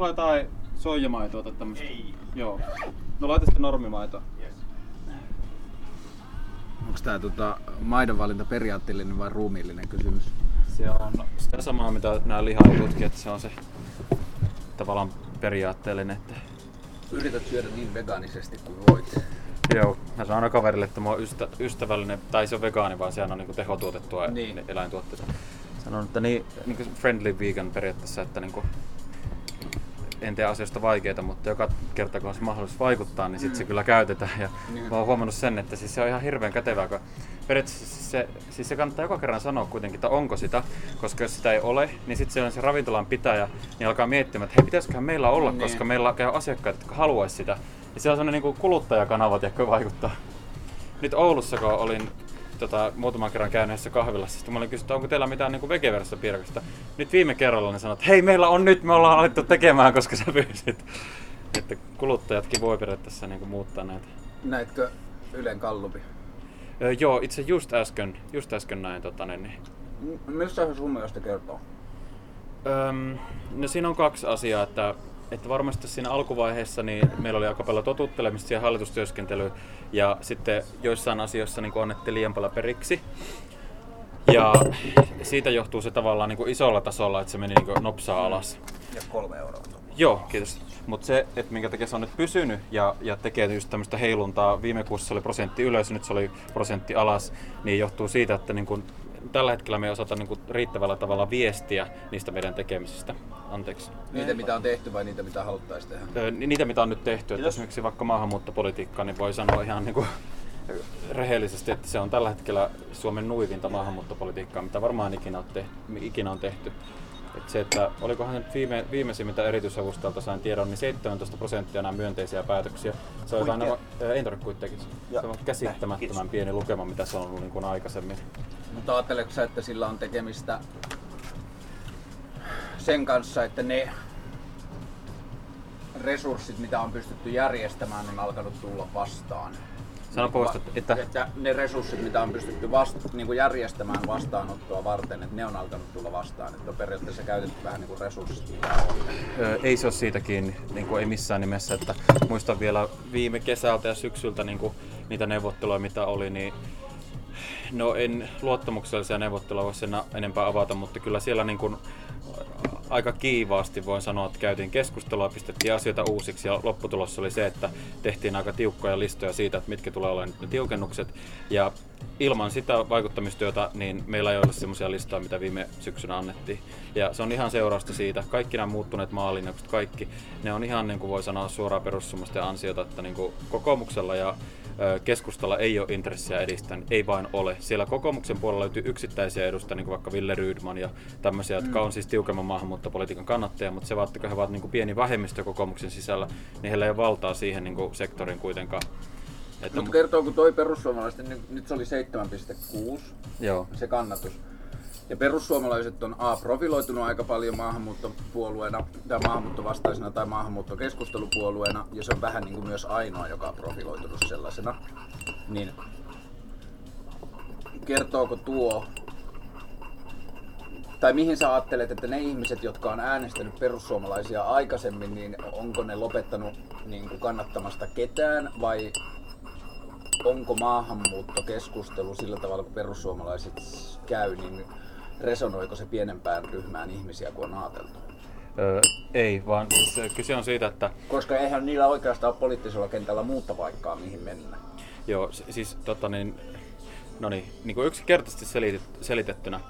sulla jotain soijamaitoa tai tämmöstä? Ei. Joo. No laita sitten normimaitoa. Yes. Onko tää tota, maidonvalinta periaatteellinen vai ruumiillinen kysymys? Se on sitä samaa, mitä nämä että se on se tavallaan periaatteellinen. Että... Yrität syödä niin vegaanisesti kuin voit. Joo, mä sanon aina kaverille, että mä oon ystä, ystävällinen, tai se on vegaani, vaan sehän on niin tehotuotettua Niin. eläintuotteita. Sanon, että niin, niin kuin friendly vegan periaatteessa, että niin kuin, en tee asioista vaikeita, mutta joka kerta kun on se mahdollisuus vaikuttaa, niin sit se kyllä käytetään. Ja Niin. mä oon huomannut sen, että siis se on ihan hirveän kätevää, kun periaatteessa siis se, siis se kannattaa joka kerran sanoa kuitenkin, että onko sitä, koska jos sitä ei ole, niin sitten se on se ravintolan pitäjä, niin alkaa miettimään, että hei, pitäisiköhän meillä olla, Niin. koska meillä käy asiakkaita, jotka haluaisi sitä. Ja se on sellainen niin kuluttajakanava, tiedätkö, vaikuttaa. Nyt Oulussa, kun olin tota, muutaman kerran käynyt yhdessä kahvilassa, sitten mä olin kysynyt, onko teillä mitään niin vegeveristä piirakasta. Nyt viime kerralla ne sanoivat, että hei, meillä on nyt, me ollaan alettu tekemään, koska sä pyysit. Että kuluttajatkin voi periaatteessa niin muuttaa näitä. Näetkö Ylen kallupi? Öö, joo, itse just äsken, just äsken näin tota, niin. M- Missä se sun mielestä kertoo? Öm, no siinä on kaksi asiaa, että, että varmasti siinä alkuvaiheessa niin meillä oli aika paljon totuttelemista siihen hallitustyöskentelyyn ja sitten joissain asioissa niin annettiin liian paljon periksi. Ja siitä johtuu se tavallaan niin kuin isolla tasolla, että se meni niin kuin nopsaa alas. Ja kolme euroa. Joo, kiitos. Mutta se, että minkä takia se on nyt pysynyt ja, ja tekee just tämmöistä heiluntaa, viime kuussa se oli prosentti ylös, nyt se oli prosentti alas, niin johtuu siitä, että niin kun, tällä hetkellä me ei osata niin kun, riittävällä tavalla viestiä niistä meidän tekemisistä. Anteeksi. Niitä mitä on tehty vai niitä mitä haluttaisiin tehdä? Ö, ni- niitä, mitä on nyt tehty, että esimerkiksi vaikka maahanmuuttopolitiikkaa, niin voi sanoa ihan niin kuin, rehellisesti, että se on tällä hetkellä Suomen nuivinta maahanmuuttopolitiikkaa, mitä varmaan ikinä on tehty. Ikinä on tehty. Et se, että olikohan nyt viime, viimeisin, mitä erityisavustajalta sain tiedon, niin 17 prosenttia nämä myönteisiä päätöksiä. Se on Kuitteja? ei tarvitse Se on käsittämättömän pieni lukema, mitä se on ollut niin kuin aikaisemmin. Mutta ajatteletko sä, että sillä on tekemistä sen kanssa, että ne resurssit, mitä on pystytty järjestämään, on alkanut tulla vastaan? Sano pois, va- että- että ne resurssit, mitä on pystytty vasta, niin kuin järjestämään vastaanottoa varten, että ne on alkanut tulla vastaan. Että on periaatteessa käytetty vähän niin kuin resurssit, mitä on. Ö, ei se ole siitä kiinni, niin kuin ei missään nimessä. Että muistan vielä viime kesältä ja syksyltä niin kuin niitä neuvotteluja, mitä oli, niin no en luottamuksellisia neuvotteluja voi sen enempää avata, mutta kyllä siellä niin kuin aika kiivaasti voin sanoa, että käytiin keskustelua, pistettiin asioita uusiksi ja lopputulos oli se, että tehtiin aika tiukkoja listoja siitä, että mitkä tulee olemaan ne tiukennukset. Ja ilman sitä vaikuttamistyötä, niin meillä ei ole semmoisia listoja, mitä viime syksynä annettiin. Ja se on ihan seurausta siitä. Kaikki nämä muuttuneet maalinjaukset, kaikki, ne on ihan niin kuin voi sanoa suoraan perussuomalaisten ansiota, että niin kuin kokoomuksella ja keskustalla ei ole intressiä edistää, niin ei vain ole. Siellä kokoomuksen puolella löytyy yksittäisiä edustajia, niin kuin vaikka Ville Rydman ja tämmöisiä, jotka on siis tiukemman maahanmuuttopolitiikan kannattajia, mutta se että he ovat niin kuin pieni vähemmistö kokoomuksen sisällä, niin heillä ei ole valtaa siihen niin kuin sektorin kuitenkaan. Että, Mutta kertooko toi perussuomalaisten, nyt, nyt se oli 7,6 joo. se kannatus. Ja perussuomalaiset on A profiloitunut aika paljon maahanmuuttopuolueena tai maahanmuuttovastaisena tai maahanmuuttokeskustelupuolueena ja se on vähän niin kuin myös ainoa, joka on profiloitunut sellaisena. Niin kertooko tuo tai mihin sä ajattelet, että ne ihmiset, jotka on äänestänyt perussuomalaisia aikaisemmin, niin onko ne lopettanut niin kuin kannattamasta ketään vai onko maahanmuuttokeskustelu sillä tavalla, kun perussuomalaiset käy, niin resonoiko se pienempään ryhmään ihmisiä kuin on ajateltu? Öö, ei, vaan siis ö, kyse on siitä, että Koska eihän niillä oikeastaan ole poliittisella kentällä muuta paikkaa, mihin mennä. Joo, siis tota niin, no niin, niin kuin yksinkertaisesti selitet, selitettynä,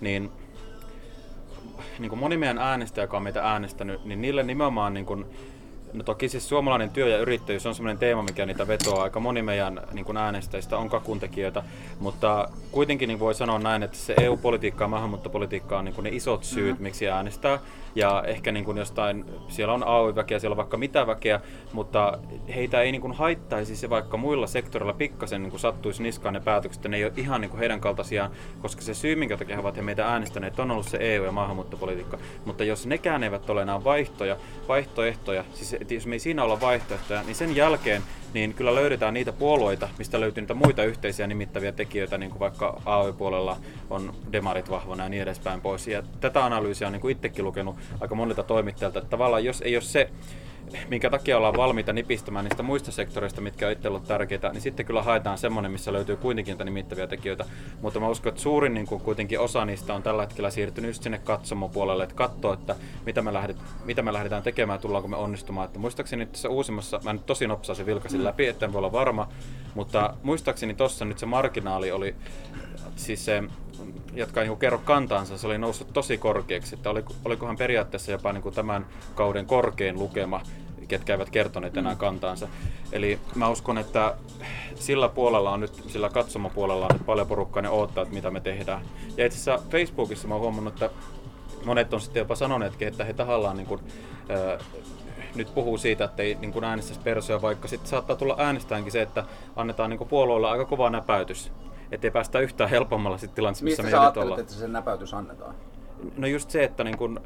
niin, niin kuin moni meidän äänestäjä, joka on meitä äänestänyt, niin niille nimenomaan niin kuin, No toki siis suomalainen työ ja yrittäjyys on sellainen teema, mikä niitä vetoaa. Aika moni meidän niin kuin äänestäjistä on kakuntekijöitä, mutta kuitenkin niin voi sanoa näin, että se EU-politiikka ja maahanmuuttopolitiikka on niin kuin ne isot syyt, mm-hmm. miksi äänestää. Ja ehkä niin kuin jostain, siellä on AY-väkeä, siellä on vaikka mitä väkeä, mutta heitä ei niin kuin haittaisi se vaikka muilla sektoreilla pikkasen niin kuin sattuisi niskaan ne päätökset, ne ei ole ihan niin kuin heidän kaltaisiaan, koska se syy, minkä takia he ovat he meitä äänestäneet, on ollut se EU- ja maahanmuuttopolitiikka. Mutta jos nekään eivät ole enää vaihtoja, vaihtoehtoja, siis jos me ei siinä olla vaihtoehtoja, niin sen jälkeen niin kyllä löydetään niitä puolueita, mistä löytyy niitä muita yhteisiä nimittäviä tekijöitä, niin kuin vaikka AY-puolella on demarit vahvana ja niin edespäin pois. Ja tätä analyysiä on niin kuin itsekin lukenut aika monilta toimittajilta, että tavallaan jos ei ole se minkä takia ollaan valmiita nipistämään niistä muista sektoreista, mitkä on itse ollut tärkeitä, niin sitten kyllä haetaan semmoinen, missä löytyy kuitenkin niitä nimittäviä tekijöitä. Mutta mä uskon, että suurin niin kuin kuitenkin osa niistä on tällä hetkellä siirtynyt just sinne katsomopuolelle, että katsoo, että mitä me, lähdet, mitä me lähdetään tekemään, tullaanko me onnistumaan. Että muistaakseni tässä uusimmassa, mä nyt tosi nopsasti vilkasin läpi, että voi olla varma, mutta muistaakseni tuossa nyt se marginaali oli, siis se jotka niin kerro kantaansa, se oli noussut tosi korkeaksi. Että olikohan periaatteessa jopa niin kuin tämän kauden korkein lukema, ketkä eivät kertoneet enää mm. kantaansa. Eli mä uskon, että sillä puolella on nyt, sillä katsomapuolella on nyt paljon porukkaa, ne odottaa, että mitä me tehdään. Ja itse asiassa Facebookissa mä oon huomannut, että monet on sitten jopa sanoneetkin, että he tahallaan niin kuin, äh, nyt puhuu siitä, että ei niin äänestäisi persoja, vaikka sitten saattaa tulla äänestäänkin se, että annetaan niin puolueella aika kova näpäytys ettei päästä yhtään helpommalla sitten tilanteessa, missä Mistä me nyt ollaan. että se näpäytys annetaan? No just se, että niin kun,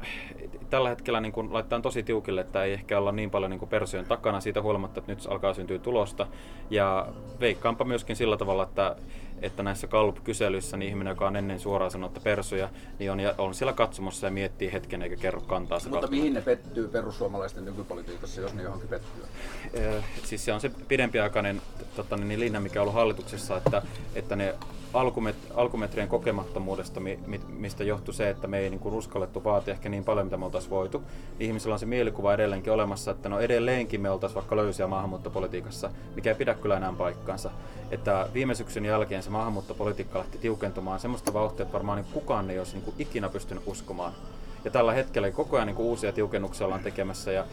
tällä hetkellä niin kun laittaa tosi tiukille, että ei ehkä olla niin paljon niin persojen takana siitä huolimatta, että nyt alkaa syntyä tulosta. Ja veikkaanpa myöskin sillä tavalla, että että näissä Gallup-kyselyissä niin ihminen, joka on ennen suoraan sanottu persuja, niin on, on siellä katsomassa ja miettii hetken eikä kerro kantaa. Mutta katsomassa. mihin ne pettyy perussuomalaisten nykypolitiikassa, jos ne johonkin pettyy? Eh, siis se on se pidempiaikainen tota, niin linja, mikä on ollut hallituksessa, että, että ne alkumet, alkumetrien kokemattomuudesta, mi, mistä johtui se, että me ei niin uskallettu vaatia ehkä niin paljon, mitä me oltaisiin voitu. Ihmisillä on se mielikuva edelleenkin olemassa, että no edelleenkin me oltaisiin vaikka löysiä maahanmuuttopolitiikassa, mikä ei pidä kyllä enää paikkaansa. Että viime syksyn jälkeen se maahanmuuttopolitiikka lähti tiukentumaan semmoista vauhtia, että varmaan niin kukaan ei olisi niin kuin ikinä pystynyt uskomaan. Ja tällä hetkellä koko ajan niin kuin uusia tiukennuksia ollaan tekemässä ja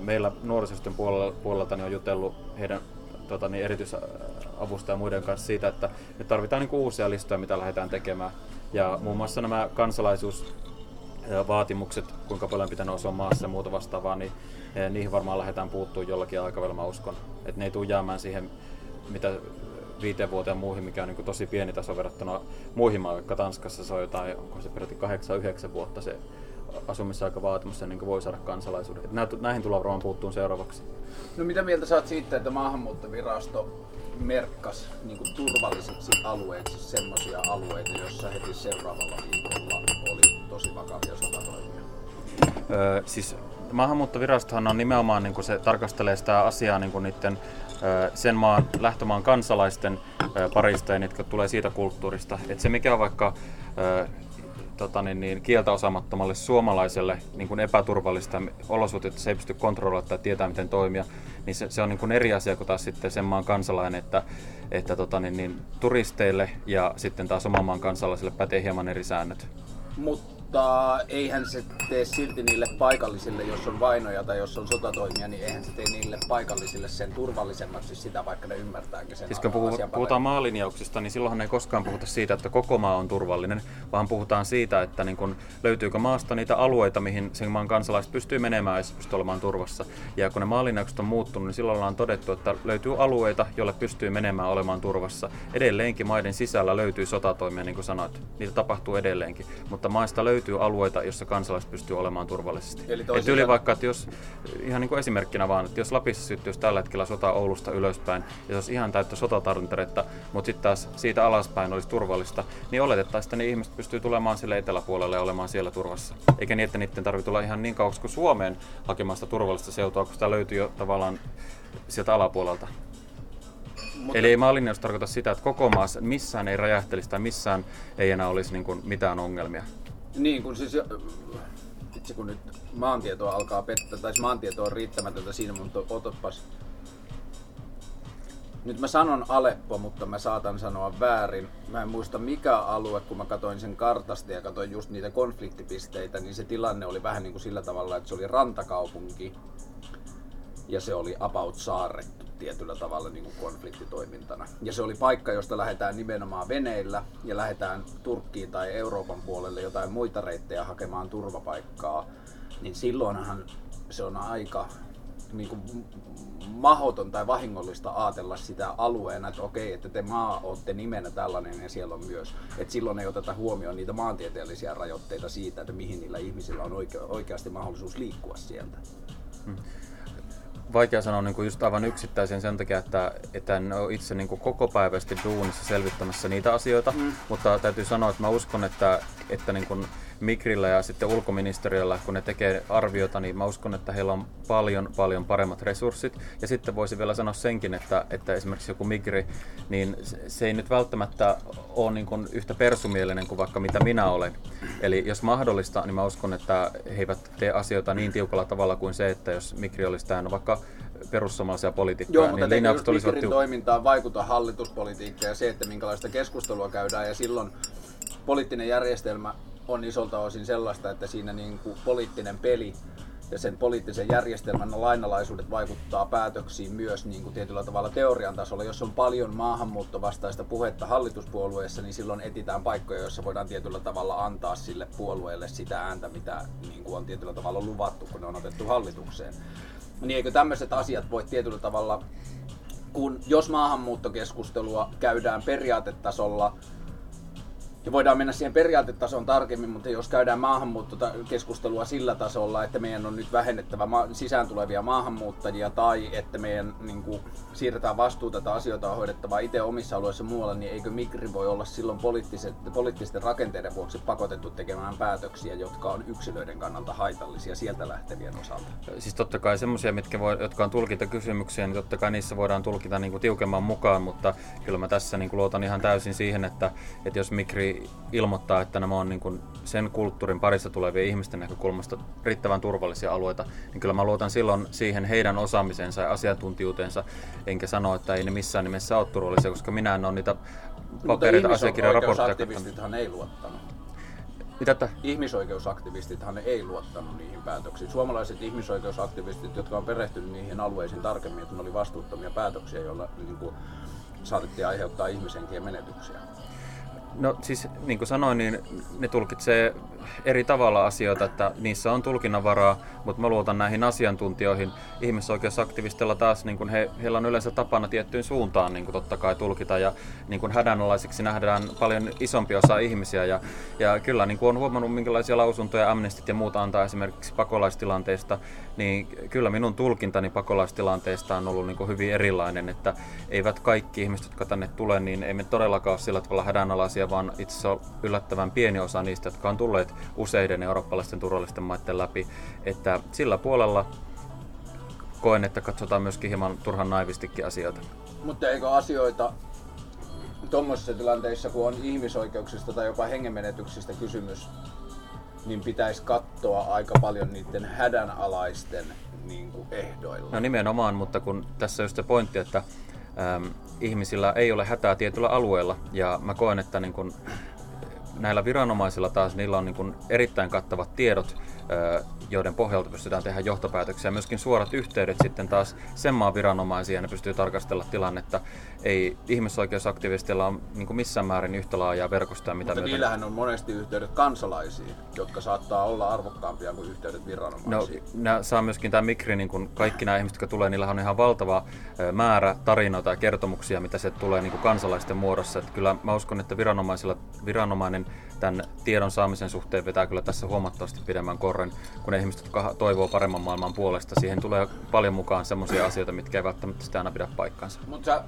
meillä nuorisosten puolelta, puolelta niin on jutellut heidän tota, niin erityisavusta ja muiden kanssa siitä, että nyt tarvitaan niin uusia listoja, mitä lähdetään tekemään. Ja muun muassa nämä kansalaisuus vaatimukset, kuinka paljon pitää osua maassa ja muuta vastaavaa, niin niihin varmaan lähdetään puuttuu jollakin aikavälillä, mä uskon. Että ne ei tule jäämään siihen, mitä viiteen vuoteen muihin, mikä on niin tosi pieni taso verrattuna muihin maihin, Tanskassa se on jotain, onko se peräti 8-9 vuotta se asumisaikavaatimus ennen kuin voi saada kansalaisuuden. Et näihin tullaan varmaan puuttuun seuraavaksi. No mitä mieltä saat siitä, että maahanmuuttovirasto merkkas niin kuin turvallisiksi alueiksi semmoisia alueita, joissa heti seuraavalla viikolla oli tosi vakavia sotatoimia? Öö, siis maahanmuuttovirastohan on nimenomaan, niin kuin se tarkastelee sitä asiaa niin kuin niiden sen maan, lähtömaan kansalaisten parista ja jotka tulee siitä kulttuurista. Et se mikä on vaikka tota niin, niin, kieltä osaamattomalle suomalaiselle niin kuin epäturvallista olosuhteita, että se ei pysty kontrolloimaan tai tietää miten toimia, niin se, se on niin kuin eri asia kuin taas sitten sen maan kansalainen, että, että tota niin, niin, turisteille ja sitten taas oman maan kansalaisille pätee hieman eri säännöt. Mutta mutta eihän se tee silti niille paikallisille, jos on vainoja tai jos on sotatoimia, niin eihän se tee niille paikallisille sen turvallisemmaksi sitä, vaikka ne ymmärtääkin sen Siis kun puhu, puhutaan maalinjauksista, niin silloinhan ei koskaan puhuta siitä, että koko maa on turvallinen, vaan puhutaan siitä, että niin kun löytyykö maasta niitä alueita, mihin sen maan kansalaiset pystyy menemään ja pystyy olemaan turvassa. Ja kun ne maalinjaukset on muuttunut, niin silloin on todettu, että löytyy alueita, joille pystyy menemään olemaan turvassa. Edelleenkin maiden sisällä löytyy sotatoimia, niin kuin sanoit. Niitä tapahtuu edelleenkin, mutta maista löytyy löytyy alueita, joissa kansalaiset pystyy olemaan turvallisesti. Eli Et yli vaikka, että jos, ihan niin kuin esimerkkinä vaan, että jos Lapissa syttyisi tällä hetkellä sota Oulusta ylöspäin, ja se olisi ihan täyttä sotatarvinteretta, mutta sitten taas siitä alaspäin olisi turvallista, niin oletettaisiin, että ne ihmiset pystyy tulemaan sille eteläpuolelle ja olemaan siellä turvassa. Eikä niin, että niiden tarvitse tulla ihan niin kauas kuin Suomeen hakemaan sitä turvallista seutua, kun sitä löytyy jo tavallaan sieltä alapuolelta. Mutta... Eli ei maalinjaus tarkoita sitä, että koko maassa missään ei räjähtelisi tai missään ei enää olisi niin kuin mitään ongelmia. Niin, kun siis itse kun nyt maantieto alkaa pettää, tai maantieto on riittämätöntä siinä, mutta otopas. Nyt mä sanon Aleppo, mutta mä saatan sanoa väärin. Mä en muista mikä alue, kun mä katsoin sen kartasta ja katsoin just niitä konfliktipisteitä, niin se tilanne oli vähän niin kuin sillä tavalla, että se oli rantakaupunki ja se oli about saarrettu tietyllä tavalla niin kuin konfliktitoimintana. Ja se oli paikka, josta lähdetään nimenomaan veneillä ja lähdetään Turkkiin tai Euroopan puolelle jotain muita reittejä hakemaan turvapaikkaa. Niin silloinhan se on aika niin kuin mahoton tai vahingollista ajatella sitä alueena, että okei, että te maa olette nimenä tällainen ja siellä on myös. Että silloin ei oteta huomioon niitä maantieteellisiä rajoitteita siitä, että mihin niillä ihmisillä on oike- oikeasti mahdollisuus liikkua sieltä. Hmm vaikea sanoa niin kuin just aivan yksittäisen sen takia, että, että en ole itse niin kuin koko päivästi duunissa selvittämässä niitä asioita, mm. mutta täytyy sanoa, että mä uskon, että, että niin kuin Migrillä ja sitten ulkoministeriöllä, kun ne tekee arviota, niin mä uskon, että heillä on paljon, paljon paremmat resurssit. Ja sitten voisi vielä sanoa senkin, että, että esimerkiksi joku Migri, niin se ei nyt välttämättä ole niin kuin yhtä persumielinen kuin vaikka mitä minä olen. Eli jos mahdollista, niin mä uskon, että he eivät tee asioita niin tiukalla tavalla kuin se, että jos Migri olisi täynnä vaikka perussuomalaisia poliitikkoja, Joo, mutta niin linjaukset olisivat toimintaan vaikuta hallituspolitiikka ja se, että minkälaista keskustelua käydään ja silloin poliittinen järjestelmä on isolta osin sellaista, että siinä niin kuin poliittinen peli ja sen poliittisen järjestelmän lainalaisuudet vaikuttaa päätöksiin myös niin kuin tietyllä tavalla teorian tasolla. Jos on paljon maahanmuuttovastaista puhetta hallituspuolueessa, niin silloin etitään paikkoja, joissa voidaan tietyllä tavalla antaa sille puolueelle sitä ääntä, mitä niin kuin on tietyllä tavalla luvattu, kun ne on otettu hallitukseen. Niin eikö tämmöiset asiat voi tietyllä tavalla, kun jos maahanmuuttokeskustelua käydään periaatetasolla, ja voidaan mennä siihen periaatetasoon tarkemmin, mutta jos käydään maahanmuuttokeskustelua sillä tasolla, että meidän on nyt vähennettävä ma- sisään tulevia maahanmuuttajia tai että meidän niin kuin, siirretään vastuuta tai asioita on hoidettava itse omissa alueissa muualla, niin eikö Migri voi olla silloin poliittisten rakenteiden vuoksi pakotettu tekemään päätöksiä, jotka on yksilöiden kannalta haitallisia sieltä lähtevien osalta? Siis totta kai semmoisia, mitkä jotka on tulkita kysymyksiä, niin totta kai niissä voidaan tulkita niin kuin tiukemman mukaan, mutta kyllä mä tässä niin kuin luotan ihan täysin siihen, että, että jos Migri ilmoittaa, että nämä on niin kuin sen kulttuurin parissa tulevien ihmisten näkökulmasta riittävän turvallisia alueita, niin kyllä mä luotan silloin siihen heidän osaamisensa ja asiantuntijuutensa, enkä sano, että ei ne missään nimessä ole turvallisia, koska minä en ole niitä papereita, asiakirja, raportteja ei luottanut. Mitä että? Ihmisoikeusaktivistithan ei luottanut niihin päätöksiin. Suomalaiset ihmisoikeusaktivistit, jotka on perehtynyt niihin alueisiin tarkemmin, että ne oli vastuuttomia päätöksiä, joilla niin kuin, saatettiin aiheuttaa ihmisenkien menetyksiä. No siis niin kuin sanoin, niin ne tulkitsee eri tavalla asioita, että niissä on tulkinnanvaraa, mutta mä luotan näihin asiantuntijoihin. Ihmisoikeusaktivistilla taas, niin kuin he, heillä on yleensä tapana tiettyyn suuntaan niin kuin totta kai tulkita ja niin kuin hädänalaisiksi nähdään paljon isompi osa ihmisiä ja, ja kyllä niin kuin on huomannut minkälaisia lausuntoja Amnestit ja muut antaa esimerkiksi pakolaistilanteista, niin kyllä minun tulkintani pakolaistilanteesta on ollut niin hyvin erilainen, että eivät kaikki ihmiset, jotka tänne tulee, niin ei me todellakaan ole sillä tavalla hädänalaisia, vaan itse asiassa yllättävän pieni osa niistä, jotka on tulleet useiden eurooppalaisten turvallisten maiden läpi, että sillä puolella koen, että katsotaan myöskin hieman turhan naivistikin asioita. Mutta eikö asioita tuommoisissa tilanteissa, kun on ihmisoikeuksista tai jopa hengenmenetyksistä kysymys, niin pitäisi katsoa aika paljon niiden hädänalaisten niin kuin ehdoilla. No nimenomaan, mutta kun tässä on just se pointti, että äm, ihmisillä ei ole hätää tietyllä alueella, ja mä koen, että niin kun, näillä viranomaisilla taas niillä on niin kuin erittäin kattavat tiedot joiden pohjalta pystytään tehdä johtopäätöksiä. Myöskin suorat yhteydet sitten taas sen maan viranomaisiin ja ne pystyy tarkastella tilannetta. Ei ihmisoikeusaktivistilla ole niin missään määrin yhtä laajaa verkostoa. Mitä Mutta myöten... niillähän on monesti yhteydet kansalaisiin, jotka saattaa olla arvokkaampia kuin yhteydet viranomaisiin. No, nämä saa myöskin tämä Mikri, niin kuin kaikki nämä ihmiset, jotka tulee, niillä on ihan valtava määrä tarinoita ja kertomuksia, mitä se tulee niin kuin kansalaisten muodossa. Että kyllä mä uskon, että viranomaisilla, viranomainen tämän tiedon saamisen suhteen vetää kyllä tässä huomattavasti pidemmän korren, kun ne ihmiset, jotka toivoo paremman maailman puolesta. Siihen tulee paljon mukaan sellaisia asioita, mitkä ei välttämättä sitä aina pidä paikkaansa. Mutta sä,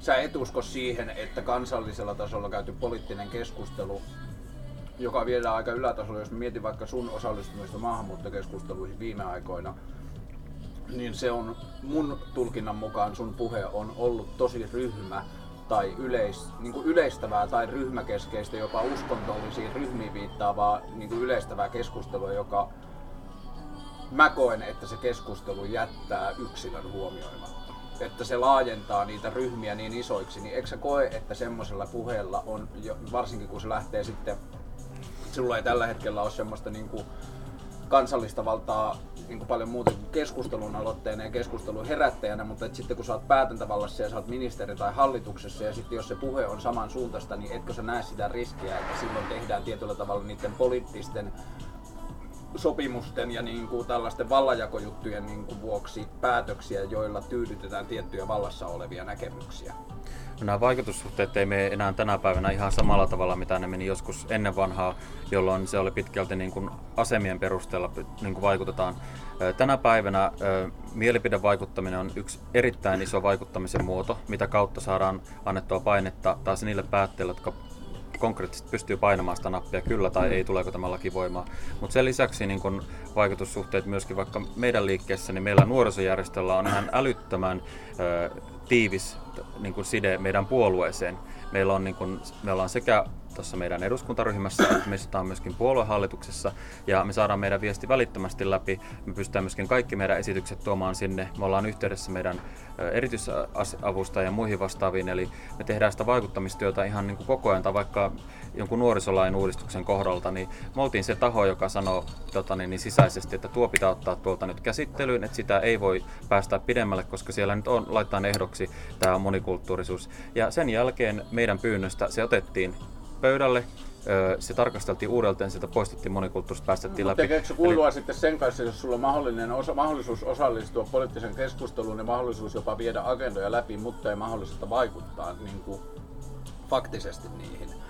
sä et usko siihen, että kansallisella tasolla käyty poliittinen keskustelu, joka viedään aika ylätasolla, jos mietin vaikka sun osallistumista maahanmuuttokeskusteluihin viime aikoina, niin se on mun tulkinnan mukaan sun puhe on ollut tosi ryhmä tai yleis, niin kuin yleistävää tai ryhmäkeskeistä, jopa uskontollisiin ryhmiin viittaavaa niin kuin yleistävää keskustelua, joka mä koen, että se keskustelu jättää yksilön huomioimatta. Että se laajentaa niitä ryhmiä niin isoiksi, niin eikö sä koe, että semmoisella puheella on, varsinkin kun se lähtee sitten, sulla ei tällä hetkellä ole semmoista niin kuin kansallista valtaa niin kuin paljon muuta kuin keskustelun aloitteena ja keskustelun herättäjänä, mutta et sitten kun sä oot päätäntävallassa ja sä oot ministeri tai hallituksessa ja sitten jos se puhe on samansuuntaista, niin etkö sä näe sitä riskiä, että silloin tehdään tietyllä tavalla niiden poliittisten sopimusten ja niin kuin tällaisten vallanjakojuttujen niin kuin vuoksi päätöksiä, joilla tyydytetään tiettyjä vallassa olevia näkemyksiä. Nämä vaikutussuhteet ei mene enää tänä päivänä ihan samalla tavalla, mitä ne meni joskus ennen vanhaa, jolloin se oli pitkälti niin kuin asemien perusteella niin kuin vaikutetaan. Tänä päivänä mielipidevaikuttaminen on yksi erittäin iso vaikuttamisen muoto, mitä kautta saadaan annettua painetta taas niille päättäjille, jotka konkreettisesti pystyy painamaan sitä nappia kyllä tai ei, tuleeko tämä laki voimaan. Mutta sen lisäksi niin kun vaikutussuhteet myöskin vaikka meidän liikkeessä, niin meillä nuorisojärjestöllä on ihan älyttömän tiivis niin kun side meidän puolueeseen. Meillä on, niin kun, me ollaan sekä tuossa meidän eduskuntaryhmässä, että me istutaan myöskin puoluehallituksessa ja me saadaan meidän viesti välittömästi läpi. Me pystytään myöskin kaikki meidän esitykset tuomaan sinne. Me ollaan yhteydessä meidän erityisavustajia ja muihin vastaaviin, eli me tehdään sitä vaikuttamistyötä ihan niin kuin koko ajan, tai vaikka jonkun nuorisolain uudistuksen kohdalta, niin me oltiin se taho, joka sanoo tota, niin, niin sisäisesti, että tuo pitää ottaa tuolta nyt käsittelyyn, että sitä ei voi päästä pidemmälle, koska siellä nyt on, laittaa ehdoksi tämä monikulttuurisuus. Ja sen jälkeen meidän pyynnöstä se otettiin pöydälle. Se tarkasteltiin uudelleen, sitä poistettiin monikulttuurista, päästettiin läpi. Tekeekö se kuulua Eli... sitten sen kanssa, jos sulla on mahdollinen osa, mahdollisuus osallistua poliittiseen keskusteluun ja mahdollisuus jopa viedä agendoja läpi, mutta ei mahdollista vaikuttaa niin kuin, faktisesti niihin?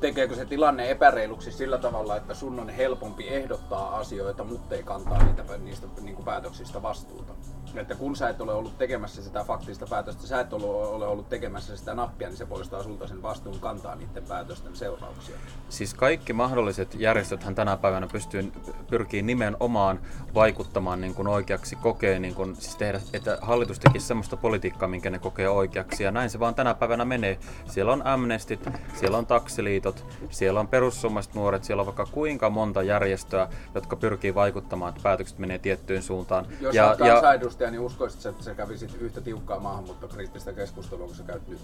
Tekeekö se tilanne epäreiluksi sillä tavalla, että sun on helpompi ehdottaa asioita, mutta ei kantaa niitä, niistä niin kuin päätöksistä vastuuta? Että kun sä et ole ollut tekemässä sitä faktista päätöstä, sä et ole ollut tekemässä sitä nappia, niin se poistaa sulta sen vastuun kantaa niiden päätösten seurauksia. Siis kaikki mahdolliset järjestöthän tänä päivänä pystyy, pyrkii nimenomaan vaikuttamaan niin kuin oikeaksi, kokee, niin kuin, siis tehdä, että hallitus tekisi sellaista politiikkaa, minkä ne kokee oikeaksi. Ja näin se vaan tänä päivänä menee. Siellä on Amnestit, siellä on taksiliitot, siellä on perussuomalaiset nuoret, siellä on vaikka kuinka monta järjestöä, jotka pyrkii vaikuttamaan, että päätökset menee tiettyyn suuntaan. Jos ja, ja, edustaja, niin uskoisit, että sä kävisit yhtä tiukkaa maahanmuuttokriittistä keskustelua kuin sä käyt nyt?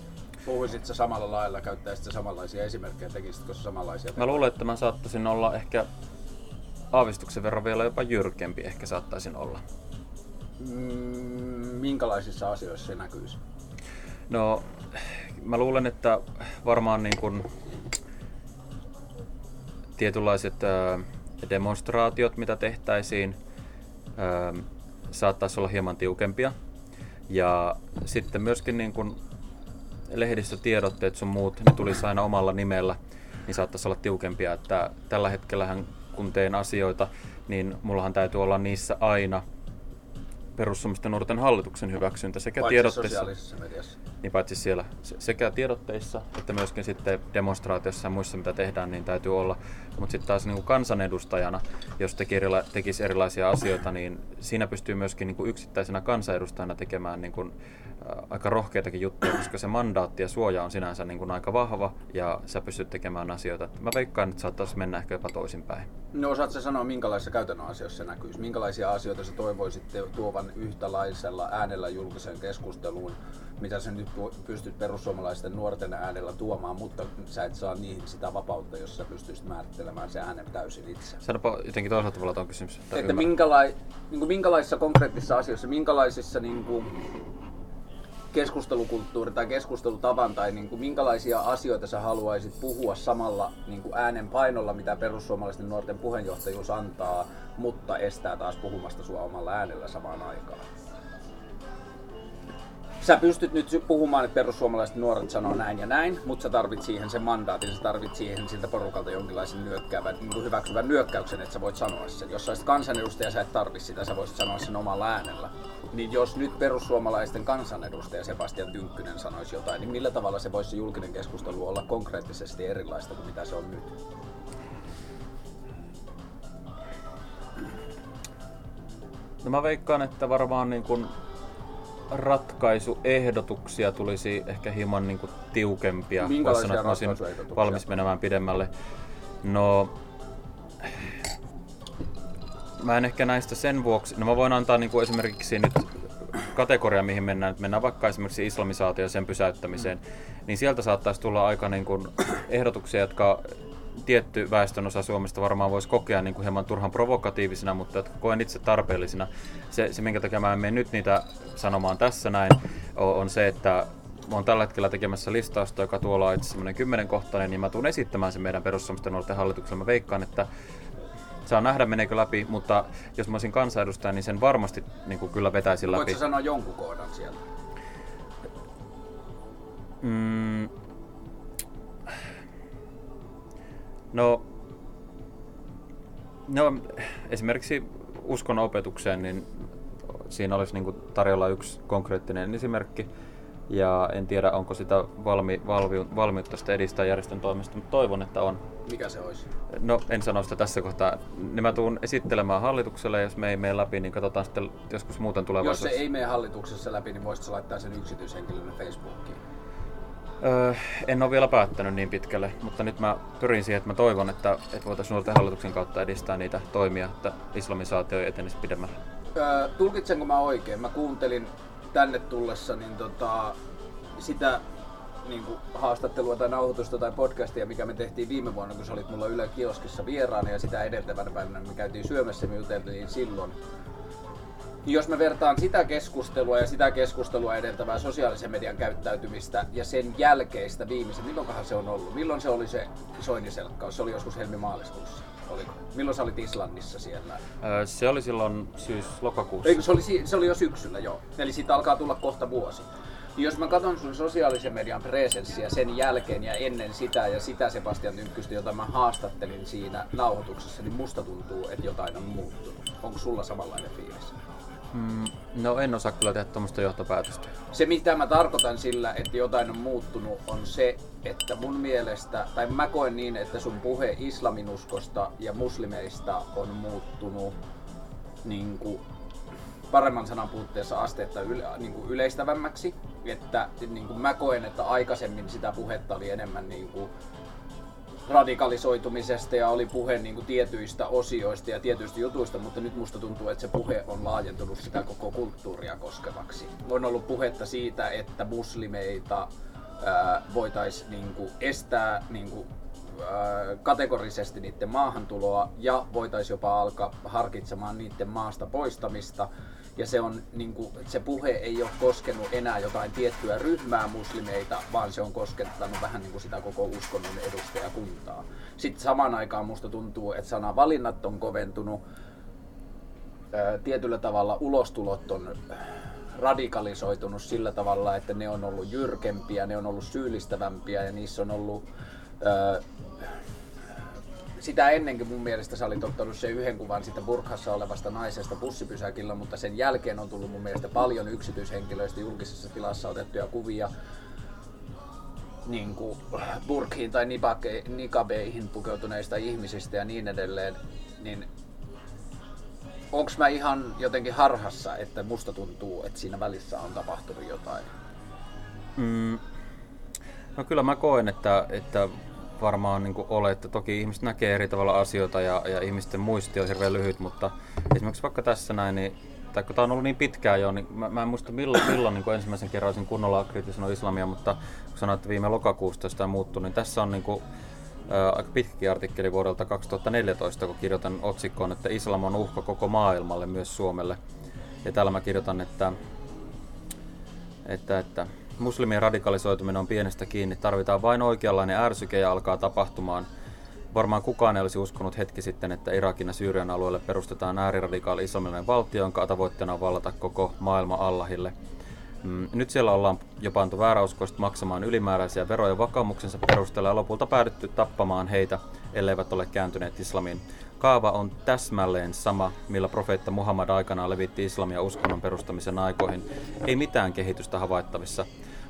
Puhuisit sä samalla lailla, käyttäisit sä samanlaisia esimerkkejä, tekisitkö sä samanlaisia? Mä luulen, että mä saattaisin olla ehkä aavistuksen verran vielä jopa jyrkempi ehkä saattaisin olla. Mm, minkälaisissa asioissa se näkyisi? No, mä luulen, että varmaan niin kuin tietynlaiset demonstraatiot, mitä tehtäisiin, saattaisi olla hieman tiukempia. Ja sitten myöskin niin kun lehdistötiedotteet sun muut, ne tulisi aina omalla nimellä, niin saattaisi olla tiukempia. Että tällä hetkellähän kun teen asioita, niin mullahan täytyy olla niissä aina perussuomisten nuorten hallituksen hyväksyntä sekä paitsi tiedotteissa, mediassa. Niin paitsi siellä sekä tiedotteissa että myöskin sitten demonstraatiossa ja muissa mitä tehdään, niin täytyy olla. Mutta sitten taas niin kuin kansanedustajana, jos teki erila- tekisi erilaisia asioita, niin siinä pystyy myöskin niin kuin yksittäisenä kansanedustajana tekemään niin kuin aika rohkeitakin juttuja, koska se mandaatti ja suoja on sinänsä niin kuin aika vahva ja sä pystyt tekemään asioita. Mä veikkaan, että saattaisi mennä ehkä jopa toisinpäin. No osaatko sanoa, minkälaisissa käytännön asioissa se näkyisi? Minkälaisia asioita sä toivoisitte tuovan yhtälaisella äänellä julkiseen keskusteluun, mitä sä nyt pystyt perussuomalaisten nuorten äänellä tuomaan, mutta sä et saa niihin sitä vapautta, jos sä pystyisit määrittelemään se äänen täysin itse. Sanopa jotenkin toisella tavalla tuon kysymys. Että minkälai, niin kuin minkälaisissa konkreettisissa asioissa, minkälaisissa niin kuin, keskustelukulttuuri tai keskustelutavan tai niin kuin minkälaisia asioita sä haluaisit puhua samalla niin kuin äänen painolla, mitä perussuomalaisten nuorten puheenjohtajuus antaa, mutta estää taas puhumasta sua omalla äänellä samaan aikaan? Sä pystyt nyt puhumaan, että perussuomalaiset nuoret sanoo näin ja näin, mutta sä tarvit siihen sen mandaatin, sä tarvit siihen siltä porukalta jonkinlaisen nyökkäävän, niin hyväksyvän nyökkäyksen, että sä voit sanoa sen. Jos sä olisit kansanedustaja, sä et tarvi sitä, sä voisit sanoa sen omalla äänellä. Niin jos nyt perussuomalaisten kansanedustaja Sebastian Tynkkynen sanoisi jotain, niin millä tavalla se voisi julkinen keskustelu olla konkreettisesti erilaista kuin mitä se on nyt? No mä veikkaan, että varmaan niin kun ratkaisuehdotuksia tulisi ehkä hieman niin kuin tiukempia. Minkälaisia sanoa, olisin valmis menemään pidemmälle. No, mä en ehkä näistä sen vuoksi, no mä voin antaa niin kuin esimerkiksi nyt kategoria, mihin mennään, että mennään vaikka esimerkiksi islamisaatio sen pysäyttämiseen, niin sieltä saattaisi tulla aika niin kuin ehdotuksia, jotka tietty väestönosa Suomesta varmaan voisi kokea niin kuin hieman turhan provokatiivisina, mutta jotka koen itse tarpeellisina. Se, se minkä takia mä en mene nyt niitä sanomaan tässä näin, on, on se, että mä oon tällä hetkellä tekemässä listausta, joka tuolla on itse semmoinen kymmenenkohtainen, niin mä tuun esittämään sen meidän perussuomisten nuorten hallituksella. Mä veikkaan, että saa nähdä meneekö läpi, mutta jos mä olisin kansanedustaja, niin sen varmasti niin kuin kyllä vetäisin läpi. Voitko sanoa jonkun kohdan sieltä? Mm, No, no esimerkiksi uskon opetukseen, niin siinä olisi niin kuin tarjolla yksi konkreettinen esimerkki. Ja en tiedä, onko sitä valmi, valmi, valmiutta sitä edistää järjestön toimesta, mutta toivon, että on. Mikä se olisi? No, en sano sitä tässä kohtaa. Niin mä tuun esittelemään hallitukselle, jos me ei mene läpi, niin katsotaan sitten joskus muuten tulevaisuudessa. Jos se ei mene hallituksessa läpi, niin voisitko laittaa sen yksityishenkilön Facebookiin? Öö, en ole vielä päättänyt niin pitkälle, mutta nyt mä pyrin siihen, että mä toivon, että, että voitaisiin nuorten hallituksen kautta edistää niitä toimia, että islamisaatio etenisi pidemmälle. Öö, tulkitsenko mä oikein? Mä kuuntelin tänne tullessa niin tota, sitä niin kuin haastattelua tai nauhoitusta tai podcastia, mikä me tehtiin viime vuonna, kun sä olit mulla Yle Kioskissa vieraana ja sitä edeltävänä päivänä me käytiin syömässä, me juteltiin silloin. Jos mä vertaan sitä keskustelua ja sitä keskustelua edeltävää sosiaalisen median käyttäytymistä ja sen jälkeistä viimeisen, milloinkohan se on ollut? Milloin se oli se soiniselkkaus? Se oli joskus helmi-maaliskuussa. Oliko? Milloin sä olit Islannissa siellä? Öö, se oli silloin syys-lokakuussa. Eikö, se, oli, se oli jo syksyllä, joo. Eli siitä alkaa tulla kohta vuosi. Jos mä katson sun sosiaalisen median presenssiä sen jälkeen ja ennen sitä ja sitä Sebastian Tynkkystä, jota mä haastattelin siinä nauhoituksessa, niin musta tuntuu, että jotain on muuttunut. Onko sulla samanlainen fiilis? Mm, no en osaa kyllä tehdä tuommoista johtopäätöstä. Se mitä mä tarkoitan sillä, että jotain on muuttunut, on se, että mun mielestä, tai mä koen niin, että sun puhe islaminuskosta ja muslimeista on muuttunut niin kuin paremman sanan puutteessa asteetta yle, niin kuin yleistävämmäksi. Että niin kuin mä koen, että aikaisemmin sitä puhetta oli enemmän niin kuin radikalisoitumisesta ja oli puhe niin kuin tietyistä osioista ja tietyistä jutuista, mutta nyt musta tuntuu, että se puhe on laajentunut sitä koko kulttuuria koskevaksi. On ollut puhetta siitä, että muslimeita voitaisiin niin kuin estää niin kuin, kategorisesti niiden maahantuloa ja voitaisiin jopa alkaa harkitsemaan niiden maasta poistamista ja se, on, niin kuin, se puhe ei ole koskenut enää jotain tiettyä ryhmää muslimeita, vaan se on koskettanut vähän niin kuin sitä koko uskonnon edustajakuntaa. Sitten samaan aikaan musta tuntuu, että sanavalinnat on koventunut, tietyllä tavalla ulostulot on radikalisoitunut sillä tavalla, että ne on ollut jyrkempiä, ne on ollut syyllistävämpiä ja niissä on ollut sitä ennenkin mun mielestä sä olit ottanut se yhden kuvan siitä burkhassa olevasta naisesta bussipysäkillä, mutta sen jälkeen on tullut mun mielestä paljon yksityishenkilöistä julkisessa tilassa otettuja kuvia niin kuin burkhiin tai nikabeihin pukeutuneista ihmisistä ja niin edelleen, niin onks mä ihan jotenkin harhassa, että musta tuntuu, että siinä välissä on tapahtunut jotain? Mm. No kyllä mä koen, että, että varmaan niin kuin ole, että toki ihmiset näkee eri tavalla asioita ja, ja ihmisten muisti on hirveän lyhyt, mutta esimerkiksi vaikka tässä näin, niin, tai kun tämä on ollut niin pitkään jo, niin mä, mä en muista milloin, milloin niin ensimmäisen kerran olisin kunnolla kritisoinut islamia, mutta kun sanoit, että viime lokakuusta sitä muuttuu, niin tässä on niin kuin, ää, aika pitkäkin artikkeli vuodelta 2014, kun kirjoitan otsikkoon, että islam on uhka koko maailmalle, myös Suomelle. Ja täällä mä kirjoitan, että, että, että Muslimien radikalisoituminen on pienestä kiinni. Tarvitaan vain oikeanlainen ärsyke ja alkaa tapahtumaan. Varmaan kukaan ei olisi uskonut hetki sitten, että Irakin ja Syyrian alueelle perustetaan ääriradikaali islamilainen valtio, jonka tavoitteena on vallata koko maailma Allahille. Mm, nyt siellä ollaan jo pantu vääräuskoista maksamaan ylimääräisiä veroja vakaumuksensa perusteella ja lopulta päädytty tappamaan heitä, elleivät ole kääntyneet islamiin. Kaava on täsmälleen sama, millä profeetta Muhammad aikanaan levitti islamia uskonnon perustamisen aikoihin. Ei mitään kehitystä havaittavissa,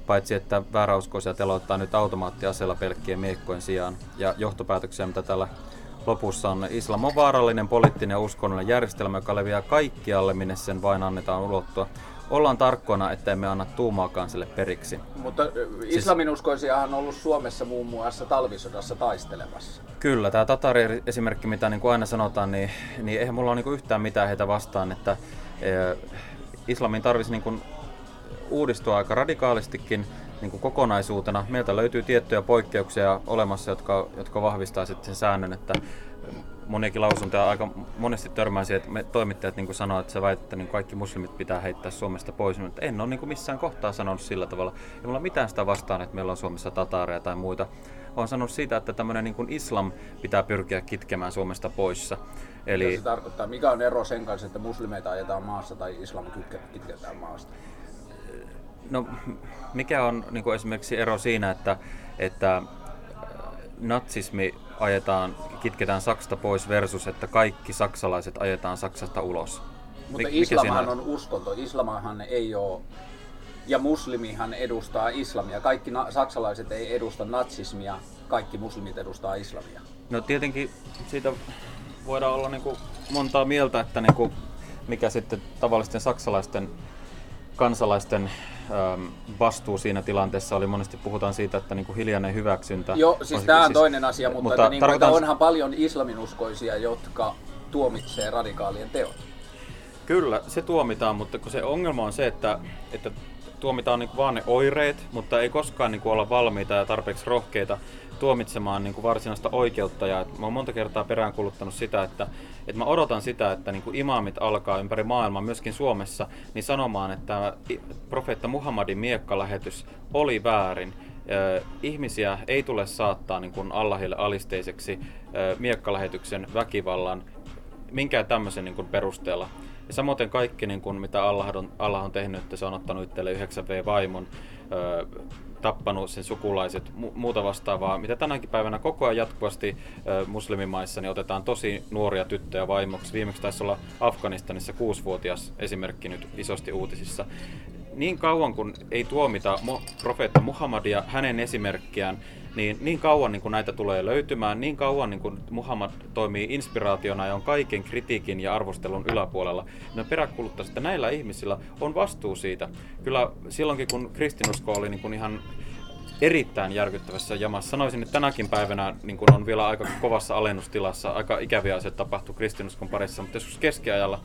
paitsi että vääräuskoisia teloittaa nyt automaattiaseella pelkkien miekkojen sijaan. Ja johtopäätöksiä, mitä tällä lopussa on, islam on vaarallinen poliittinen ja uskonnollinen järjestelmä, joka leviää kaikkialle, minne sen vain annetaan ulottua ollaan tarkkona, että emme anna tuumaakaan sille periksi. Mutta islaminuskoisiahan on ollut Suomessa muun muassa talvisodassa taistelemassa. Kyllä, tämä Tatari esimerkki, mitä niin kuin aina sanotaan, niin, niin eihän mulla ole niin kuin yhtään mitään heitä vastaan, että eh, islamin tarvitsisi niin kuin uudistua aika radikaalistikin niin kuin kokonaisuutena. Meiltä löytyy tiettyjä poikkeuksia olemassa, jotka, jotka vahvistaa sitten sen säännön, että moniakin lausuntoja aika monesti törmäisi, että me toimittajat niin sanoo, että sä väität, että niin kaikki muslimit pitää heittää Suomesta pois. Mutta en ole niin missään kohtaa sanonut sillä tavalla. Ei mulla mitään sitä vastaan, että meillä on Suomessa tataareja tai muita. Olen sanonut siitä, että tämmöinen niin islam pitää pyrkiä kitkemään Suomesta poissa. Eli... Mitä se tarkoittaa? Mikä on ero sen kanssa, että muslimeita ajetaan maassa tai islam kitketään maasta? No, mikä on niin kuin esimerkiksi ero siinä, että, että natsismi ajetaan, kitketään Saksasta pois versus, että kaikki saksalaiset ajetaan Saksasta ulos. Mutta Mik, islamahan on uskonto. Islamahan ei ole ja muslimihan edustaa islamia. Kaikki na- saksalaiset ei edusta natsismia, kaikki muslimit edustaa islamia. No tietenkin siitä voidaan olla niinku montaa mieltä, että niinku, mikä sitten tavallisten saksalaisten kansalaisten ähm, vastuu siinä tilanteessa oli. Monesti puhutaan siitä, että niin kuin hiljainen hyväksyntä. Joo, siis tämä on siis, toinen asia, mutta, mutta että niin tarkoitan... onhan paljon islaminuskoisia, jotka tuomitsee radikaalien teot. Kyllä, se tuomitaan, mutta kun se ongelma on se, että, että tuomitaan niin vaan ne oireet, mutta ei koskaan niin olla valmiita ja tarpeeksi rohkeita tuomitsemaan niin kuin varsinaista oikeutta. Ja mä oon monta kertaa peräänkuluttanut sitä, että, että mä odotan sitä, että niin kuin imaamit alkaa ympäri maailmaa, myöskin Suomessa, niin sanomaan, että profeetta Muhammadin miekkalähetys oli väärin. Ihmisiä ei tule saattaa niin kuin Allahille alisteiseksi miekkalähetyksen väkivallan minkään tämmöisen niin kuin perusteella. Ja samoin kaikki, niin kuin, mitä Allah on, Allah on tehnyt, että se on ottanut itselle 9V-vaimon, öö, tappanut sen sukulaiset, mu- muuta vastaavaa, mitä tänäkin päivänä koko ajan jatkuvasti öö, muslimimaissa niin otetaan tosi nuoria tyttöjä vaimoksi. Viimeksi taisi olla Afganistanissa kuusivuotias esimerkki nyt isosti uutisissa. Niin kauan kun ei tuomita profeetta Muhammadia, hänen esimerkkiään, niin, niin kauan niin kuin näitä tulee löytymään, niin kauan niin kuin Muhammad toimii inspiraationa ja on kaiken kritiikin ja arvostelun yläpuolella, niin peräkuluttaisi, että näillä ihmisillä on vastuu siitä. Kyllä silloinkin, kun kristinusko oli niin kuin ihan erittäin järkyttävässä jamassa. Sanoisin, että tänäkin päivänä niin kun on vielä aika kovassa alennustilassa, aika ikäviä asioita tapahtuu kristinuskon parissa, mutta joskus keskiajalla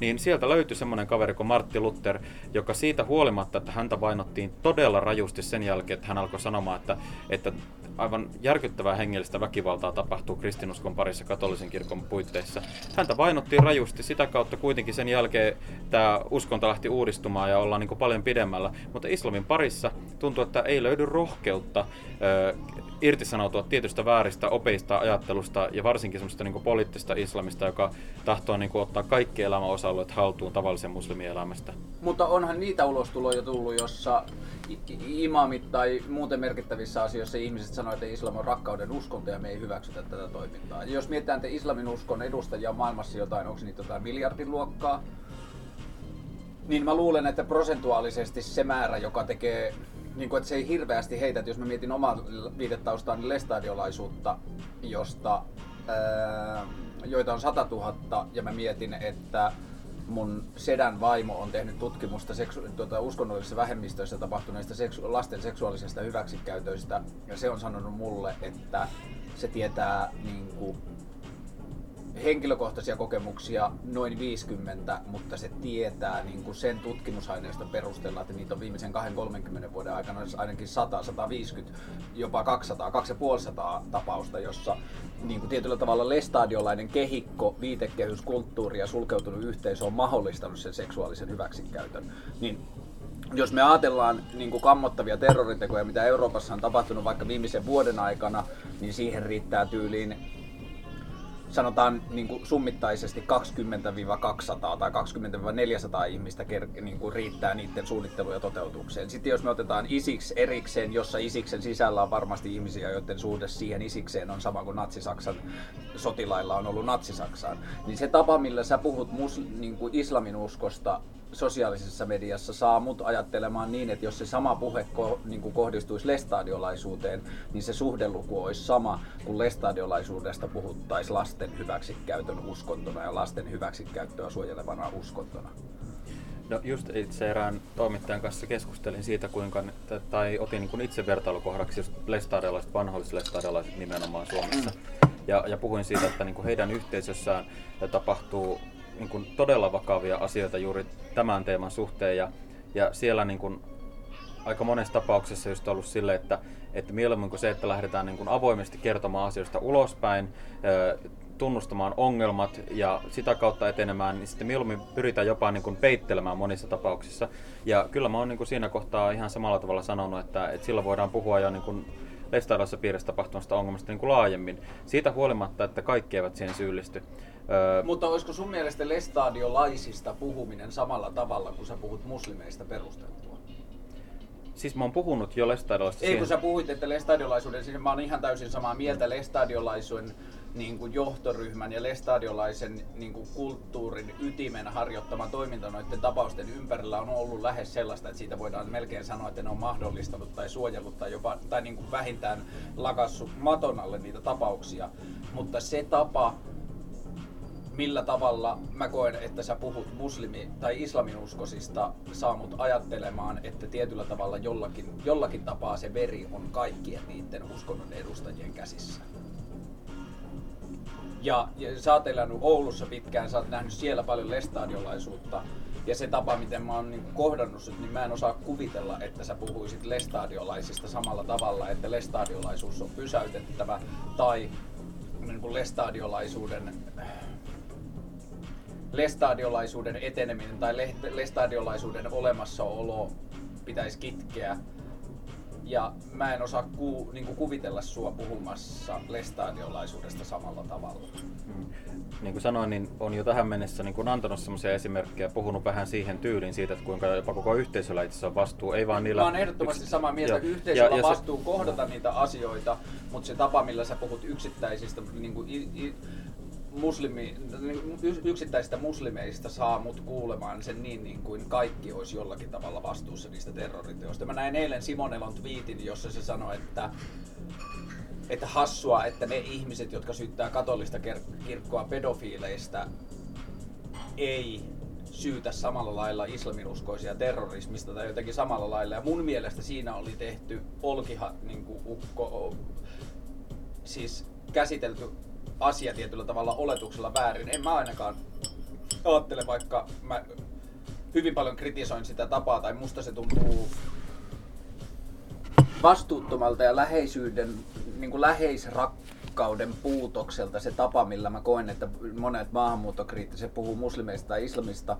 niin sieltä löytyi semmoinen kaveri kuin Martti Luther, joka siitä huolimatta, että häntä vainottiin todella rajusti sen jälkeen, että hän alkoi sanomaan, että, että aivan järkyttävää hengellistä väkivaltaa tapahtuu kristinuskon parissa katolisen kirkon puitteissa. Häntä vainottiin rajusti, sitä kautta kuitenkin sen jälkeen tämä uskonto lähti uudistumaan ja ollaan niin paljon pidemmällä. Mutta islamin parissa tuntuu, että ei löydy rohkeutta ö, irtisanoutua tietystä vääristä opeista, ajattelusta ja varsinkin semmoista niin poliittista islamista, joka tahtoo niin ottaa kaikki elämän osa-alueet haltuun tavallisen muslimielämästä. Mutta onhan niitä ulostuloja tullut, jossa imamit tai muuten merkittävissä asioissa ihmiset sanoo, että islam on rakkauden uskonto ja me ei hyväksytä tätä toimintaa. Jos mietitään, että islamin uskon edustajia maailmassa jotain, onko niitä jotain miljardin luokkaa, niin mä luulen, että prosentuaalisesti se määrä, joka tekee, niin kuin, että se ei hirveästi heitä, että jos mä mietin omaa viitetaustaani lestadiolaisuutta, josta, ää, joita on 100 000, ja mä mietin, että mun sedän vaimo on tehnyt tutkimusta seksu- tuota, uskonnollisissa vähemmistöissä tapahtuneista seksu- lasten seksuaalisesta hyväksikäytöistä, ja se on sanonut mulle, että se tietää niin kuin, henkilökohtaisia kokemuksia noin 50, mutta se tietää niin kuin sen tutkimusaineiston perusteella, että niitä on viimeisen 2-30 vuoden aikana ainakin 100, 150, jopa 200, 250 tapausta, jossa niin kuin tietyllä tavalla lestadiolainen kehikko, viitekehys, kulttuuri ja sulkeutunut yhteisö on mahdollistanut sen seksuaalisen hyväksikäytön. Niin jos me ajatellaan niin kuin kammottavia terroritekoja, mitä Euroopassa on tapahtunut vaikka viimeisen vuoden aikana, niin siihen riittää tyyliin sanotaan niin kuin summittaisesti 20-200 tai 20-400 ihmistä ker- niin kuin riittää niiden suunnitteluun ja toteutukseen. Sitten jos me otetaan isiksi erikseen, jossa isiksen sisällä on varmasti ihmisiä, joiden suhde siihen isikseen on sama kuin Natsi-Saksan sotilailla on ollut Natsi-Saksaan, niin se tapa, millä sä puhut mus, niin kuin islamin uskosta sosiaalisessa mediassa saa mut ajattelemaan niin, että jos se sama puhe ko, niin kuin kohdistuisi lestadiolaisuuteen, niin se suhdeluku olisi sama kuin lestadiolaisuudesta puhuttaisiin lasten hyväksikäytön uskontona ja lasten hyväksikäyttöä suojelevana uskontona. No just itse erään toimittajan kanssa keskustelin siitä, kuinka, tai otin niin kuin itse vertailukohdaksi just lestadiolaiset, vanholliset lestadiolaiset nimenomaan Suomessa. Mm. Ja, ja puhuin siitä, että niin kuin heidän yhteisössään tapahtuu niin kuin todella vakavia asioita juuri tämän teeman suhteen ja, ja siellä niin kuin aika monessa tapauksessa just ollut sille, että, että mieluummin kuin se, että lähdetään niin kuin avoimesti kertomaan asioista ulospäin, tunnustamaan ongelmat ja sitä kautta etenemään, niin sitten mieluummin pyritään jopa niin kuin peittelemään monissa tapauksissa. Ja kyllä mä oon niin siinä kohtaa ihan samalla tavalla sanonut, että, että silloin voidaan puhua jo niin kuin lestadiolaisessa piirissä tapahtumasta ongelmasta niin kuin laajemmin. Siitä huolimatta, että kaikki eivät siihen syyllisty. Öö, Mutta olisiko sun mielestä lestadiolaisista puhuminen samalla tavalla kuin sä puhut muslimeista perusteltua? siis mä oon puhunut jo lestadiolaisesta. Ei, kun sä puhuit, että lestadiolaisuuden, siis mä oon ihan täysin samaa mieltä lestadiolaisuuden niin kuin johtoryhmän ja lestadiolaisen niin kuin kulttuurin ytimen harjoittama toiminta noiden tapausten ympärillä on ollut lähes sellaista, että siitä voidaan melkein sanoa, että ne on mahdollistanut tai suojellut tai jopa tai niin kuin vähintään lakassut maton alle niitä tapauksia. Mutta se tapa, millä tavalla mä koen, että sä puhut muslimi- tai islaminuskosista, saa mut ajattelemaan, että tietyllä tavalla jollakin, jollakin tapaa se veri on kaikkien niiden uskonnon edustajien käsissä. Ja, ja sä oot elänyt Oulussa pitkään, sä oot nähnyt siellä paljon lestadiolaisuutta. Ja se tapa, miten mä oon niin kohdannut sut, niin mä en osaa kuvitella, että sä puhuisit lestadiolaisista samalla tavalla, että lestadiolaisuus on pysäytettävä tai niin kuin lestadiolaisuuden lestadiolaisuuden eteneminen tai lestadiolaisuuden olemassaolo pitäisi kitkeä. Ja mä en osaa ku, niin kuvitella sua puhumassa lestadiolaisuudesta samalla tavalla. Mm. Niin kuin sanoin, niin on jo tähän mennessä niin kuin antanut sellaisia esimerkkejä, puhunut vähän siihen tyyliin siitä, että kuinka jopa koko yhteisöllä itse on vastuu. Ei vaan niillä... Mä oon ehdottomasti yks... samaa mieltä, että yhteisöllä ja, ja vastuu se... kohdata niitä asioita, mutta se tapa, millä sä puhut yksittäisistä niin kuin, i, i, muslimi, yksittäisistä muslimeista saa mut kuulemaan sen niin, niin kuin kaikki olisi jollakin tavalla vastuussa niistä terroriteoista. Mä näin eilen Simonelon twiitin, jossa se sanoi, että että hassua, että ne ihmiset, jotka syyttää katolista kirkkoa pedofiileista, ei syytä samalla lailla islaminuskoisia terrorismista tai jotenkin samalla lailla. Ja mun mielestä siinä oli tehty olkiha, niin kuin ukko, siis käsitelty asia tietyllä tavalla oletuksella väärin. En mä ainakaan ajattele, vaikka mä hyvin paljon kritisoin sitä tapaa, tai musta se tuntuu vastuuttomalta ja läheisyyden, niin kuin läheisrakkauden puutokselta se tapa, millä mä koen, että monet maahanmuuttokriittiset puhuu muslimeista tai islamista,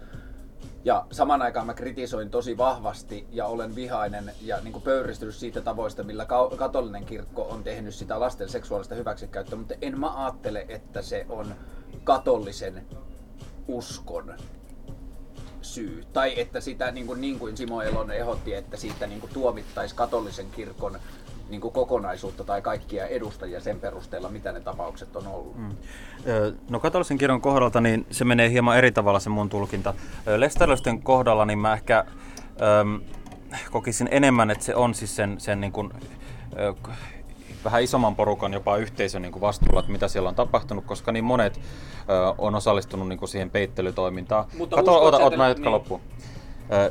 ja saman aikaan mä kritisoin tosi vahvasti ja olen vihainen ja niin kuin pöyristynyt siitä tavoista, millä katolinen kirkko on tehnyt sitä lasten seksuaalista hyväksikäyttöä, mutta en mä ajattele, että se on katolisen uskon syy. Tai että sitä, niin kuin, niin kuin Simo Elon ehdotti, että siitä niin kuin tuomittaisi katolisen kirkon niin kuin kokonaisuutta tai kaikkia edustajia sen perusteella, mitä ne tapaukset on ollut? Mm. No katolisen kirjan kohdalta niin se menee hieman eri tavalla se mun tulkinta. Lestadiolaisten kohdalla niin mä ehkä ähm, kokisin enemmän, että se on siis sen, sen niin kuin, äh, vähän isomman porukan, jopa yhteisön niin kuin vastuulla, että mitä siellä on tapahtunut, koska niin monet äh, on osallistunut niin kuin siihen peittelytoimintaan. Mutta Kato, ota, ota, mä niin. loppuun.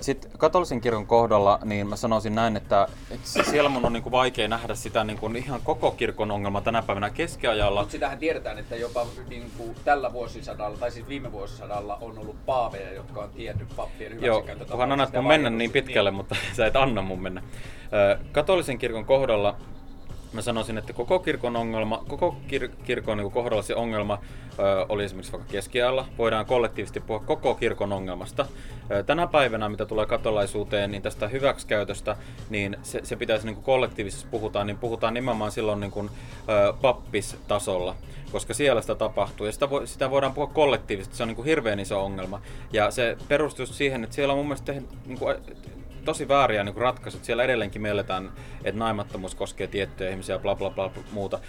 Sitten katolisen kirkon kohdalla, niin mä sanoisin näin, että, että siellä mun on niin kuin vaikea nähdä sitä niin kuin ihan koko kirkon ongelma tänä päivänä keskiajalla. Mutta sitähän tiedetään, että jopa niin kuin tällä vuosisadalla, tai siis viime vuosisadalla on ollut paaveja, jotka on tiennyt pappien hyväksikäyttöä. Joo, kunhan annat mun mennä niin pitkälle, niin. mutta sä et anna mun mennä. Katolisen kirkon kohdalla mä sanoisin, että koko kirkon ongelma, koko kir- kirkon niin kohdalla se ongelma ö, oli esimerkiksi vaikka keskiajalla. Voidaan kollektiivisesti puhua koko kirkon ongelmasta. Ö, tänä päivänä, mitä tulee katolaisuuteen, niin tästä hyväksikäytöstä, niin se, se pitäisi niin kollektiivisesti puhutaan, niin puhutaan nimenomaan silloin niin kuin, ö, pappistasolla koska siellä sitä tapahtuu. Ja sitä, vo, sitä voidaan puhua kollektiivisesti, se on niin kuin hirveän iso ongelma. Ja se perustuu siihen, että siellä on mun mielestä tehnyt, niin kuin, tosi vääriä niin ratkaisut. Siellä edelleenkin mielletään, että naimattomuus koskee tiettyjä ihmisiä ja bla bla bla muuta.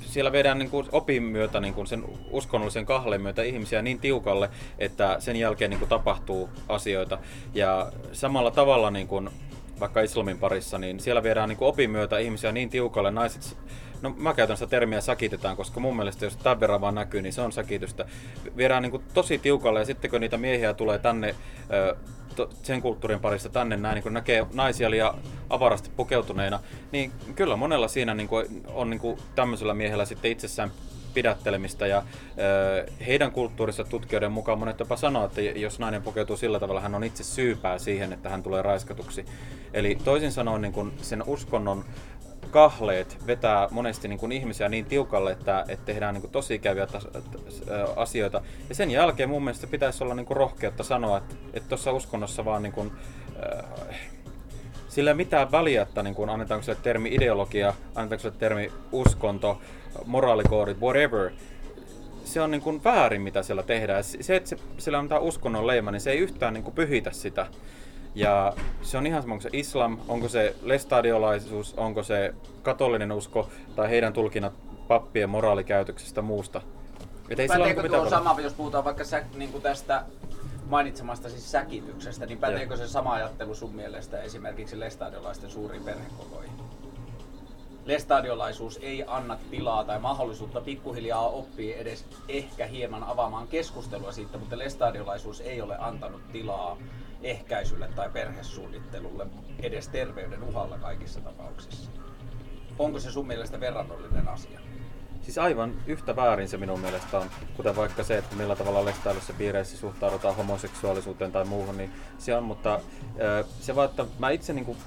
Siellä vedään niin kuin opin myötä, niin kuin sen uskonnollisen kahleen myötä ihmisiä niin tiukalle, että sen jälkeen niin kuin tapahtuu asioita. Ja samalla tavalla niin kuin vaikka islamin parissa, niin siellä viedään niin opin myötä ihmisiä niin tiukalle. Naiset No mä käytän sitä termiä sakitetaan, koska mun mielestä jos tämän verran vaan näkyy, niin se on sakitystä. Viedään niin tosi tiukalle ja sitten kun niitä miehiä tulee tänne sen kulttuurin parissa tänne näin, niin kun näkee naisia liian avarasti pukeutuneina, niin kyllä monella siinä niin kuin, on niin kuin tämmöisellä miehellä sitten itsessään pidättelemistä ja ö, heidän kulttuurissa tutkijoiden mukaan monet jopa sanoo, että jos nainen pukeutuu sillä tavalla, hän on itse syypää siihen, että hän tulee raiskatuksi. Eli toisin sanoen niin kuin sen uskonnon kahleet vetää monesti niin kuin ihmisiä niin tiukalle, että, että tehdään niin kuin tosi ikäviä asioita. Ja sen jälkeen mun mielestä pitäisi olla niin kuin rohkeutta sanoa, että tuossa uskonnossa vaan niin kuin, äh, sillä ei mitään väliä, että niin kuin, annetaanko se termi ideologia, annetaanko se termi uskonto, moraalikoodit, whatever. Se on niin kuin väärin, mitä siellä tehdään. Se, että se, sillä on uskonnon leima, niin se ei yhtään niin kuin pyhitä sitä. Ja se on ihan sama, onko se islam, onko se lestadiolaisuus, onko se katolinen usko tai heidän tulkinnat pappien moraalikäytöksestä muusta. Et ei Päteekö tuo olla... sama, jos puhutaan vaikka sä, niin kuin tästä mainitsemasta siis säkityksestä, niin päteekö se sama ajattelu sun mielestä esimerkiksi lestadiolaisten suuriin perhekokoihin? lestadiolaisuus ei anna tilaa tai mahdollisuutta pikkuhiljaa oppia edes ehkä hieman avaamaan keskustelua siitä, mutta lestadiolaisuus ei ole antanut tilaa ehkäisylle tai perhesuunnittelulle edes terveyden uhalla kaikissa tapauksissa. Onko se sun mielestä verrannollinen asia? Siis aivan yhtä väärin se minun mielestä on, kuten vaikka se, että millä tavalla lestailussa piireissä suhtaudutaan homoseksuaalisuuteen tai muuhun, niin se on, mutta se vaan, että mä itse niin kuin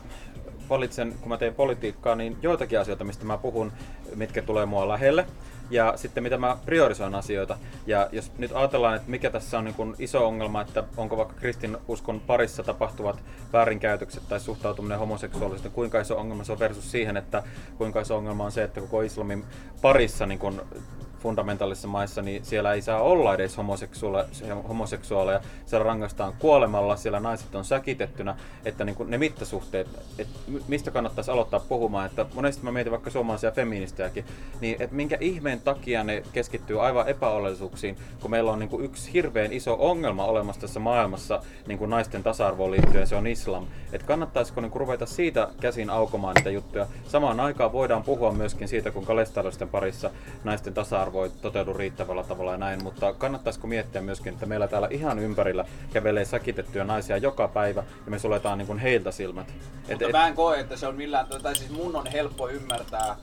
valitsen, kun mä teen politiikkaa, niin joitakin asioita, mistä mä puhun, mitkä tulee mua lähelle, ja sitten mitä mä priorisoin asioita. Ja jos nyt ajatellaan, että mikä tässä on niin kuin iso ongelma, että onko vaikka kristinuskon parissa tapahtuvat väärinkäytökset tai suhtautuminen homoseksuaalisuuteen, kuinka iso ongelma se on versus siihen, että kuinka iso ongelma on se, että koko islamin parissa niin kuin fundamentalisissa maissa, niin siellä ei saa olla edes homoseksuaaleja, siellä rangaistaan kuolemalla, siellä naiset on säkitettynä, että niin kuin ne mittasuhteet, että mistä kannattaisi aloittaa puhumaan, että monesti mä mietin vaikka suomalaisia feministejäkin, niin että minkä ihmeen takia ne keskittyy aivan epäolellisuuksiin, kun meillä on niin kuin yksi hirveän iso ongelma olemassa tässä maailmassa niin kuin naisten tasa-arvoon liittyen, se on islam. Että kannattaisiko niin kuin ruveta siitä käsin aukomaan niitä juttuja. Samaan aikaan voidaan puhua myöskin siitä, kuinka lestadiolaisten parissa naisten tasa-arvo voi toteudu riittävällä tavalla ja näin, mutta kannattaisiko miettiä myöskin, että meillä täällä ihan ympärillä kävelee säkitettyjä naisia joka päivä ja me suljetaan niin kuin heiltä silmät. Mutta et, mä en koe, että se on millään, tai siis mun on helppo ymmärtää,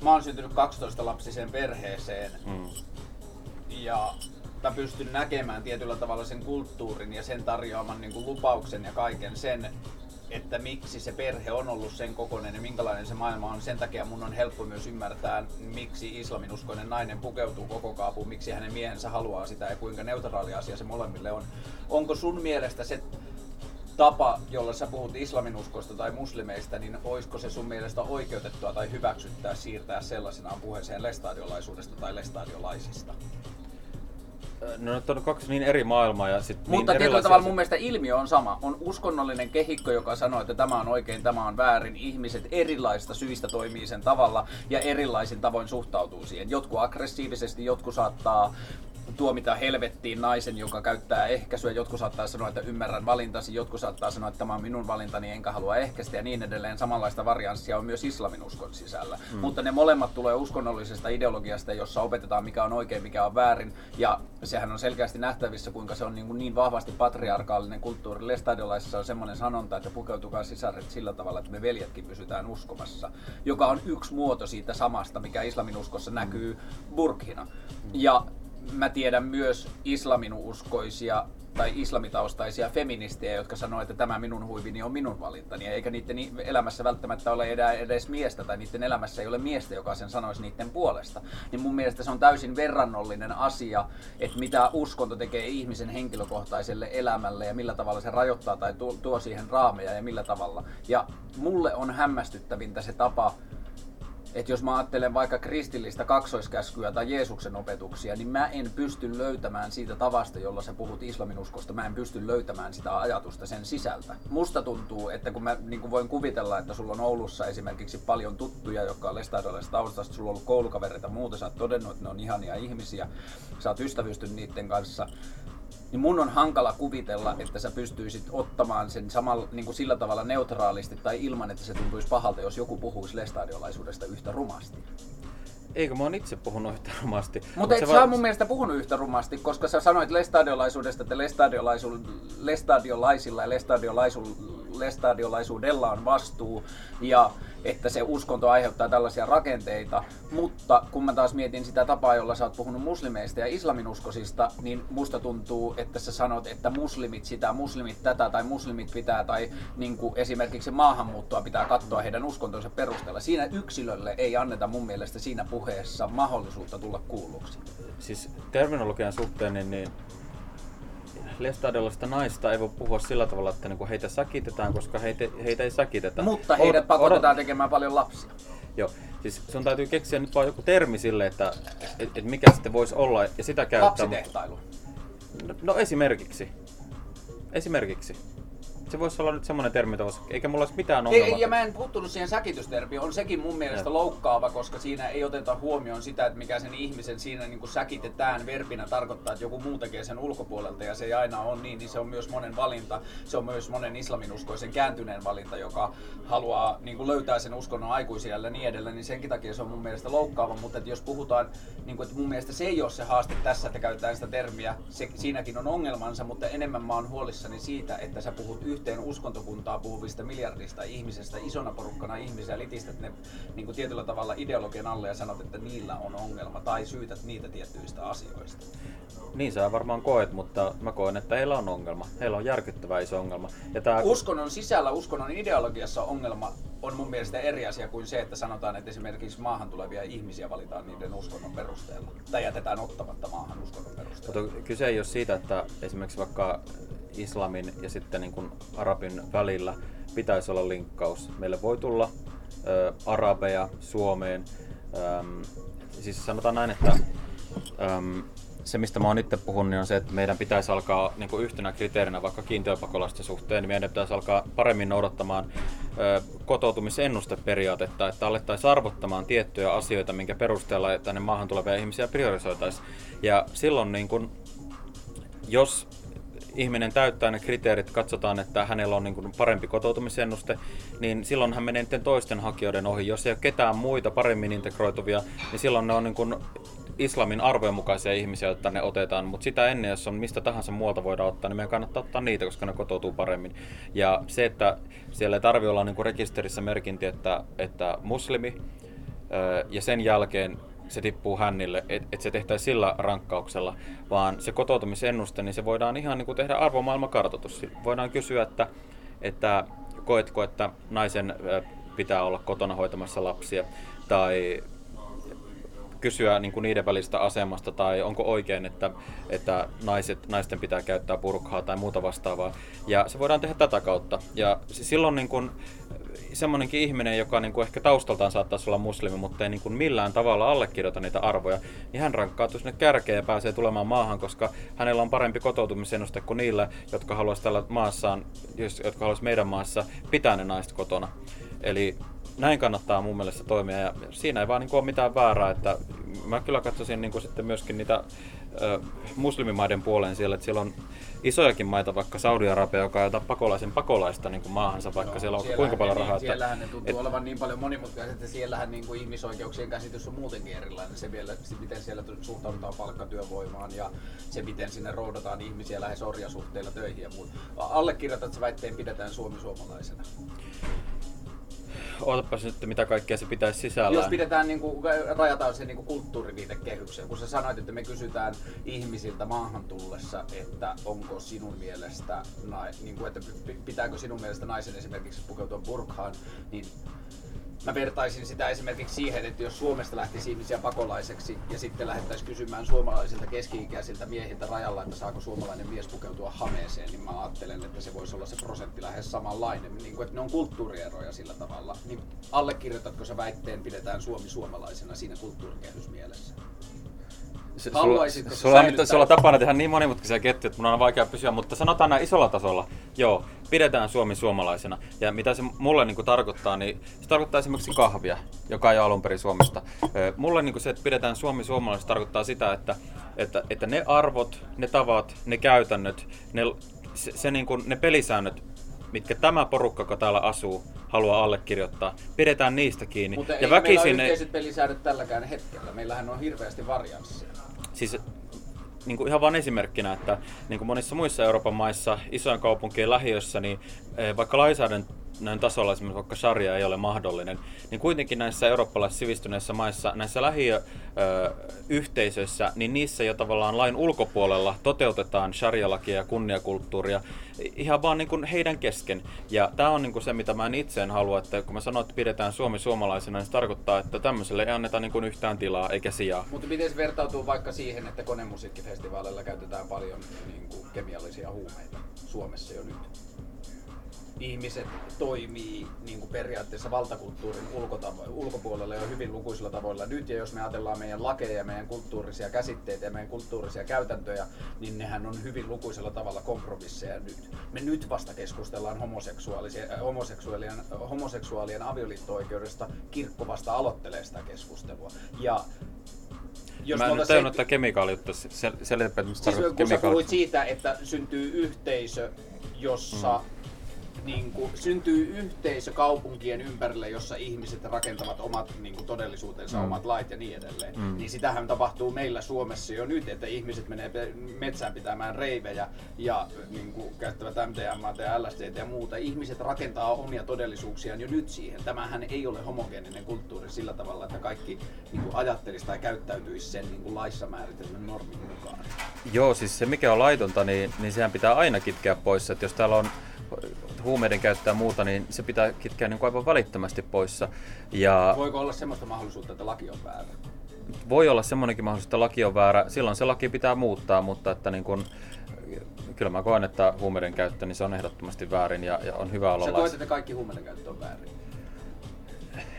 mä oon syntynyt 12 lapsiseen perheeseen mm. ja mä pystyn näkemään tietyllä tavalla sen kulttuurin ja sen tarjoaman niin kuin lupauksen ja kaiken sen, että miksi se perhe on ollut sen kokoinen ja minkälainen se maailma on. Sen takia mun on helppo myös ymmärtää, miksi islaminuskoinen nainen pukeutuu koko kaapuun, miksi hänen miehensä haluaa sitä ja kuinka neutraali asia se molemmille on. Onko sun mielestä se tapa, jolla sä puhut islaminuskoista tai muslimeista, niin olisiko se sun mielestä oikeutettua tai hyväksyttää siirtää sellaisenaan puheeseen lestadiolaisuudesta tai lestadiolaisista? No nyt on kaksi niin eri maailmaa ja sitten Mutta niin tietyllä tavalla mun mielestä ilmiö on sama. On uskonnollinen kehikko, joka sanoo, että tämä on oikein, tämä on väärin. Ihmiset erilaista syistä toimii sen tavalla ja erilaisin tavoin suhtautuu siihen. Jotkut aggressiivisesti, jotkut saattaa tuomita helvettiin naisen, joka käyttää ehkäisyä. Jotkut saattaa sanoa, että ymmärrän valintasi, jotkut saattaa sanoa, että tämä on minun valintani, enkä halua ehkäistä ja niin edelleen. Samanlaista varianssia on myös islamin uskon sisällä. Mm. Mutta ne molemmat tulee uskonnollisesta ideologiasta, jossa opetetaan mikä on oikein, mikä on väärin. Ja sehän on selkeästi nähtävissä, kuinka se on niin, kuin niin vahvasti patriarkaalinen kulttuuri. Lestadiolaisessa on semmoinen sanonta, että pukeutukaa sisaret sillä tavalla, että me veljetkin pysytään uskomassa. Joka on yksi muoto siitä samasta, mikä islamin uskossa näkyy burkina. Ja mä tiedän myös islaminuskoisia tai islamitaustaisia feministejä, jotka sanoo, että tämä minun huivini on minun valintani, eikä niiden elämässä välttämättä ole edes miestä, tai niiden elämässä ei ole miestä, joka sen sanoisi niiden puolesta. Niin mun mielestä se on täysin verrannollinen asia, että mitä uskonto tekee ihmisen henkilökohtaiselle elämälle, ja millä tavalla se rajoittaa tai tuo, siihen raameja, ja millä tavalla. Ja mulle on hämmästyttävintä se tapa, että jos mä ajattelen vaikka kristillistä kaksoiskäskyä tai Jeesuksen opetuksia, niin mä en pysty löytämään siitä tavasta, jolla sä puhut islaminuskosta, mä en pysty löytämään sitä ajatusta sen sisältä. Musta tuntuu, että kun mä niin kuin voin kuvitella, että sulla on Oulussa esimerkiksi paljon tuttuja, jotka on lestadiolaisesta taustasta, sulla on ollut koulukavereita ja muuta, sä oot todennut, että ne on ihania ihmisiä, sä oot ystävystynyt niiden kanssa, niin mun on hankala kuvitella, että sä pystyisit ottamaan sen samalla, niin kuin sillä tavalla neutraalisti tai ilman, että se tuntuisi pahalta, jos joku puhuisi lestadiolaisuudesta yhtä rumasti. Eikö mä oon itse puhunut yhtä rumasti? Mutta et sä va- mun mielestä puhunut yhtä rumasti, koska sä sanoit lestadiolaisuudesta, että lestadiolaisilla ja lestadiolaisuudella on vastuu. Ja että se uskonto aiheuttaa tällaisia rakenteita, mutta kun mä taas mietin sitä tapaa, jolla sä oot puhunut muslimeista ja islaminuskosista, niin musta tuntuu, että sä sanot, että muslimit sitä, muslimit tätä tai muslimit pitää tai niin kuin esimerkiksi maahanmuuttoa pitää katsoa heidän uskontonsa perusteella. Siinä yksilölle ei anneta mun mielestä siinä puheessa mahdollisuutta tulla kuulluksi. Siis terminologian suhteen, niin, niin lestadiolaisista naista ei voi puhua sillä tavalla, että niinku heitä säkitetään, koska heitä, heitä ei säkitetä. Mutta heidät pakotetaan tekemään paljon lapsia. Joo, siis sun täytyy keksiä nyt vaan joku termi sille, että et, et mikä sitten voisi olla ja sitä käyttää. Lapsitehtailu. No, no esimerkiksi. Esimerkiksi. Se voisi olla nyt semmoinen termi, voisi, eikä mulla olisi mitään ongelmaa. Ei, ja mä en puuttunut siihen säkitystermiin. On sekin mun mielestä loukkaava, koska siinä ei oteta huomioon sitä, että mikä sen ihmisen siinä niin kuin säkitetään verbinä tarkoittaa, että joku muu tekee sen ulkopuolelta ja se ei aina ole niin, niin se on myös monen valinta. Se on myös monen islaminuskoisen kääntyneen valinta, joka haluaa niin kuin löytää sen uskonnon aikuisia ja niin edelleen, niin senkin takia se on mun mielestä loukkaava, mutta että jos puhutaan, niin kuin, että mun mielestä se ei ole se haaste tässä, että käytetään sitä termiä, se, siinäkin on ongelmansa, mutta enemmän mä oon huolissani siitä, että sä puhut yhteen uskontokuntaa puhuvista miljardista ihmisestä, isona porukkana ihmisiä, litistät ne niin kuin tietyllä tavalla ideologian alle ja sanot, että niillä on ongelma, tai syytät niitä tiettyistä asioista. Niin sä varmaan koet, mutta mä koen, että heillä on ongelma. Heillä on järkyttävä iso ongelma. Ja tää... Uskonnon sisällä, uskonnon ideologiassa ongelma on mun mielestä eri asia kuin se, että sanotaan, että esimerkiksi maahan tulevia ihmisiä valitaan niiden uskonnon perusteella. Tai jätetään ottamatta maahan uskonnon perusteella. Mutta kyse ei ole siitä, että esimerkiksi vaikka islamin ja sitten niin kuin arabin välillä pitäisi olla linkkaus. Meille voi tulla ö, arabeja Suomeen. Öm, siis sanotaan näin, että öm, se, mistä mä oon itse puhunut, niin on se, että meidän pitäisi alkaa niin kuin yhtenä kriteerinä vaikka kiintiöpakolaisten suhteen, niin meidän pitäisi alkaa paremmin noudattamaan ö, kotoutumisennusteperiaatetta, että alettaisiin arvottamaan tiettyjä asioita, minkä perusteella tänne maahan tulevia ihmisiä priorisoitaisiin. Ja silloin, niin kun, jos ihminen täyttää ne kriteerit, katsotaan, että hänellä on niin kuin parempi kotoutumisennuste, niin silloin hän menee toisten hakijoiden ohi. Jos ei ole ketään muita paremmin integroituvia, niin silloin ne on niin kuin islamin arvojen mukaisia ihmisiä, joita ne otetaan, mutta sitä ennen, jos on mistä tahansa muualta voidaan ottaa, niin meidän kannattaa ottaa niitä, koska ne kotoutuu paremmin. Ja se, että siellä ei tarvitse olla niin kuin rekisterissä merkinti, että, että muslimi, ja sen jälkeen se tippuu hännille, että et se tehtäisiin sillä rankkauksella, vaan se kotoutumisennuste, niin se voidaan ihan niin kuin tehdä arvomaailmakartoitus. Voidaan kysyä, että, että koetko, että naisen pitää olla kotona hoitamassa lapsia, tai kysyä niin kuin niiden välistä asemasta tai onko oikein, että, että naiset, naisten pitää käyttää purkhaa tai muuta vastaavaa. Ja se voidaan tehdä tätä kautta. Ja silloin niin kuin, semmoinenkin ihminen, joka niin kuin ehkä taustaltaan saattaisi olla muslimi, mutta ei niin kuin millään tavalla allekirjoita niitä arvoja, niin hän rankkautuu sinne kärkeen ja pääsee tulemaan maahan, koska hänellä on parempi kotoutumisennuste kuin niillä, jotka haluaisivat tällä maassaan, jotka haluaisivat meidän maassa pitää ne naiset kotona. Eli näin kannattaa mun mielestä toimia ja siinä ei vaan niin kuin ole mitään väärää, että mä kyllä katsoisin niin kuin sitten myöskin niitä ö, muslimimaiden puoleen siellä, että siellä on isojakin maita, vaikka Saudi-Arabia, joka ajaa pakolaisen pakolaista niin kuin maahansa, vaikka no, siellä on kuinka paljon rahaa. Niin, siellähän ne tuntuu et, olevan niin paljon monimutkaiset, että siellähän niin kuin ihmisoikeuksien käsitys on muutenkin erilainen. Se, vielä, se miten siellä suhtaudutaan palkkatyövoimaan ja se, miten sinne roudataan ihmisiä lähes orjasuhteilla töihin ja muuta. Allekirjoitat se väitteen, pidetään Suomi suomalaisena ootapas nyt, mitä kaikkea se pitäisi sisällä. Jos pidetään, niin kuin, rajataan se niin kulttuuriviitekehykseen, kun sä sanoit, että me kysytään ihmisiltä maahan tullessa, että onko sinun mielestä, niin kuin, että pitääkö sinun mielestä naisen esimerkiksi pukeutua burkhaan, niin Mä vertaisin sitä esimerkiksi siihen, että jos Suomesta lähtisi ihmisiä pakolaiseksi ja sitten lähdettäisiin kysymään suomalaisilta keski-ikäisiltä miehiltä rajalla, että saako suomalainen mies pukeutua hameeseen, niin mä ajattelen, että se voisi olla se prosentti lähes samanlainen. Niin kuin, että ne on kulttuurieroja sillä tavalla. Niin allekirjoitatko sä väitteen, pidetään Suomi suomalaisena siinä kulttuurikehysmielessä? Sulla, sulla, on, sulla on tapana tehdä niin monimutkaisia ketjuja, että mun on vaikea pysyä, mutta sanotaan näin isolla tasolla, joo, pidetään Suomi suomalaisena. Ja mitä se mulle niin kuin tarkoittaa, niin se tarkoittaa esimerkiksi kahvia, joka ei ole alun perin Suomesta. Mulle niin kuin se, että pidetään Suomi suomalaisena, tarkoittaa sitä, että, että, että ne arvot, ne tavat, ne käytännöt, ne, se, se niin kuin, ne pelisäännöt, mitkä tämä porukka, joka täällä asuu, haluaa allekirjoittaa. Pidetään niistä kiinni. Mutta ja ei väkisin meillä ole yhteiset pelisäännöt tälläkään hetkellä. Meillähän on hirveästi varianssia. Siis niin kuin ihan vain esimerkkinä, että niin kuin monissa muissa Euroopan maissa, isojen kaupunkien lähiössä, niin eh, vaikka lainsäädännön tasolla esimerkiksi vaikka sharia ei ole mahdollinen, niin kuitenkin näissä eurooppalaisissa sivistyneissä maissa, näissä lähiöyhteisöissä, niin niissä jo tavallaan lain ulkopuolella toteutetaan sharia-lakia ja kunniakulttuuria ihan vaan niin kuin heidän kesken. Ja tämä on niin kuin se, mitä mä en itse en halua, että kun mä sanon, että pidetään Suomi suomalaisena, niin se tarkoittaa, että tämmöiselle ei anneta niin kuin yhtään tilaa eikä sijaa. Mutta miten se vertautuu vaikka siihen, että konemusiikkifestivaaleilla käytetään paljon niin kuin kemiallisia huumeita Suomessa jo nyt? Ihmiset toimii niin kuin periaatteessa valtakulttuurin ulkotavo- ulkopuolella jo hyvin lukuisilla tavoilla nyt. Ja jos me ajatellaan meidän lakeja, meidän kulttuurisia käsitteitä ja meidän kulttuurisia käytäntöjä, niin nehän on hyvin lukuisella tavalla kompromisseja nyt. Me nyt vasta keskustellaan homoseksuaalien, homoseksuaalien, homoseksuaalien avioliitto-oikeudesta. Kirkko vasta aloittelee sitä keskustelua. Ja jos Mä en nyt tajunnut, että kemikaalijuttu, sel- selitänpä, että siis kun sä puhuit siitä, että syntyy yhteisö, jossa mm niin kuin, syntyy yhteisö kaupunkien ympärille, jossa ihmiset rakentavat omat niin kuin, todellisuutensa, mm. omat lait ja niin edelleen. Mm. Niin sitähän tapahtuu meillä Suomessa jo nyt, että ihmiset menee metsään pitämään reivejä ja niin kuin, käyttävät MDMA ja LSD ja muuta. Ihmiset rakentaa omia todellisuuksiaan jo nyt siihen. Tämähän ei ole homogeeninen kulttuuri sillä tavalla, että kaikki niin kuin, ajattelisi tai käyttäytyisi sen niin kuin, laissa määritelmän normin mukaan. Joo, siis se mikä on laitonta, niin, niin sehän pitää aina kitkeä pois. Että jos täällä on huumeiden käyttöä ja muuta, niin se pitää kitkeä niin kuin aivan välittömästi poissa. Ja Voiko olla semmoista mahdollisuutta, että laki on väärä? Voi olla semmoinenkin mahdollisuus, että laki on väärä. Silloin se laki pitää muuttaa, mutta että niin kuin, kyllä mä koen, että huumeiden käyttö niin se on ehdottomasti väärin ja, ja on hyvä olla Sä koet, että kaikki huumeiden käyttö on väärin?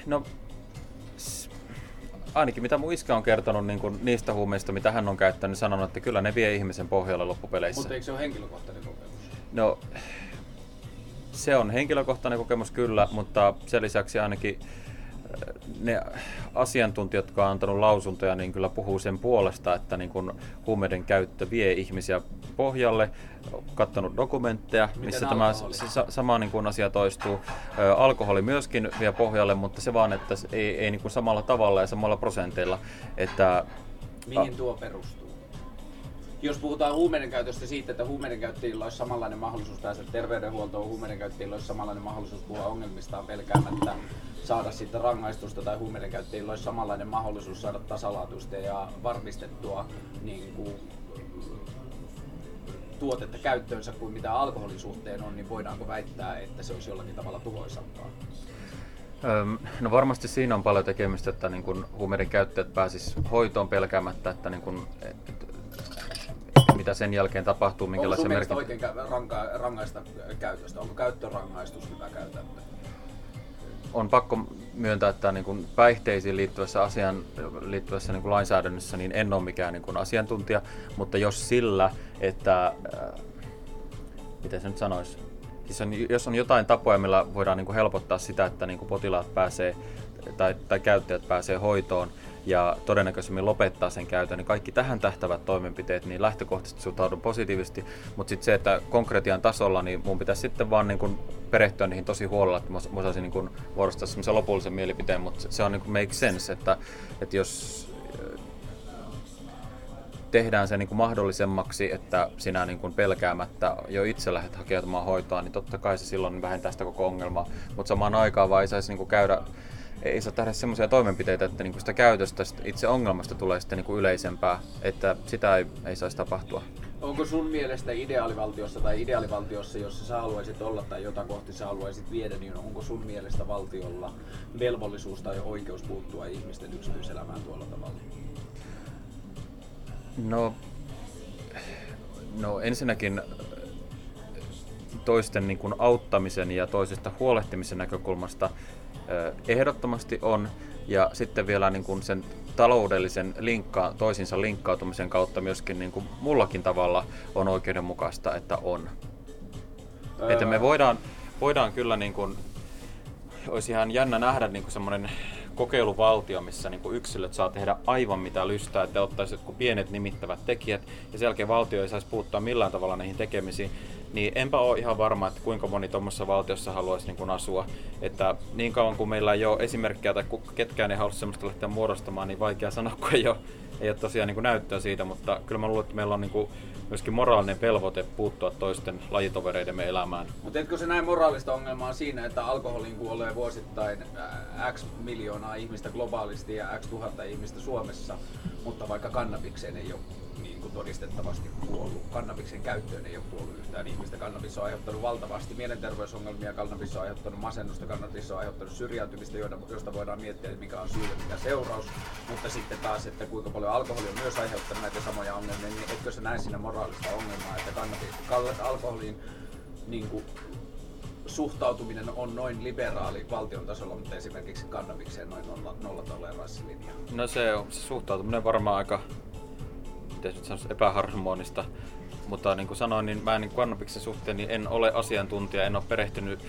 No, ainakin mitä mun iskä on kertonut niin kuin niistä huumeista, mitä hän on käyttänyt, niin sanonut, että kyllä ne vie ihmisen pohjalle loppupeleissä. Mutta eikö se ole henkilökohtainen kokemus? No, se on henkilökohtainen kokemus kyllä, mutta sen lisäksi ainakin äh, ne asiantuntijat, jotka on antanut lausuntoja, niin kyllä puhuu sen puolesta, että niin kun huumeiden käyttö vie ihmisiä pohjalle. Katsonut dokumentteja, missä Miten tämä sa- sama niin kun asia toistuu. alkoholi myöskin vie pohjalle, mutta se vaan, että ei, ei niin samalla tavalla ja samalla prosenteilla. Että, Mihin tuo perustuu? Jos puhutaan huumeiden käytöstä siitä, että huumeiden käyttäjillä olisi samanlainen mahdollisuus päästä terveydenhuoltoon, huumeiden käyttäjillä olisi samanlainen mahdollisuus puhua ongelmistaan pelkäämättä saada siitä rangaistusta tai huumeiden käyttäjillä olisi samanlainen mahdollisuus saada tasalaatuista ja varmistettua niin kuin, tuotetta käyttöönsä kuin mitä alkoholin suhteen on, niin voidaanko väittää, että se olisi jollakin tavalla tuhoisampaa? No varmasti siinä on paljon tekemistä, että niin kun huumeiden käyttäjät pääsis hoitoon pelkäämättä, että niin kun, et, mitä sen jälkeen tapahtuu, minkälaisia merkityksiä. oikein ranka- rangaista käytöstä? Onko käyttörangaistus hyvä käytäntö? On pakko myöntää, että niin kuin päihteisiin liittyvässä, asian, liittyvässä niin kuin lainsäädännössä niin en ole mikään niin kuin asiantuntija, mutta jos sillä, että äh, miten se nyt sanoisi, siis on, jos on jotain tapoja, millä voidaan niin kuin helpottaa sitä, että niin kuin potilaat pääsee tai, tai käyttäjät pääsee hoitoon, ja todennäköisemmin lopettaa sen käytön, niin kaikki tähän tähtävät toimenpiteet, niin lähtökohtaisesti suhtaudun positiivisesti, mutta sitten se, että konkretian tasolla, niin mun pitäisi sitten vaan niin kun perehtyä niihin tosi huolella, että mä osaisin niin kun muodostaa semmoisen lopullisen mielipiteen, mutta se on niin kuin make sense, että, että jos äh, tehdään se niin kuin mahdollisemmaksi, että sinä niin kuin pelkäämättä jo itse lähdet hakeutumaan hoitoa, niin totta kai se silloin vähentää sitä koko ongelmaa. Mutta samaan aikaan vaan ei saisi niin kuin käydä ei saa tehdä semmoisia toimenpiteitä, että niinku sitä käytöstä sitä itse ongelmasta tulee sitten niinku yleisempää, että sitä ei, ei saisi tapahtua. Onko sun mielestä ideaalivaltiossa tai ideaalivaltiossa, jossa sä haluaisit olla tai jota kohti sä haluaisit viedä, niin onko sun mielestä valtiolla velvollisuus tai oikeus puuttua ihmisten yksityiselämään tuolla tavalla? No, no ensinnäkin toisten niin kuin auttamisen ja toisesta huolehtimisen näkökulmasta ehdottomasti on. Ja sitten vielä niin kuin sen taloudellisen linkka, toisinsa linkkautumisen kautta myöskin niin kuin mullakin tavalla on oikeudenmukaista, että on. Ää... Että me voidaan, voidaan kyllä, niin kuin, olisi ihan jännä nähdä niin kuin semmoinen kokeiluvaltio, missä niin kuin yksilöt saa tehdä aivan mitä lystää, että ottaisi jotkut pienet nimittävät tekijät, ja sen jälkeen valtio ei saisi puuttua millään tavalla näihin tekemisiin, niin enpä ole ihan varma, että kuinka moni tuommoisessa valtiossa haluaisi niin kuin asua. Että niin kauan kuin meillä ei ole esimerkkejä tai ketkään ei halua sellaista lähteä muodostamaan, niin vaikea sanoa, kun ei ole, ei ole tosiaan niin kuin näyttöä siitä, mutta kyllä mä luulen, että meillä on niin kuin myöskin moraalinen velvoite puuttua toisten lajitovereidemme elämään. Mutta etkö se näin moraalista ongelmaa siinä, että alkoholin kuolee vuosittain X miljoonaa ihmistä globaalisti ja X tuhatta ihmistä Suomessa, mutta vaikka kannabikseen ei ole niin kuin todistettavasti kuollut. Kannabiksen käyttöön ei ole kuollut yhtään ihmistä. Kannabis on aiheuttanut valtavasti mielenterveysongelmia, kannabis on aiheuttanut masennusta, kannabis on aiheuttanut syrjäytymistä, josta voidaan miettiä, mikä on syy ja mikä seuraus. Mutta sitten taas, että kuinka paljon alkoholi on myös aiheuttanut näitä samoja ongelmia, niin etkö sä näe siinä moraalista ongelmaa, että kannabis, alkoholin niin kuin, suhtautuminen on noin liberaali valtion tasolla, mutta esimerkiksi kannabikseen noin nolla, nollatoleranssilinja? No se, on, se suhtautuminen varmaan aika, miten nyt sanoisi, epäharmonista. Mutta niin kuin sanoin, niin mä en niin kannabiksen suhteen niin en ole asiantuntija, en ole perehtynyt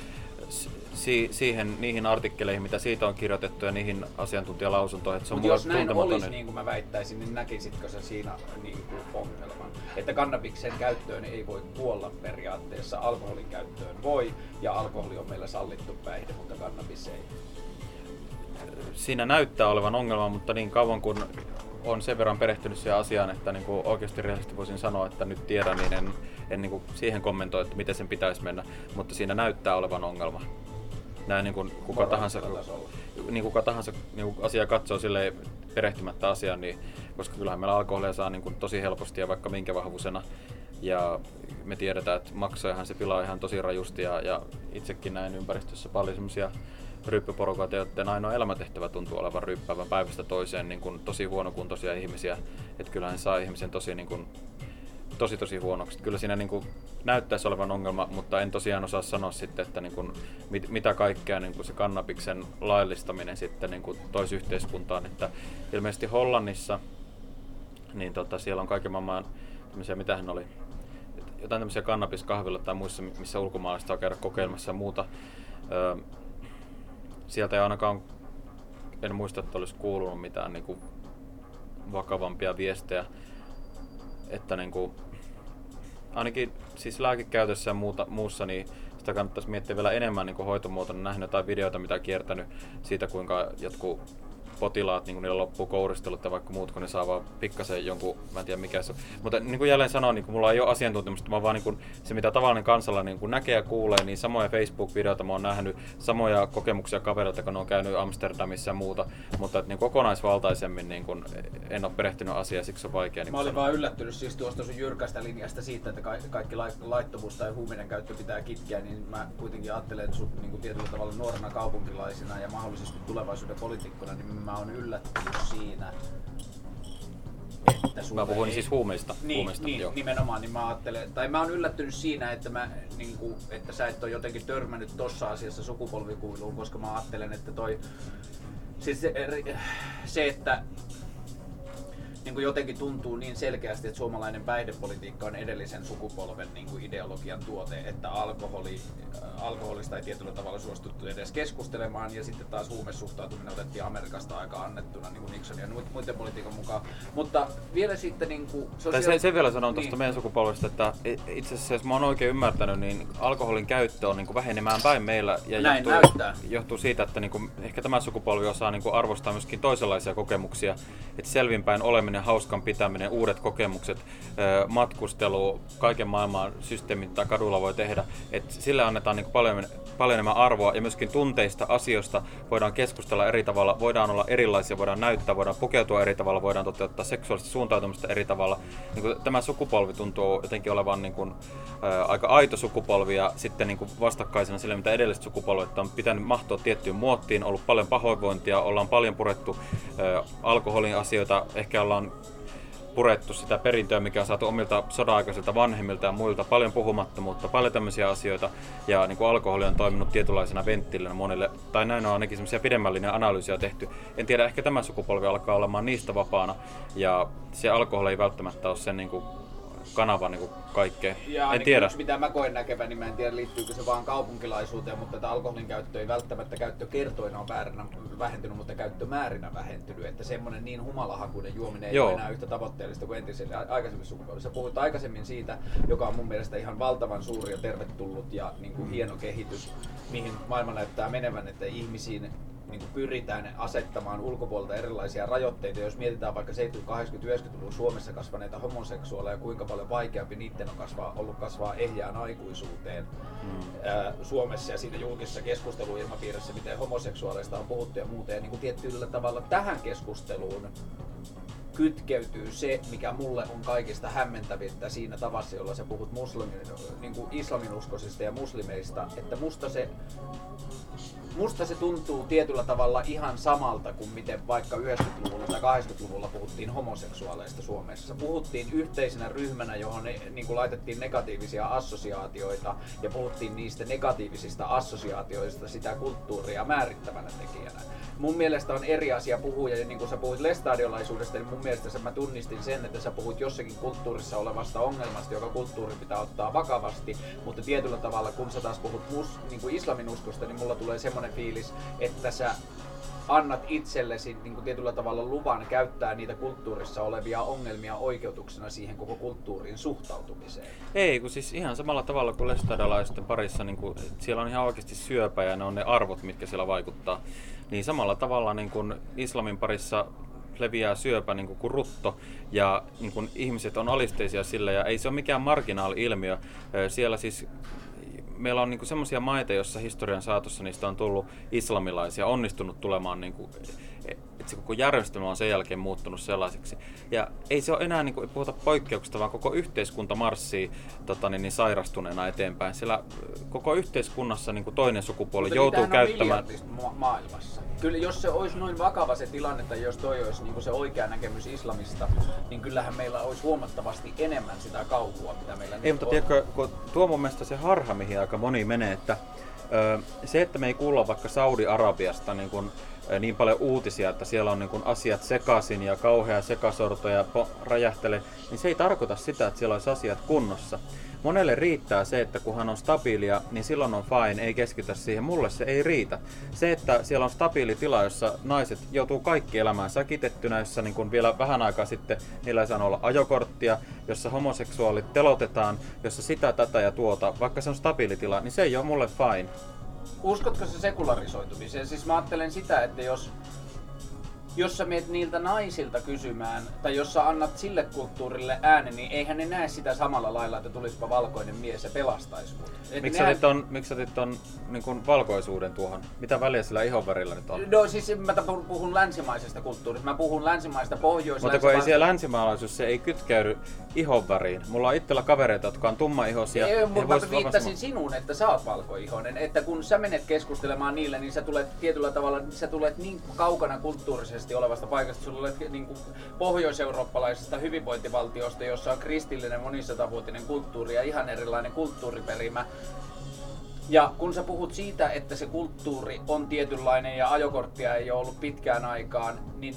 si- siihen, niihin artikkeleihin, mitä siitä on kirjoitettu ja niihin asiantuntijalausuntoihin. Että se on jos näin olisi, niin kuin mä väittäisin, niin näkisitkö se siinä niin kuin ongelman? Että kannabiksen käyttöön ei voi kuolla periaatteessa, alkoholin käyttöön voi, ja alkoholi on meillä sallittu päihde, mutta kannabis ei. Siinä näyttää olevan ongelma, mutta niin kauan kun on sen verran perehtynyt siihen asiaan, että niin kuin oikeasti rehellisesti voisin sanoa, että nyt tiedän, niin en, en niin kuin siihen kommentoi, että miten sen pitäisi mennä, mutta siinä näyttää olevan ongelma. Näin niin kuin kuka tahansa, niin kuka tahansa niin kuin asia katsoo sille perehtymättä asiaan, niin, koska kyllähän meillä alkoholia saa niin kuin tosi helposti ja vaikka minkä vahvuisena. Ja me tiedetään, että maksojahan se pilaa ihan tosi rajusti ja, ja itsekin näin ympäristössä paljon semmoisia ryppyporukoita, joiden ainoa elämäntehtävä tuntuu olevan ryppäävän päivästä toiseen niin kuin tosi huonokuntoisia ihmisiä. Että kyllähän saa ihmisen tosi, niin kuin, tosi, tosi huonoksi. Kyllä siinä niin kuin, näyttäisi olevan ongelma, mutta en tosiaan osaa sanoa sitten, että niin kuin, mit, mitä kaikkea niin kuin se kannabiksen laillistaminen sitten niin kuin, toisi yhteiskuntaan. Että ilmeisesti Hollannissa, niin tota, siellä on kaiken maailman tämmöisiä, mitä hän oli, jotain tämmöisiä kannabiskahvilla tai muissa, missä ulkomaalaiset saa käydä kokeilemassa ja muuta. Öö, sieltä ei ainakaan, en muista, että olisi kuulunut mitään niin kuin vakavampia viestejä, että niin kuin, ainakin siis lääkekäytössä ja muuta, muussa, niin sitä kannattaisi miettiä vielä enemmän niin hoitomuotona. Nähnyt jotain videoita, mitä kiertänyt siitä, kuinka jotkut potilaat, niin niillä loppuu kouristelut ja vaikka muut, kun ne saa vaan pikkasen jonkun, mä en tiedä mikä se on. Mutta niin kuin jälleen sanoin, niin kuin mulla ei ole asiantuntemusta, mä vaan niin kuin, se mitä tavallinen kansalainen niin näkee ja kuulee, niin samoja Facebook-videoita mä oon nähnyt, samoja kokemuksia kavereilta, kun ne on käynyt Amsterdamissa ja muuta, mutta että, niin kokonaisvaltaisemmin niin kuin, en ole perehtynyt asiaan, siksi on vaikea. Niin mä olin vaan yllättynyt siis tuosta sun jyrkästä linjasta siitä, että kaikki laittomuus tai huuminen käyttö pitää kitkeä, niin mä kuitenkin ajattelen, että sut niin kuin tietyllä tavalla nuorena kaupunkilaisena ja mahdollisesti tulevaisuuden poliitikkona, niin mä oon yllättynyt siinä, että Mä puhuin ei... siis huumeista. Niin, huumeista niin joo. nimenomaan, niin mä ajattelen, tai mä oon yllättynyt siinä, että, mä, niin kuin, että sä et ole jotenkin törmännyt tossa asiassa sukupolvikuiluun, koska mä ajattelen, että toi, siis se, se että niin kuin jotenkin tuntuu niin selkeästi, että suomalainen päihdepolitiikka on edellisen sukupolven niin kuin ideologian tuote, että alkoholi, äh, alkoholista ei tietyllä tavalla suostuttu edes keskustelemaan, ja sitten taas huumesuhtautuminen otettiin Amerikasta aika annettuna niin kuin Nixonin ja muiden politiikan mukaan. Mutta vielä sitten... Niin kuin, tai sen, sen vielä sanon tuosta niin. meidän sukupolvesta, että itse asiassa jos mä oon oikein ymmärtänyt, niin alkoholin käyttö on niin kuin vähenemään päin meillä. Ja Näin johtuu, näyttää. johtuu siitä, että niin kuin, ehkä tämä sukupolvi osaa niin kuin arvostaa myöskin toisenlaisia kokemuksia, että selvinpäin oleminen oleminen, hauskan pitäminen, uudet kokemukset, matkustelu, kaiken maailman systeemit, mitä kadulla voi tehdä. Et sille annetaan niin paljon, paljon enemmän arvoa ja myöskin tunteista, asioista voidaan keskustella eri tavalla, voidaan olla erilaisia, voidaan näyttää, voidaan pukeutua eri tavalla, voidaan toteuttaa seksuaalista suuntautumista eri tavalla. Niin kuin tämä sukupolvi tuntuu jotenkin olevan niin kuin, ää, aika aito sukupolvi ja sitten niin kuin vastakkaisena sille, mitä edelliset sukupolvet on pitänyt mahtua tiettyyn muottiin, ollut paljon pahoinvointia, ollaan paljon purettu ää, alkoholin asioita, ehkä ollaan purettu sitä perintöä, mikä on saatu omilta soda-aikaisilta vanhemmilta ja muilta. Paljon puhumattomuutta, paljon tämmöisiä asioita. Ja niin kuin alkoholi on toiminut tietynlaisena venttiilinä monille. Tai näin on ainakin semmoisia pidemmällinen analyysiä tehty. En tiedä, ehkä tämä sukupolvi alkaa olemaan niistä vapaana. Ja se alkoholi ei välttämättä ole sen niin kuin kanava niin kuin kaikkeen. Ja en tiedä. Yksi, mitä mä koen näkevän, niin mä en tiedä liittyykö se vaan kaupunkilaisuuteen, mutta että alkoholin käyttö ei välttämättä käyttökertoina on vääränä, vähentynyt, mutta käyttömäärinä vähentynyt. Että semmoinen niin humalahakuinen juominen ei Joo. ole enää yhtä tavoitteellista kuin entisellä aikaisemmissa sukupolvissa. Puhuit aikaisemmin siitä, joka on mun mielestä ihan valtavan suuri ja tervetullut ja niin kuin hieno kehitys, mihin maailma näyttää menevän, että ihmisiin niin kuin pyritään asettamaan ulkopuolelta erilaisia rajoitteita. Jos mietitään vaikka 70-, 80-, 90-luvun Suomessa kasvaneita homoseksuaaleja, kuinka paljon vaikeampi niiden on kasvaa, ollut kasvaa ehjään aikuisuuteen mm. ää, Suomessa ja siinä julkisessa keskusteluilmapiirissä, miten homoseksuaaleista on puhuttu ja muuta. Ja niin kuin tietyllä tavalla tähän keskusteluun kytkeytyy se, mikä mulle on kaikista hämmentävintä siinä tavassa, jolla sä puhut muslimin, niin kuin islaminuskoisista ja muslimeista, että musta se musta se tuntuu tietyllä tavalla ihan samalta kuin miten vaikka 90-luvulla tai 80-luvulla puhuttiin homoseksuaaleista Suomessa. Puhuttiin yhteisenä ryhmänä, johon ne, niin kuin laitettiin negatiivisia assosiaatioita ja puhuttiin niistä negatiivisista assosiaatioista sitä kulttuuria määrittävänä tekijänä. Mun mielestä on eri asia puhua, ja niin kuin sä puhuit lestadiolaisuudesta, niin mun mielestä mä tunnistin sen, että sä puhuit jossakin kulttuurissa olevasta ongelmasta, joka kulttuuri pitää ottaa vakavasti, mutta tietyllä tavalla kun sä taas puhut mus, niin kuin islamin uskosta, niin mulla tulee semmoinen fiilis, että sä annat itsellesi niin kuin tietyllä tavalla luvan käyttää niitä kulttuurissa olevia ongelmia oikeutuksena siihen koko kulttuuriin suhtautumiseen. Ei, kun siis ihan samalla tavalla kuin lestadiolaisten parissa, niin kuin, siellä on ihan oikeasti syöpä ja ne on ne arvot, mitkä siellä vaikuttaa. Niin samalla tavalla niin kuin islamin parissa leviää syöpä niin kuin rutto ja niin kuin, ihmiset on alisteisia sille ja ei se ole mikään marginaali-ilmiö. Siellä siis meillä on niin semmoisia maita, joissa historian saatossa niistä on tullut islamilaisia, onnistunut tulemaan niin kuin, että se koko järjestelmä on sen jälkeen muuttunut sellaiseksi. Ja ei se ole enää, niin kuin, ei puhuta poikkeuksista, vaan koko yhteiskunta marssii tota, niin, niin sairastuneena eteenpäin. Sillä koko yhteiskunnassa niin kuin toinen sukupuoli Mutta joutuu käyttämään... Ma- maailmassa. Kyllä jos se olisi noin vakava se tilanne, tai jos toi olisi niin se oikea näkemys islamista, niin kyllähän meillä olisi huomattavasti enemmän sitä kauhua, mitä meillä Ei, mutta on. tiedätkö, kun tuo mun mielestä se harha, mihin aika moni menee, että se, että me ei kuulla vaikka Saudi-Arabiasta niin kun niin paljon uutisia, että siellä on niin kuin asiat sekaisin ja kauhea sekasorto ja räjähtele, niin se ei tarkoita sitä, että siellä olisi asiat kunnossa. Monelle riittää se, että kun hän on stabiilia, niin silloin on fine, ei keskitä siihen. Mulle se ei riitä. Se, että siellä on stabiili tila, jossa naiset joutuu kaikki elämään säkitettynä, jossa niin kuin vielä vähän aikaa sitten niillä ei saanut olla ajokorttia, jossa homoseksuaalit telotetaan, jossa sitä, tätä ja tuota, vaikka se on stabiili tila, niin se ei ole mulle fine uskotko se sekularisoitumiseen? Siis mä ajattelen sitä, että jos jos sä meet niiltä naisilta kysymään, tai jos sä annat sille kulttuurille äänen, niin eihän ne näe sitä samalla lailla, että tulispa valkoinen mies ja pelastaisi mut. Miksi otit ton, miksi sä ton niin kuin valkoisuuden tuohon? Mitä väliä sillä ihonvärillä nyt on? No siis mä puhun länsimaisesta kulttuurista. Mä puhun länsimaista pohjois Mutta kun ei siellä länsimaalaisuus, se ei kytkeydy ihonväriin. Mulla on itsellä kavereita, jotka on tummaihoisia. Ei, mutta mä viittasin sinuun, että sä oot valkoihoinen. Että kun sä menet keskustelemaan niille, niin sä tulet tietyllä tavalla, sä tulet niin kaukana kulttuurisesti olevasta paikasta. Sulla olet niin kuin pohjoiseurooppalaisesta hyvinvointivaltiosta, jossa on kristillinen monisatavuotinen kulttuuri ja ihan erilainen kulttuuriperimä. Ja kun sä puhut siitä, että se kulttuuri on tietynlainen ja ajokorttia ei ole ollut pitkään aikaan, niin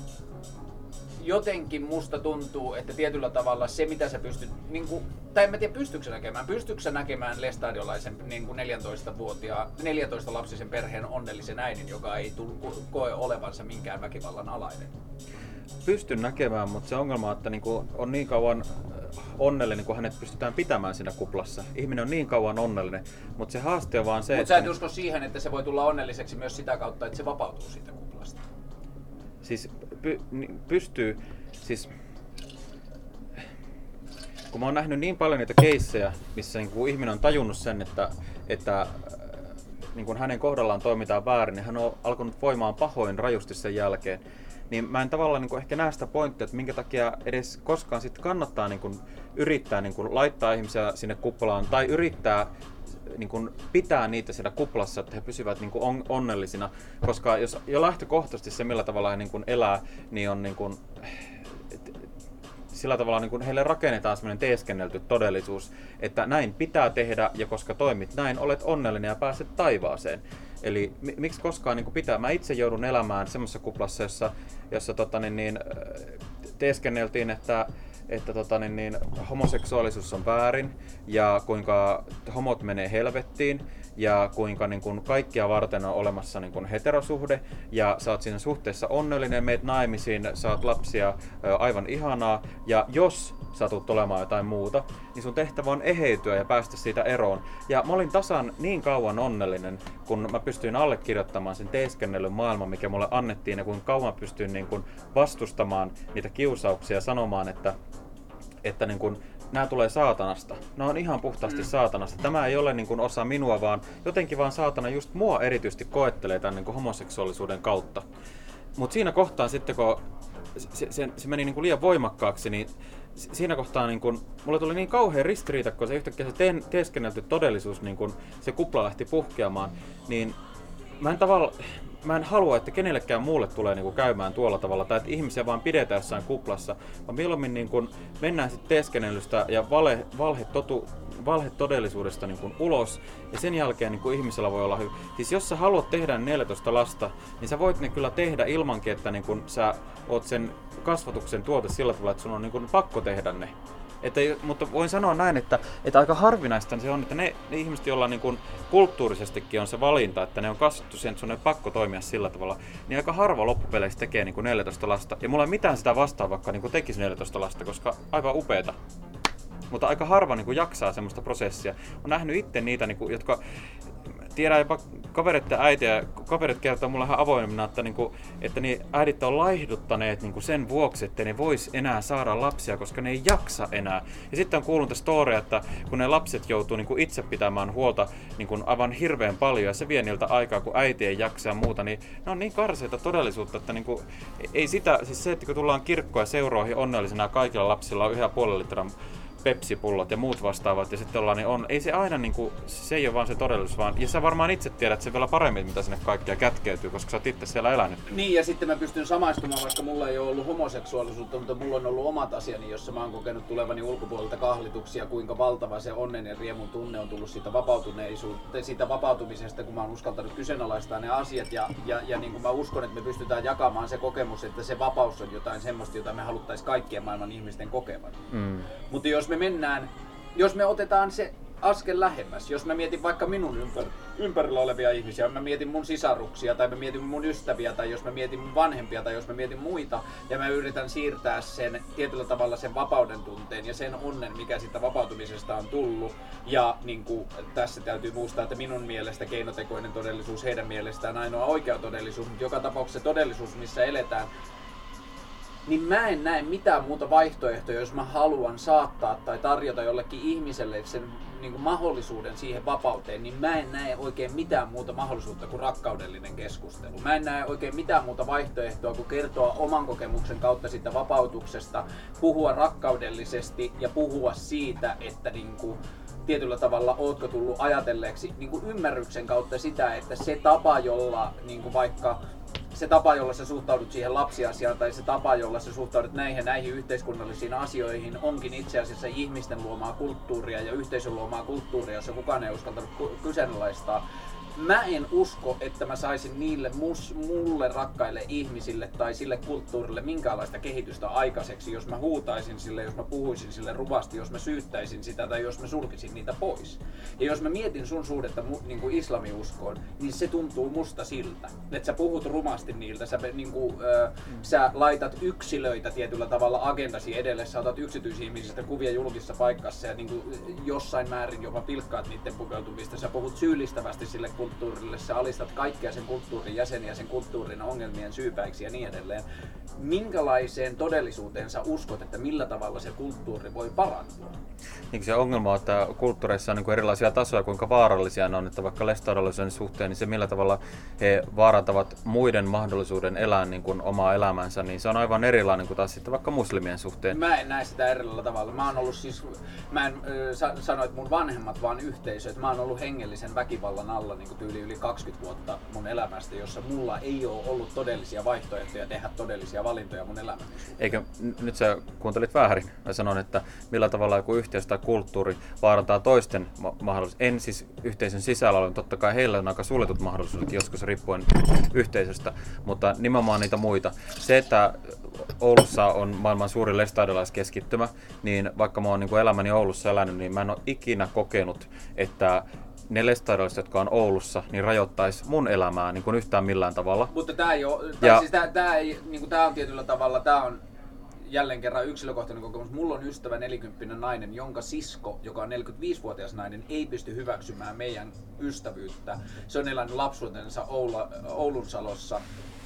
jotenkin musta tuntuu, että tietyllä tavalla se, mitä sä pystyt, niin kuin, tai en mä tiedä, pystytkö näkemään, pystytkö näkemään lestadiolaisen niin 14-vuotiaan, 14-lapsisen perheen onnellisen äidin, joka ei tullut, koe olevansa minkään väkivallan alainen? Pystyn näkemään, mutta se ongelma on, että niinku on niin kauan äh, onnellinen, kun hänet pystytään pitämään siinä kuplassa. Ihminen on niin kauan onnellinen, mutta se haaste on vaan se, Mutta sä et usko siihen, että se voi tulla onnelliseksi myös sitä kautta, että se vapautuu siitä kuplasta? Siis py, pystyy, siis kun mä oon nähnyt niin paljon niitä keissejä, missä niin kun ihminen on tajunnut sen, että, että äh, niin kun hänen kohdallaan toimitaan väärin, niin hän on alkanut voimaan pahoin rajusti sen jälkeen. Niin mä en tavallaan niin ehkä näe sitä pointtia, että minkä takia edes koskaan sit kannattaa niin kun yrittää niin kun laittaa ihmisiä sinne kuplaan tai yrittää niin kuin pitää niitä siellä kuplassa, että he pysyvät niin kuin on, onnellisina. Koska jos jo lähtökohtaisesti se, millä tavalla he niin kuin elää, niin on niin kuin, sillä tavalla niin kuin heille rakennetaan sellainen teeskennelty todellisuus, että näin pitää tehdä ja koska toimit näin, olet onnellinen ja pääset taivaaseen. Eli miksi koskaan niin pitää, mä itse joudun elämään semmoisessa kuplassa, jossa, jossa tota, niin, niin, teeskenneltiin, että että tota, niin, niin, homoseksuaalisuus on väärin ja kuinka homot menee helvettiin ja kuinka niin kuin, kaikkia varten on olemassa niin kuin, heterosuhde ja sä oot siinä suhteessa onnellinen, meet naimisiin, saat lapsia, aivan ihanaa ja jos satut olemaan jotain muuta, niin sun tehtävä on eheytyä ja päästä siitä eroon. Ja mä olin tasan niin kauan onnellinen, kun mä pystyin allekirjoittamaan sen teeskennellyn maailman, mikä mulle annettiin ja kuinka kauan pystyin niin kuin vastustamaan niitä kiusauksia ja sanomaan, että että niin kuin, nämä tulee saatanasta. Ne on ihan puhtaasti mm. saatanasta. Tämä ei ole niin kuin osa minua, vaan jotenkin vaan saatana just mua erityisesti koettelee tämän niin kuin homoseksuaalisuuden kautta. Mutta siinä kohtaa sitten, kun se, se, se meni niin kuin liian voimakkaaksi, niin siinä kohtaa niin kun, mulle tuli niin kauhean ristiriita, kun se yhtäkkiä se teen, teeskennelty todellisuus, niin kun se kupla lähti puhkeamaan, niin mä en tavalla, mä en halua, että kenellekään muulle tulee niin kuin käymään tuolla tavalla, tai että ihmisiä vaan pidetään jossain kuplassa, vaan mieluummin niin kuin mennään sitten teeskennelystä ja vale, valhe, totu, valhe todellisuudesta niin kuin ulos, ja sen jälkeen niin kuin ihmisellä voi olla hyvä. Siis jos sä haluat tehdä 14 lasta, niin sä voit ne kyllä tehdä ilmankin, että niin kuin sä oot sen kasvatuksen tuote sillä tavalla, että sun on niin kuin pakko tehdä ne. Että, mutta voin sanoa näin, että, että aika harvinaista se on, että ne, ne ihmiset, joilla niin kuin kulttuurisestikin on se valinta, että ne on kasvattu sen, että sun ei pakko toimia sillä tavalla, niin aika harva loppupeleissä tekee niin kuin 14 lasta. Ja mulla ei mitään sitä vastaa, vaikka niin kuin tekisi 14 lasta, koska aivan upeeta mutta aika harva niin kuin, jaksaa semmoista prosessia. On nähnyt itse niitä, niin kuin, jotka tiedän jopa kavereiden äitiä, kaverit kertoo mulle ihan avoimena, että, niinku, että niin äidit on laihduttaneet niinku sen vuoksi, että ne vois enää saada lapsia, koska ne ei jaksa enää. Ja sitten on kuullut storia, että kun ne lapset joutuu niinku itse pitämään huolta niinku aivan hirveän paljon ja se vie niiltä aikaa, kun äiti ei jaksa ja muuta, niin ne on niin karseita todellisuutta, että niinku, ei sitä, siis se, että kun tullaan kirkkoja seuroihin onnellisena kaikilla lapsilla on yhä puolen litran pepsipullot ja muut vastaavat ja sitten ollaan, niin on, ei se aina niin kuin, se ei ole vaan se todellisuus, vaan, ja sä varmaan itse tiedät sen vielä paremmin, mitä sinne kaikkea kätkeytyy, koska sä oot itse siellä elänyt. Niin, ja sitten mä pystyn samaistumaan, vaikka mulla ei ole ollut homoseksuaalisuutta, mutta mulla on ollut omat asiani, jossa mä oon kokenut tulevani ulkopuolelta kahlituksia, kuinka valtava se onnen ja riemun tunne on tullut siitä vapautuneisuutta, siitä vapautumisesta, kun mä oon uskaltanut kyseenalaistaa ne asiat, ja, ja, ja niin kuin mä uskon, että me pystytään jakamaan se kokemus, että se vapaus on jotain semmoista, jota me haluttaisiin kaikkien maailman ihmisten kokevan. Mm. Mutta jos me mennään, jos me otetaan se askel lähemmäs, jos mä mietin vaikka minun ympär, ympärillä olevia ihmisiä, mä mietin mun sisaruksia tai mä mietin mun ystäviä tai jos mä mietin mun vanhempia tai jos mä mietin muita ja mä yritän siirtää sen tietyllä tavalla sen vapauden tunteen ja sen onnen, mikä siitä vapautumisesta on tullut. Ja niin kuin, tässä täytyy muistaa, että minun mielestä keinotekoinen todellisuus, heidän mielestään ainoa oikea todellisuus, mutta joka tapauksessa todellisuus, missä eletään, niin mä en näe mitään muuta vaihtoehtoa, jos mä haluan saattaa tai tarjota jollekin ihmiselle sen niin kuin mahdollisuuden siihen vapauteen, niin mä en näe oikein mitään muuta mahdollisuutta kuin rakkaudellinen keskustelu. Mä en näe oikein mitään muuta vaihtoehtoa kuin kertoa oman kokemuksen kautta sitä vapautuksesta, puhua rakkaudellisesti ja puhua siitä, että niin kuin, tietyllä tavalla ootko tullut ajatelleeksi niin kuin ymmärryksen kautta sitä, että se tapa, jolla niin kuin vaikka se tapa, jolla sä suhtaudut siihen lapsiasiaan tai se tapa, jolla sä suhtaudut näihin näihin yhteiskunnallisiin asioihin, onkin itse asiassa ihmisten luomaa kulttuuria ja yhteisön luomaa kulttuuria, jossa kukaan ei uskaltanut kyseenalaistaa mä en usko, että mä saisin niille mus, mulle rakkaille ihmisille tai sille kulttuurille minkäänlaista kehitystä aikaiseksi, jos mä huutaisin sille, jos mä puhuisin sille ruvasti, jos mä syyttäisin sitä tai jos mä sulkisin niitä pois. Ja jos mä mietin sun suhdetta mu, niin kuin islamiuskoon, niin se tuntuu musta siltä, että sä puhut rumasti niiltä, sä, niin kuin, äh, sä laitat yksilöitä tietyllä tavalla agendasi edelle, sä otat yksityisihmisistä kuvia julkisessa paikassa ja niin kuin, jossain määrin jopa pilkkaat niiden pukeutumista, sä puhut syyllistävästi sille kulttuurille, sä alistat kaikkia sen kulttuurin jäseniä, sen kulttuurin ongelmien syypäiksi ja niin edelleen. Minkälaiseen todellisuuteen sä uskot, että millä tavalla se kulttuuri voi parantua? Niin se ongelma on, että kulttuureissa on niin kuin erilaisia tasoja, kuinka vaarallisia ne on, että vaikka lestadiolaisen suhteen, niin se millä tavalla he vaarantavat muiden mahdollisuuden elää niin kuin omaa elämänsä, niin se on aivan erilainen kuin taas sitten vaikka muslimien suhteen. Mä en näe sitä erillä tavalla. Mä oon ollut siis, mä en äh, sano, että mun vanhemmat vaan yhteisö, että mä oon ollut hengellisen väkivallan alla niin kuin tyyli yli 20 vuotta mun elämästä, jossa mulla ei ole ollut todellisia vaihtoehtoja tehdä todellisia valintoja mun elämässä. Eikö, nyt sä kuuntelit väärin. Mä sanon, että millä tavalla joku yhteisö tai kulttuuri vaarantaa toisten ma- mahdollisuudet. En siis yhteisön sisällä ole, totta kai heillä on aika suljetut mahdollisuudet joskus riippuen yhteisöstä, mutta nimenomaan niitä muita. Se, että Oulussa on maailman suurin lestadiolaiskeskittymä, niin vaikka mä oon niin elämäni Oulussa elänyt, niin mä en ole ikinä kokenut, että ne lestadiolaiset, jotka on Oulussa, niin rajoittaisi mun elämää niin kuin yhtään millään tavalla. Mutta tämä ei ole, ja... siis tää, tää ei, niin kuin tää on tietyllä tavalla, tämä on jälleen kerran yksilökohtainen kokemus. Mulla on ystävä 40 nainen, jonka sisko, joka on 45-vuotias nainen, ei pysty hyväksymään meidän ystävyyttä. Se on elänyt lapsuutensa Oula, Oulunsalossa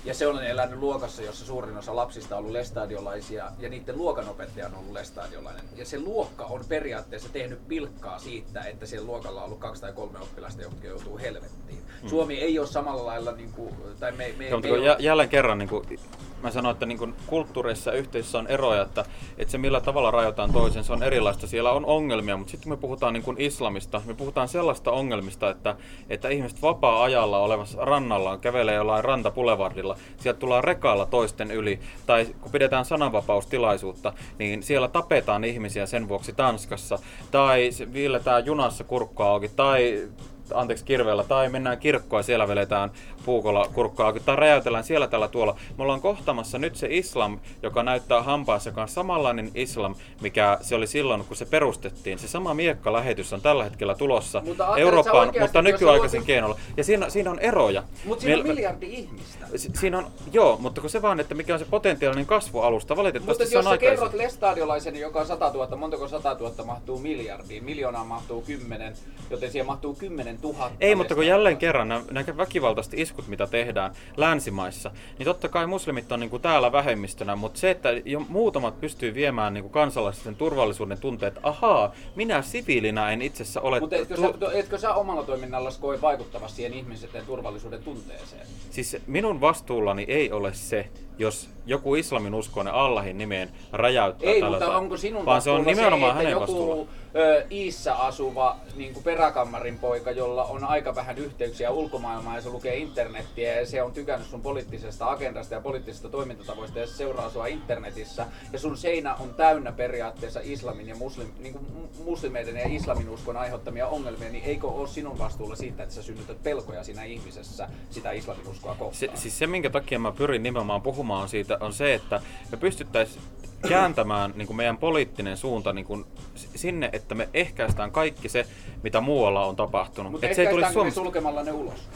ja se on elänyt luokassa, jossa suurin osa lapsista on ollut lestadiolaisia ja niiden luokanopettaja on ollut lestadiolainen. Ja se luokka on periaatteessa tehnyt pilkkaa siitä, että siellä luokalla on ollut kaksi tai kolme oppilasta, jotka joutuu helvettiin. Hmm. Suomi ei ole samalla lailla, niin kuin, tai me, me, no, me, me jälleen kerran niin kuin, mä sanoin, että niin kulttuureissa ja yhteisössä on eroja, että, että se millä tavalla rajoitetaan toisen, se on erilaista. Siellä on ongelmia, mutta sitten me puhutaan niin islamista, me puhutaan sellaista ongelmista, että, että ihmiset vapaa-ajalla olevassa rannalla kävelee jollain rantapulevardilla, sieltä tullaan rekaalla toisten yli, tai kun pidetään sananvapaustilaisuutta, niin siellä tapetaan ihmisiä sen vuoksi Tanskassa, tai viiletään junassa kurkkoa auki, tai anteeksi, kirveellä, tai mennään kirkkoon ja siellä veletään puukolla kurkkaa, tai räjäytellään siellä tällä tuolla. Me ollaan kohtamassa nyt se islam, joka näyttää hampaassa, joka on samanlainen islam, mikä se oli silloin, kun se perustettiin. Se sama miekka-lähetys on tällä hetkellä tulossa mutta Eurooppaan, mutta nykyaikaisin luot... keinolla. Ja siinä, siinä on eroja. Mutta siinä on miljardi ihmistä. Si- siinä on, joo, mutta kun se vaan, että mikä on se potentiaalinen kasvualusta, valitettavasti mutta se on jos sä kerrot lestadiolaisen, joka on 100 000, montako 100 000 mahtuu miljardiin, miljoonaa mahtuu 10, joten siihen mahtuu 10 000 ei, mutta kun jälleen kerran nämä, nämä väkivaltaiset iskut, mitä tehdään länsimaissa, niin totta kai muslimit on niin kuin täällä vähemmistönä, mutta se, että jo muutamat pystyy viemään niin kuin kansalaisten turvallisuuden tunteet, että ahaa, minä siviilinä en itse asiassa ole... Mutta etkö, tu- sä, etkö sä omalla toiminnalla koe vaikuttavasti siihen ihmisten turvallisuuden tunteeseen? Siis minun vastuullani ei ole se, jos joku islamin uskoinen Allahin nimeen räjäyttää Ei, mutta tai, onko sinun vaan se on nimenomaan se, hänen joku vastuulla. Ö, Iissä asuva niin kuin peräkammarin poika, jolla on aika vähän yhteyksiä ulkomaailmaan ja se lukee internettiä ja se on tykännyt sun poliittisesta agendasta ja poliittisesta toimintatavoista ja se seuraa sua internetissä ja sun seinä on täynnä periaatteessa islamin ja muslim, niin kuin muslimeiden ja islamin uskon aiheuttamia ongelmia, niin eikö ole sinun vastuulla siitä, että sä synnytät pelkoja siinä ihmisessä sitä islamin uskoa kohtaan? Se, siis se, minkä takia mä pyrin nimenomaan puhumaan siitä, on se, että me pystyttäisiin kääntämään niin kuin meidän poliittinen suunta niin kuin sinne, että me ehkäistään kaikki se, mitä muualla on tapahtunut. Mutta se ei tulisi Suomessa... sulkemalla ne ulos?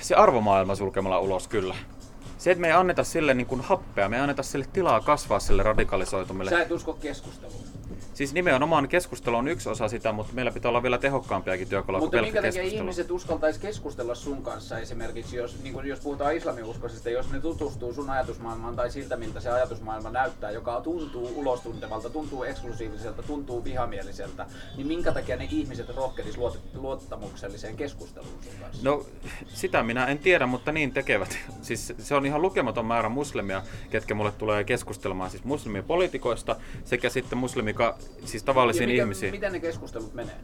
Se arvomaailma sulkemalla ulos, kyllä. Se, että me ei anneta sille niin kuin happea, me ei anneta sille tilaa kasvaa sille radikalisoitumille. Sä et usko keskusteluun? Siis nimenomaan keskustelu on yksi osa sitä, mutta meillä pitää olla vielä tehokkaampiakin työkaluja Mutta minkä takia ihmiset uskaltaisi keskustella sun kanssa esimerkiksi, jos, niin kun, jos puhutaan islamiuskoisesta, jos ne tutustuu sun ajatusmaailmaan tai siltä, miltä se ajatusmaailma näyttää, joka tuntuu ulostuntevalta, tuntuu eksklusiiviselta, tuntuu vihamieliseltä, niin minkä takia ne ihmiset rohkenis luottamukselliseen keskusteluun sun kanssa? No sitä minä en tiedä, mutta niin tekevät. Siis se on ihan lukematon määrä muslimia, ketkä mulle tulee keskustelemaan siis muslimipoliitikoista sekä sitten muslimika siis tavallisiin ja mikä, ihmisiin. Miten ne keskustelut menee?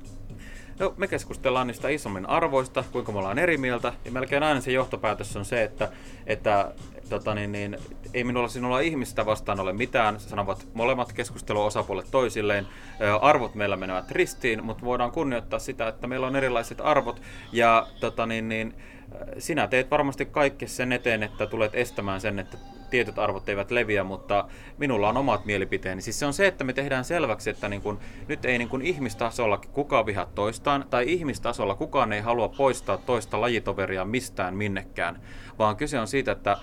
No, me keskustellaan niistä isommin arvoista, kuinka me ollaan eri mieltä, ja melkein aina se johtopäätös on se, että, että tota niin, niin, ei minulla sinulla ihmistä vastaan ole mitään, sanovat molemmat keskusteluosapuolet toisilleen. Arvot meillä menevät ristiin, mutta voidaan kunnioittaa sitä, että meillä on erilaiset arvot, ja tota niin, niin, sinä teet varmasti kaikki sen eteen, että tulet estämään sen, että tietyt arvot eivät leviä, mutta minulla on omat mielipiteeni. Siis se on se, että me tehdään selväksi, että niin kun, nyt ei niin kun ihmistasolla kukaan vihaa toistaan, tai ihmistasolla kukaan ei halua poistaa toista lajitoveria mistään minnekään, vaan kyse on siitä, että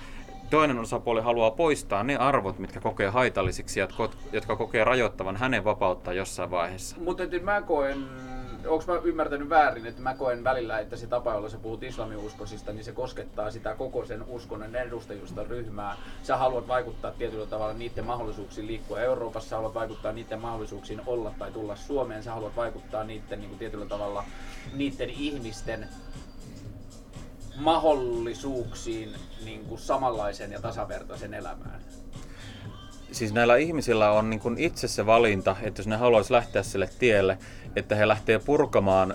toinen osapuoli haluaa poistaa ne arvot, mitkä kokee haitallisiksi ja jotka kokee rajoittavan hänen vapautta jossain vaiheessa. Mutta mä koen onko mä ymmärtänyt väärin, että mä koen välillä, että se tapa, jolla sä puhut islamiuskosista, niin se koskettaa sitä koko sen uskonnon edustajusta ryhmää. Sä haluat vaikuttaa tietyllä tavalla niiden mahdollisuuksiin liikkua Euroopassa, sä haluat vaikuttaa niiden mahdollisuuksiin olla tai tulla Suomeen, sä haluat vaikuttaa niiden niin kuin tietyllä tavalla niiden ihmisten mahdollisuuksiin niin kuin samanlaisen ja tasavertaisen elämään siis näillä ihmisillä on niin itse se valinta, että jos ne haluaisi lähteä sille tielle, että he lähtee purkamaan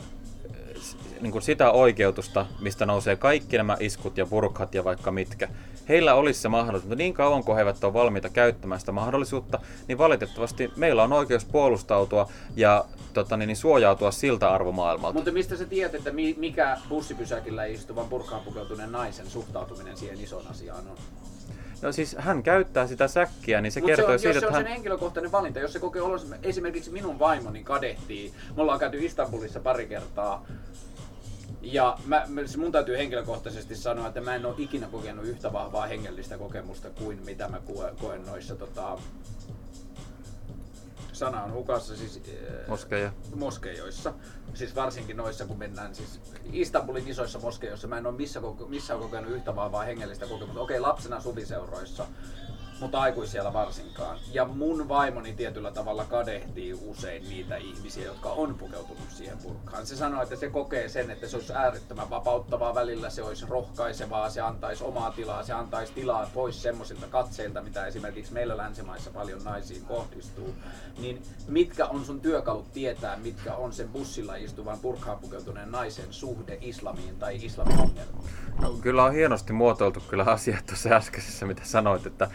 niin kuin sitä oikeutusta, mistä nousee kaikki nämä iskut ja purkat ja vaikka mitkä. Heillä olisi se mahdollisuus, mutta niin kauan kuin he eivät ole valmiita käyttämään sitä mahdollisuutta, niin valitettavasti meillä on oikeus puolustautua ja tota, niin, niin suojautua siltä arvomaailmalta. Mutta mistä sä tiedät, että mikä bussipysäkillä istuvan purkaan pukeutuneen naisen suhtautuminen siihen isoon asiaan on? No siis hän käyttää sitä säkkiä, niin se Mut kertoo se on, siitä, että se on hän... sen henkilökohtainen valinta, jos se kokee olla esimerkiksi minun vaimoni kadehtii. Me ollaan käyty Istanbulissa pari kertaa. Ja mä, mun täytyy henkilökohtaisesti sanoa, että mä en ole ikinä kokenut yhtä vahvaa hengellistä kokemusta kuin mitä mä koen noissa tota, sana on hukassa siis Moskeja. moskeijoissa. Siis varsinkin noissa, kun mennään siis Istanbulin isoissa moskeijoissa. Mä en ole missä, missään kokenut yhtä vahvaa hengellistä kokemusta. Okei, lapsena suviseuroissa. Mutta aikuisiellä varsinkaan. Ja mun vaimoni tietyllä tavalla kadehtii usein niitä ihmisiä, jotka on pukeutunut siihen burkaan. Se sanoo, että se kokee sen, että se olisi äärettömän vapauttavaa välillä, se olisi rohkaisevaa, se antaisi omaa tilaa, se antaisi tilaa pois semmoisilta katseilta, mitä esimerkiksi meillä länsimaissa paljon naisiin kohdistuu. Niin mitkä on sun työkalut tietää, mitkä on sen bussilla istuvan burkaan pukeutuneen naisen suhde islamiin tai islamin? No, kyllä on hienosti muotoiltu kyllä asiat tuossa äskeisessä, mitä sanoit, että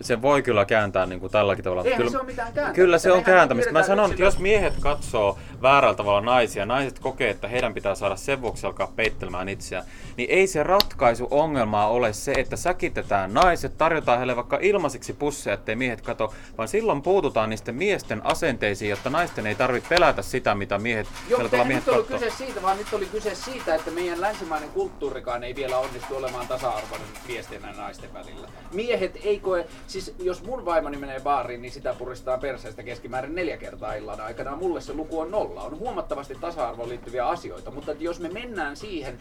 se voi kyllä kääntää niin kuin tälläkin tavalla. Eihän kyllä, se ole mitään kääntämistä. Kyllä se on kääntämistä. Mä sanon, että jos miehet katsoo väärällä tavalla naisia, naiset kokee, että heidän pitää saada sen vuoksi alkaa peittelemään itseään, niin ei se ratkaisu ongelmaa ole se, että säkitetään naiset, tarjotaan heille vaikka ilmaiseksi pusseja, ettei miehet kato, vaan silloin puututaan niisten miesten asenteisiin, jotta naisten ei tarvitse pelätä sitä, mitä miehet, Joo, ei miehet nyt ollut katsoo. kyse siitä, vaan nyt oli kyse siitä, että meidän länsimainen kulttuurikaan ei vielä onnistu olemaan tasa-arvoinen miesten ja naisten välillä. Miehet ei koe, siis jos mun vaimoni menee baariin, niin sitä puristaa perseestä keskimäärin neljä kertaa illan aikana. Mulle se luku on nolla. On huomattavasti tasa-arvoon liittyviä asioita, mutta että jos me mennään siihen,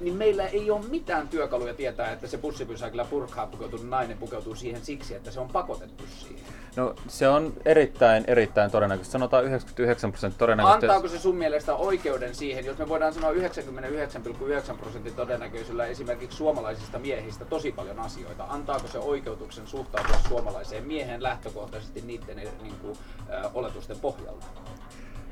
niin meillä ei ole mitään työkaluja tietää, että se bussipysäkillä purkaa pukeutunut nainen pukeutuu siihen siksi, että se on pakotettu siihen. No se on erittäin, erittäin todennäköistä. Sanotaan 99 prosenttia todennäköistä. Antaako se sun mielestä oikeuden siihen, jos me voidaan sanoa 99,9 prosentin todennäköisyydellä esimerkiksi suomalaisista miehistä tosi paljon asioita, antaako se oikeutuksen suhtautua suomalaiseen miehen lähtökohtaisesti niiden niin kuin, äh, oletusten pohjalta?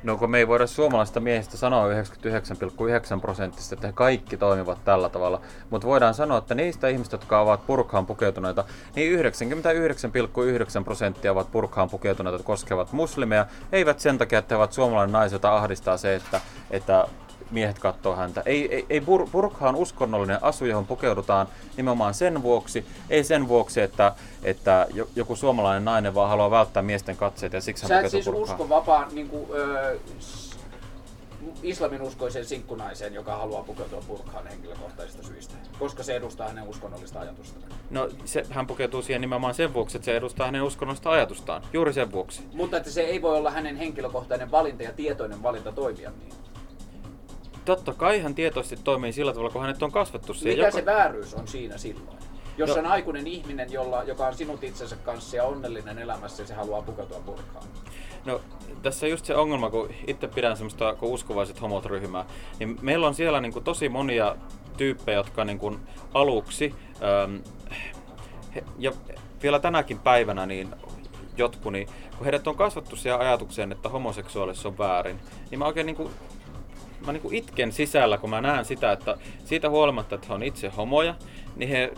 No kun me ei voida suomalaisista miehistä sanoa 99,9 prosenttista, että he kaikki toimivat tällä tavalla, mutta voidaan sanoa, että niistä ihmistä, jotka ovat purkhaan pukeutuneita, niin 99,9 prosenttia ovat purkhaan pukeutuneita, koskevat muslimeja, eivät sen takia, että he ovat suomalainen naisia, jota ahdistaa se, että, että miehet katsoo häntä. Ei, ei, ei bur, burkha on uskonnollinen asu, johon pukeudutaan nimenomaan sen vuoksi, ei sen vuoksi, että, että jo- joku suomalainen nainen vaan haluaa välttää miesten katseita ja siksi hän Sä et pukeutuu siis burkhaan. usko vapaan niin kuin, ö, islamin uskoiseen sinkkunaiseen, joka haluaa pukeutua burkhaan henkilökohtaisista syistä, koska se edustaa hänen uskonnollista ajatusta. No se, hän pukeutuu siihen nimenomaan sen vuoksi, että se edustaa hänen uskonnollista ajatustaan. Juuri sen vuoksi. Mutta että se ei voi olla hänen henkilökohtainen valinta ja tietoinen valinta toimia niin. Totta kai hän tietoisesti toimii sillä tavalla, kun hänet on kasvattu siihen. Mikä se vääryys on siinä silloin? Jos No- on aikuinen ihminen, jolla, joka on sinut itsensä kanssa ja onnellinen elämässä ja se haluaa pukeutua burkaan. No tässä on just se ongelma, kun itse pidän semmoista kun uskovaiset homot ryhmää, niin meillä on siellä niin kuin tosi monia tyyppejä, jotka niin kuin aluksi, ähm, he, ja vielä tänäkin päivänä niin jotkut, niin kun heidät on kasvattu siihen ajatukseen, että homoseksuaalisuus on väärin, niin mä oikein niin kuin, mä niin kuin itken sisällä, kun mä näen sitä, että siitä huolimatta, että he on itse homoja, niin he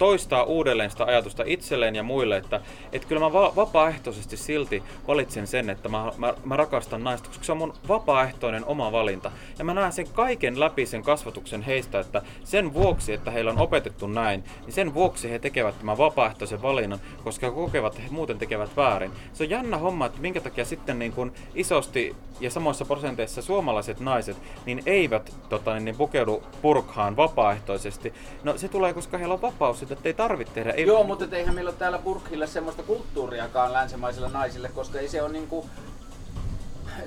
toistaa uudelleen sitä ajatusta itselleen ja muille, että, että kyllä mä va- vapaaehtoisesti silti valitsen sen, että mä, mä, mä rakastan naista, koska se on mun vapaaehtoinen oma valinta. Ja mä näen sen kaiken läpi sen kasvatuksen heistä, että sen vuoksi, että heillä on opetettu näin, niin sen vuoksi he tekevät tämän vapaaehtoisen valinnan, koska he kokevat, että he muuten tekevät väärin. Se on jännä homma, että minkä takia sitten niin kuin isosti ja samoissa prosenteissa suomalaiset naiset niin eivät tota, niin pukeudu purkhaan vapaaehtoisesti. No se tulee, koska heillä on vapaus, että ei tarvitse tehdä. Ei, Joo, mutta eihän meillä ole täällä burkille semmoista kulttuuriakaan länsimaisille naisille, koska ei se ole niinku...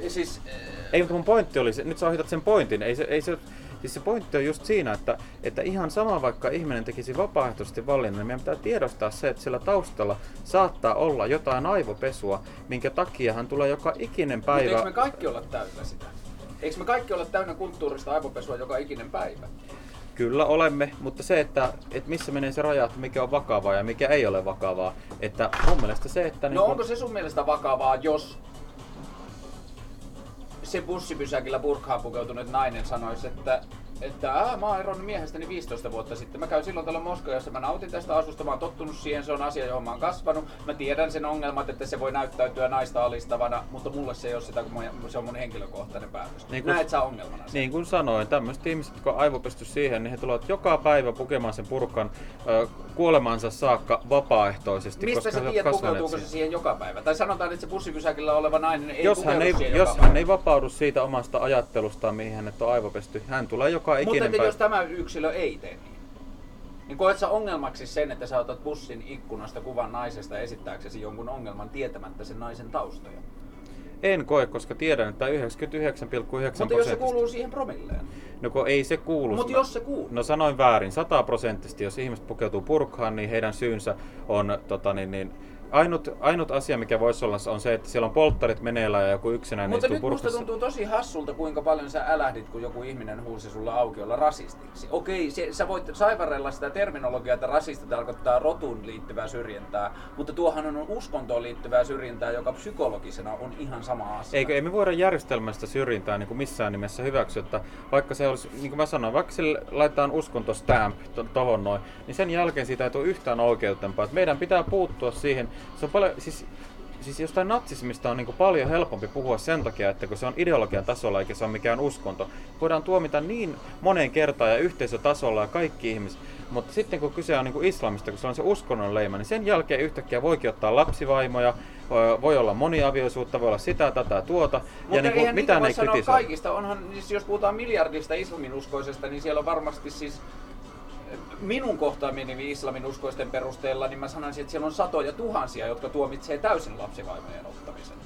Siis... eh, Ei, mutta mun pointti oli se, nyt sä ohitat sen pointin, ei se, ei se, siis se pointti on just siinä, että, että ihan sama vaikka ihminen tekisi vapaaehtoisesti valinnan, niin meidän pitää tiedostaa se, että sillä taustalla saattaa olla jotain aivopesua, minkä takia hän tulee joka ikinen Mutta päivä. eikö me kaikki olla täynnä sitä? Eikö me kaikki olla täynnä kulttuurista aivopesua joka ikinen päivä? Kyllä olemme, mutta se, että, että missä menee se raja, että mikä on vakavaa ja mikä ei ole vakavaa. Että mun mielestä se, että... No onko se sun mielestä vakavaa, jos se bussipysäkillä burkhaan pukeutunut nainen sanoisi, että että mä oon eronnut miehestäni 15 vuotta sitten. Mä käyn silloin tällä Moskojassa, mä nautin tästä asusta, mä oon tottunut siihen, se on asia, johon mä oon kasvanut. Mä tiedän sen ongelmat, että se voi näyttäytyä naista alistavana, mutta mulle se ei ole sitä, kun mun- se on mun henkilökohtainen päätös. Niin kun- Näet sä ongelmana sen? Niin kuin sanoin, tämmöiset ihmiset, jotka on aivopesty siihen, niin he tulevat joka päivä pukemaan sen purkan ö, kuolemansa saakka vapaaehtoisesti. Mistä koska sä tiedät, pukeutuuko se siihen. siihen joka päivä? Tai sanotaan, että se bussipysäkillä oleva nainen ei Jos, hän ei, siihen jos hän ei vapaudu siitä omasta ajattelustaan, mihin hänet on aivopesty, hän tulee joka Mutta ikinen että päivä. jos tämä yksilö ei tee niin, niin koet sä ongelmaksi sen, että sä otat bussin ikkunasta kuvan naisesta esittääksesi jonkun ongelman tietämättä sen naisen taustoja? En koe, koska tiedän, että 99,9 Mutta jos se kuuluu siihen promilleen. No kun ei se kuulu. Mutta jos se kuuluu. No sanoin väärin, sataprosenttisesti, jos ihmiset pukeutuu purkkaan, niin heidän syynsä on tota, niin, niin, ainut, ainut asia, mikä voisi olla, on se, että siellä on polttarit meneillään ja joku yksinäinen Mutta nyt musta purkassa. tuntuu tosi hassulta, kuinka paljon sä älähdit, kun joku ihminen huusi sulle aukiolla rasistiksi. Okei, se, sä voit saivarella sitä terminologiaa, että rasisti tarkoittaa rotuun liittyvää syrjintää, mutta tuohan on uskontoon liittyvää syrjintää, joka psykologisena on ihan sama asia. Eikö, ei me voida järjestelmästä syrjintää niin kuin missään nimessä hyväksyä, että vaikka se olisi, niin kuin mä sanoin, vaikka sille laitetaan uskonto stamp to- tohon noin, niin sen jälkeen siitä ei tule yhtään oikeutempaa. Meidän pitää puuttua siihen, se on paljon, siis Siis jostain natsismista on niin paljon helpompi puhua sen takia, että kun se on ideologian tasolla eikä se ole mikään uskonto. Voidaan tuomita niin moneen kertaan ja yhteisötasolla ja kaikki ihmiset. Mutta sitten kun kyse on niin kuin islamista, kun se on se uskonnon leima, niin sen jälkeen yhtäkkiä voikin ottaa lapsivaimoja, voi olla moniavioisuutta, voi olla sitä, tätä, tuota. Mutta ja niin kuin, mitään ei kritisoi. kaikista. Onhan, siis jos puhutaan miljardista islaminuskoisesta, niin siellä on varmasti siis minun kohtaamini islaminuskoisten perusteella, niin mä sanoisin, että siellä on satoja tuhansia, jotka tuomitsee täysin lapsivaimojen ottamisen.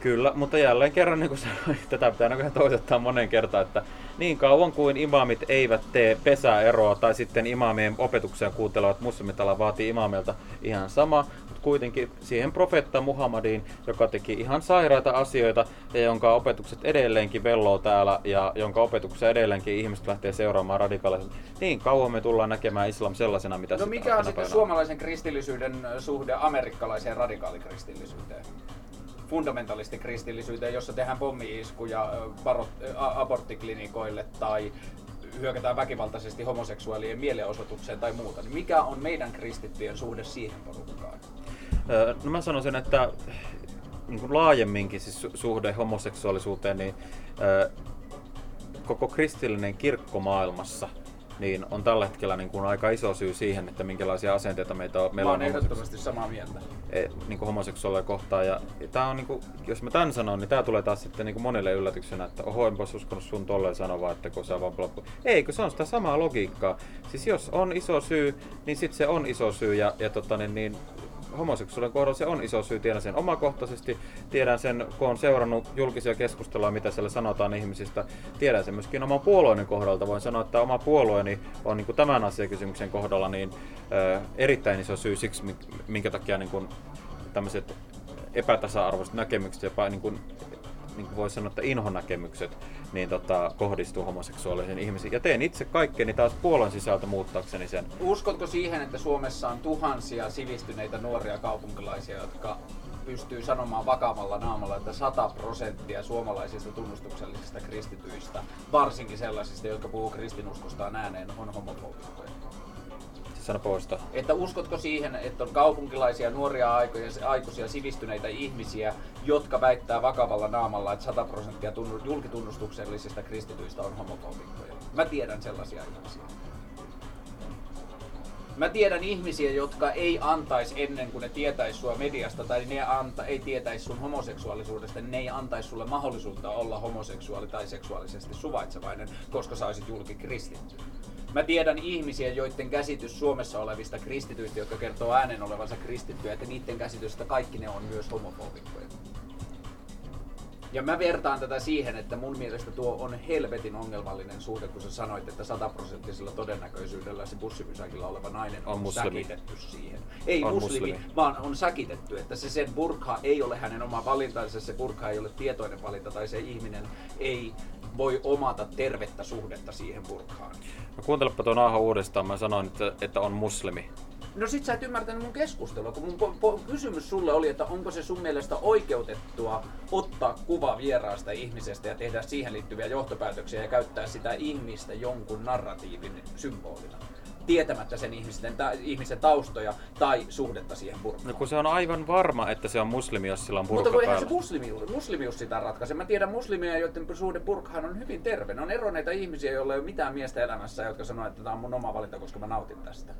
Kyllä, mutta jälleen kerran, niin kuin sanoin, tätä pitää näköjään toisottaa monen kertaan, että niin kauan kuin imaamit eivät tee pesäeroa tai sitten imaamien opetuksia kuuntelevat muslimitala vaatii imaamilta ihan sama, kuitenkin siihen profeetta Muhammadiin, joka teki ihan sairaita asioita ja jonka opetukset edelleenkin velloo täällä ja jonka opetuksia edelleenkin ihmiset lähtee seuraamaan radikaalisesti, niin kauan me tullaan näkemään islam sellaisena, mitä No se mikä on sitten päivänä suomalaisen kristillisyyden suhde amerikkalaiseen radikaalikristillisyyteen? Fundamentalistikristillisyyteen, jossa tehdään pommi-iskuja aborttiklinikoille tai hyökätään väkivaltaisesti homoseksuaalien mielenosoitukseen tai muuta. Niin mikä on meidän kristittyjen suhde siihen porukkaan? No mä sanoisin, että niin kuin laajemminkin siis su- suhde homoseksuaalisuuteen, niin koko kristillinen kirkko maailmassa niin on tällä hetkellä niin kuin aika iso syy siihen, että minkälaisia asenteita meitä on, meillä on ehdottomasti samaa mieltä. e, niin kuin homoseksuaaleja kohtaan. Ja, ja tää on, niin kuin, jos mä tän sanon, niin tää tulee taas sitten niin kuin monille yllätyksenä, että oho, enpä uskonut sun tolleen sanoa, että kun sä vaan bla bla. Ei, kun se on sitä samaa logiikkaa. Siis jos on iso syy, niin sit se on iso syy ja, ja tota, niin, niin, homoseksuaalinen kohdalla se on iso syy, tiedän sen omakohtaisesti, tiedän sen, kun on seurannut julkisia keskusteluja, mitä siellä sanotaan ihmisistä, tiedän sen myöskin oman puolueeni kohdalta. Voin sanoa, että oma puolueeni on niin kuin tämän asiakysymyksen kohdalla niin, ö, erittäin iso syy siksi, minkä takia niin kuin, tämmöiset epätasa-arvoiset näkemykset, jopa niin kuin, niin kuin voisi sanoa, että inhonäkemykset, niin tota, kohdistuu homoseksuaalisiin ihmisiin. Ja teen itse kaikkeni taas puolen sisältä muuttaakseni sen. Uskotko siihen, että Suomessa on tuhansia sivistyneitä nuoria kaupunkilaisia, jotka pystyy sanomaan vakavalla naamalla, että 100 prosenttia suomalaisista tunnustuksellisista kristityistä, varsinkin sellaisista, jotka puhuu kristinuskostaan ääneen, on homofobikkoja? Sano poista. Että uskotko siihen, että on kaupunkilaisia, nuoria aikoja, aikuisia, sivistyneitä ihmisiä, jotka väittää vakavalla naamalla, että 100 prosenttia tunnu, julkitunnustuksellisista kristityistä on homofobikkoja? Mä tiedän sellaisia ihmisiä. Mä tiedän ihmisiä, jotka ei antaisi ennen kuin ne tietäisi sua mediasta tai ne anta, ei tietäisi sun homoseksuaalisuudesta, niin ne ei antaisi sulle mahdollisuutta olla homoseksuaali tai seksuaalisesti suvaitsevainen, koska sä olisit julkikristitty. Mä tiedän ihmisiä, joiden käsitys Suomessa olevista kristityistä, jotka kertoo äänen olevansa kristittyjä, että niiden käsitystä kaikki ne on myös homofobikkoja. Ja mä vertaan tätä siihen, että mun mielestä tuo on helvetin ongelmallinen suhde, kun sä sanoit, että sataprosenttisella todennäköisyydellä se bussipysäkillä oleva nainen on, On muslimi. säkitetty siihen. Ei On muslimi, muslimi. vaan on säkitetty, että se sen burka ei ole hänen oma valintansa, se burka ei ole tietoinen valinta tai se ihminen ei voi omata tervettä suhdetta siihen burkaan. No kuuntelepa tuon Aaho uudestaan. Mä sanoin, että, että on muslimi. No sit sä et ymmärtänyt mun keskustelua, kun mun po- po- kysymys sulle oli, että onko se sun mielestä oikeutettua ottaa kuva vieraasta ihmisestä ja tehdä siihen liittyviä johtopäätöksiä ja käyttää sitä ihmistä jonkun narratiivin symbolina, tietämättä sen ihmisten, ta- ihmisen taustoja tai suhdetta siihen burkaan. No kun se on aivan varma, että se on muslimi, jos sillä on burka Mutta kun eihän se muslimius, muslimius sitä ratkaise. Mä tiedän muslimia, joiden suhde burkaan on hyvin terve. Ne on eronneita ihmisiä, joilla ei ole mitään miestä elämässä, jotka sanoo, että tämä on mun oma valinta, koska mä nautin tästä.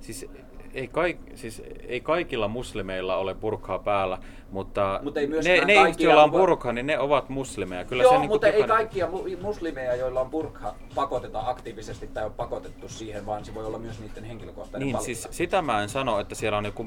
Siis ei, kaik, siis ei kaikilla muslimeilla ole burkaa päällä, mutta Mut ei ne, myöskään ne ihmiset, kaikilla joilla on burka, niin ne ovat muslimeja. Kyllä Joo, se, niin mutta ei jokainen- kaikkia mu- muslimeja, joilla on burkha, pakoteta aktiivisesti tai on pakotettu siihen, vaan se voi olla myös niiden henkilökohtainen Niin, valinta. siis sitä mä en sano, että siellä on joku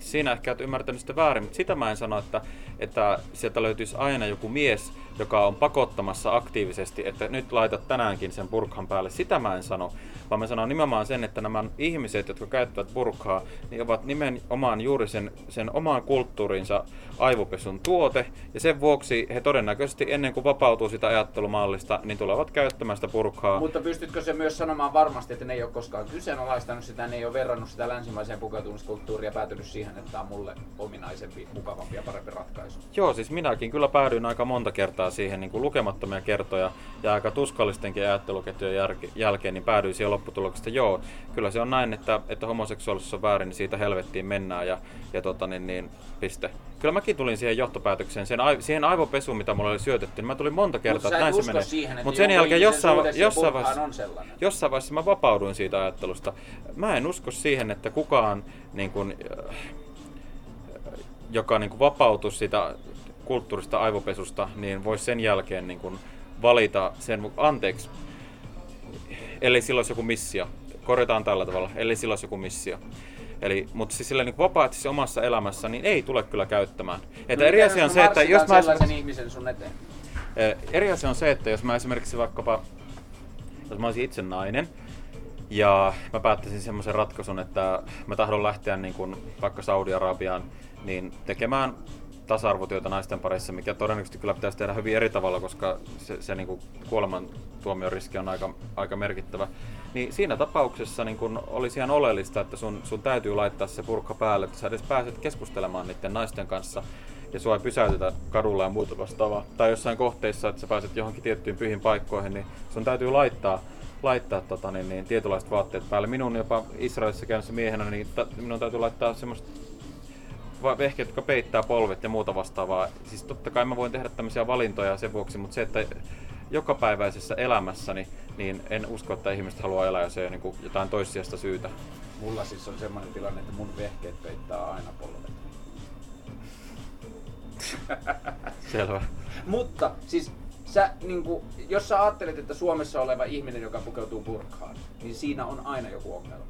siinä ehkä olet ymmärtänyt sitä väärin, mutta sitä mä en sano, että, että sieltä löytyisi aina joku mies, joka on pakottamassa aktiivisesti, että nyt laitat tänäänkin sen burkhan päälle. Sitä mä en sano, vaan mä sanon nimenomaan sen, että nämä ihmiset, jotka käyttävät burkhaa, niin ovat nimenomaan juuri sen, sen oman kulttuurinsa aivopesun tuote, ja sen vuoksi he todennäköisesti ennen kuin vapautuu sitä ajattelumallista, niin tulevat käyttämään sitä burkhaa. Mutta pystytkö se myös sanomaan varmasti, että ne ei ole koskaan kyseenalaistanut sitä, ne ei ole verrannut sitä länsimaiseen pukeutumiskulttuuriin ja päätynyt siihen, että tämä on mulle ominaisempi, mukavampi ja parempi ratkaisu? Joo, siis minäkin kyllä päädyin aika monta kertaa siihen niin kuin lukemattomia kertoja ja aika tuskallistenkin ajatteluketjujen jälkeen, niin päädyin siihen lopputuloksesta, joo, kyllä se on näin, että, että homoseksuaalisuus on väärin, niin siitä helvettiin mennään ja, ja tota, niin, niin, piste. Kyllä mäkin tulin siihen johtopäätökseen, sen, siihen aivopesuun, mitä mulle oli syötetty, niin mä tulin monta kertaa, että näin se menee. Siihen, Mutta sen jälkeen jossain, jossain, vaiheessa, jossain vaiheessa mä vapauduin siitä ajattelusta. Mä en usko siihen, että kukaan, niin kun, joka niin kun vapautus siitä kulttuurista aivopesusta, niin voisi sen jälkeen niin kun valita sen, anteeksi, ellei silloin olisi joku missio. Korjataan tällä tavalla, ellei silloin olisi joku missio. Eli, mutta siis sillä niin vapaaehtoisesti omassa elämässä niin ei tule kyllä käyttämään. Että no, eri asia on se, että jos mä esimerkiksi, ihmisen sun eteen? Eri asia on se, että jos mä esimerkiksi vaikkapa, jos mä olisin itse nainen, ja mä päättäisin semmoisen ratkaisun, että mä tahdon lähteä niin kuin vaikka Saudi-Arabiaan niin tekemään tasa-arvotyötä naisten parissa, mikä todennäköisesti kyllä pitäisi tehdä hyvin eri tavalla, koska se, se niin kuin kuolemantuomion riski on aika, aika merkittävä. Niin siinä tapauksessa niin kun olisi ihan oleellista, että sun, sun täytyy laittaa se purkka päälle, että sä edes pääset keskustelemaan niiden naisten kanssa ja sua ei pysäytetä kadulla ja muuta vastaavaa. Tai jossain kohteissa, että sä pääset johonkin tiettyyn pyhiin paikkoihin, niin sun täytyy laittaa laittaa tota, niin, niin, tietynlaiset vaatteet päälle. Minun jopa Israelissa käynnissä miehenä, niin ta, minun täytyy laittaa semmoista vehkeet, jotka peittää polvet ja muuta vastaavaa. Siis totta kai mä voin tehdä tämmöisiä valintoja sen vuoksi, mutta se, että jokapäiväisessä elämässäni, niin en usko, että ihmiset haluaa elää, jos ei ole niin jotain toissijasta syytä. Mulla siis on semmoinen tilanne, että mun vehkeet peittää aina polvet. Selvä. Mutta siis sä, niin kuin, jos sä ajattelet, että Suomessa oleva ihminen, joka pukeutuu burkhaan, niin siinä on aina joku ongelma.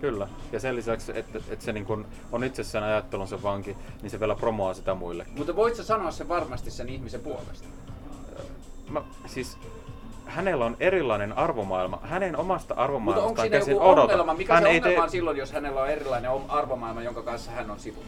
Kyllä. Ja sen lisäksi, että, että se niin kun on itsessään ajattelunsa vanki, niin se vielä promoaa sitä muille. Mutta voit sä sanoa se varmasti sen ihmisen puolesta? Mä, siis hänellä on erilainen arvomaailma. Hänen omasta arvomaailmastaan Mutta onko siinä joku odota. ongelma? Mikä hän se ongelma on silloin, jos hänellä on erilainen arvomaailma, jonka kanssa hän on sinut?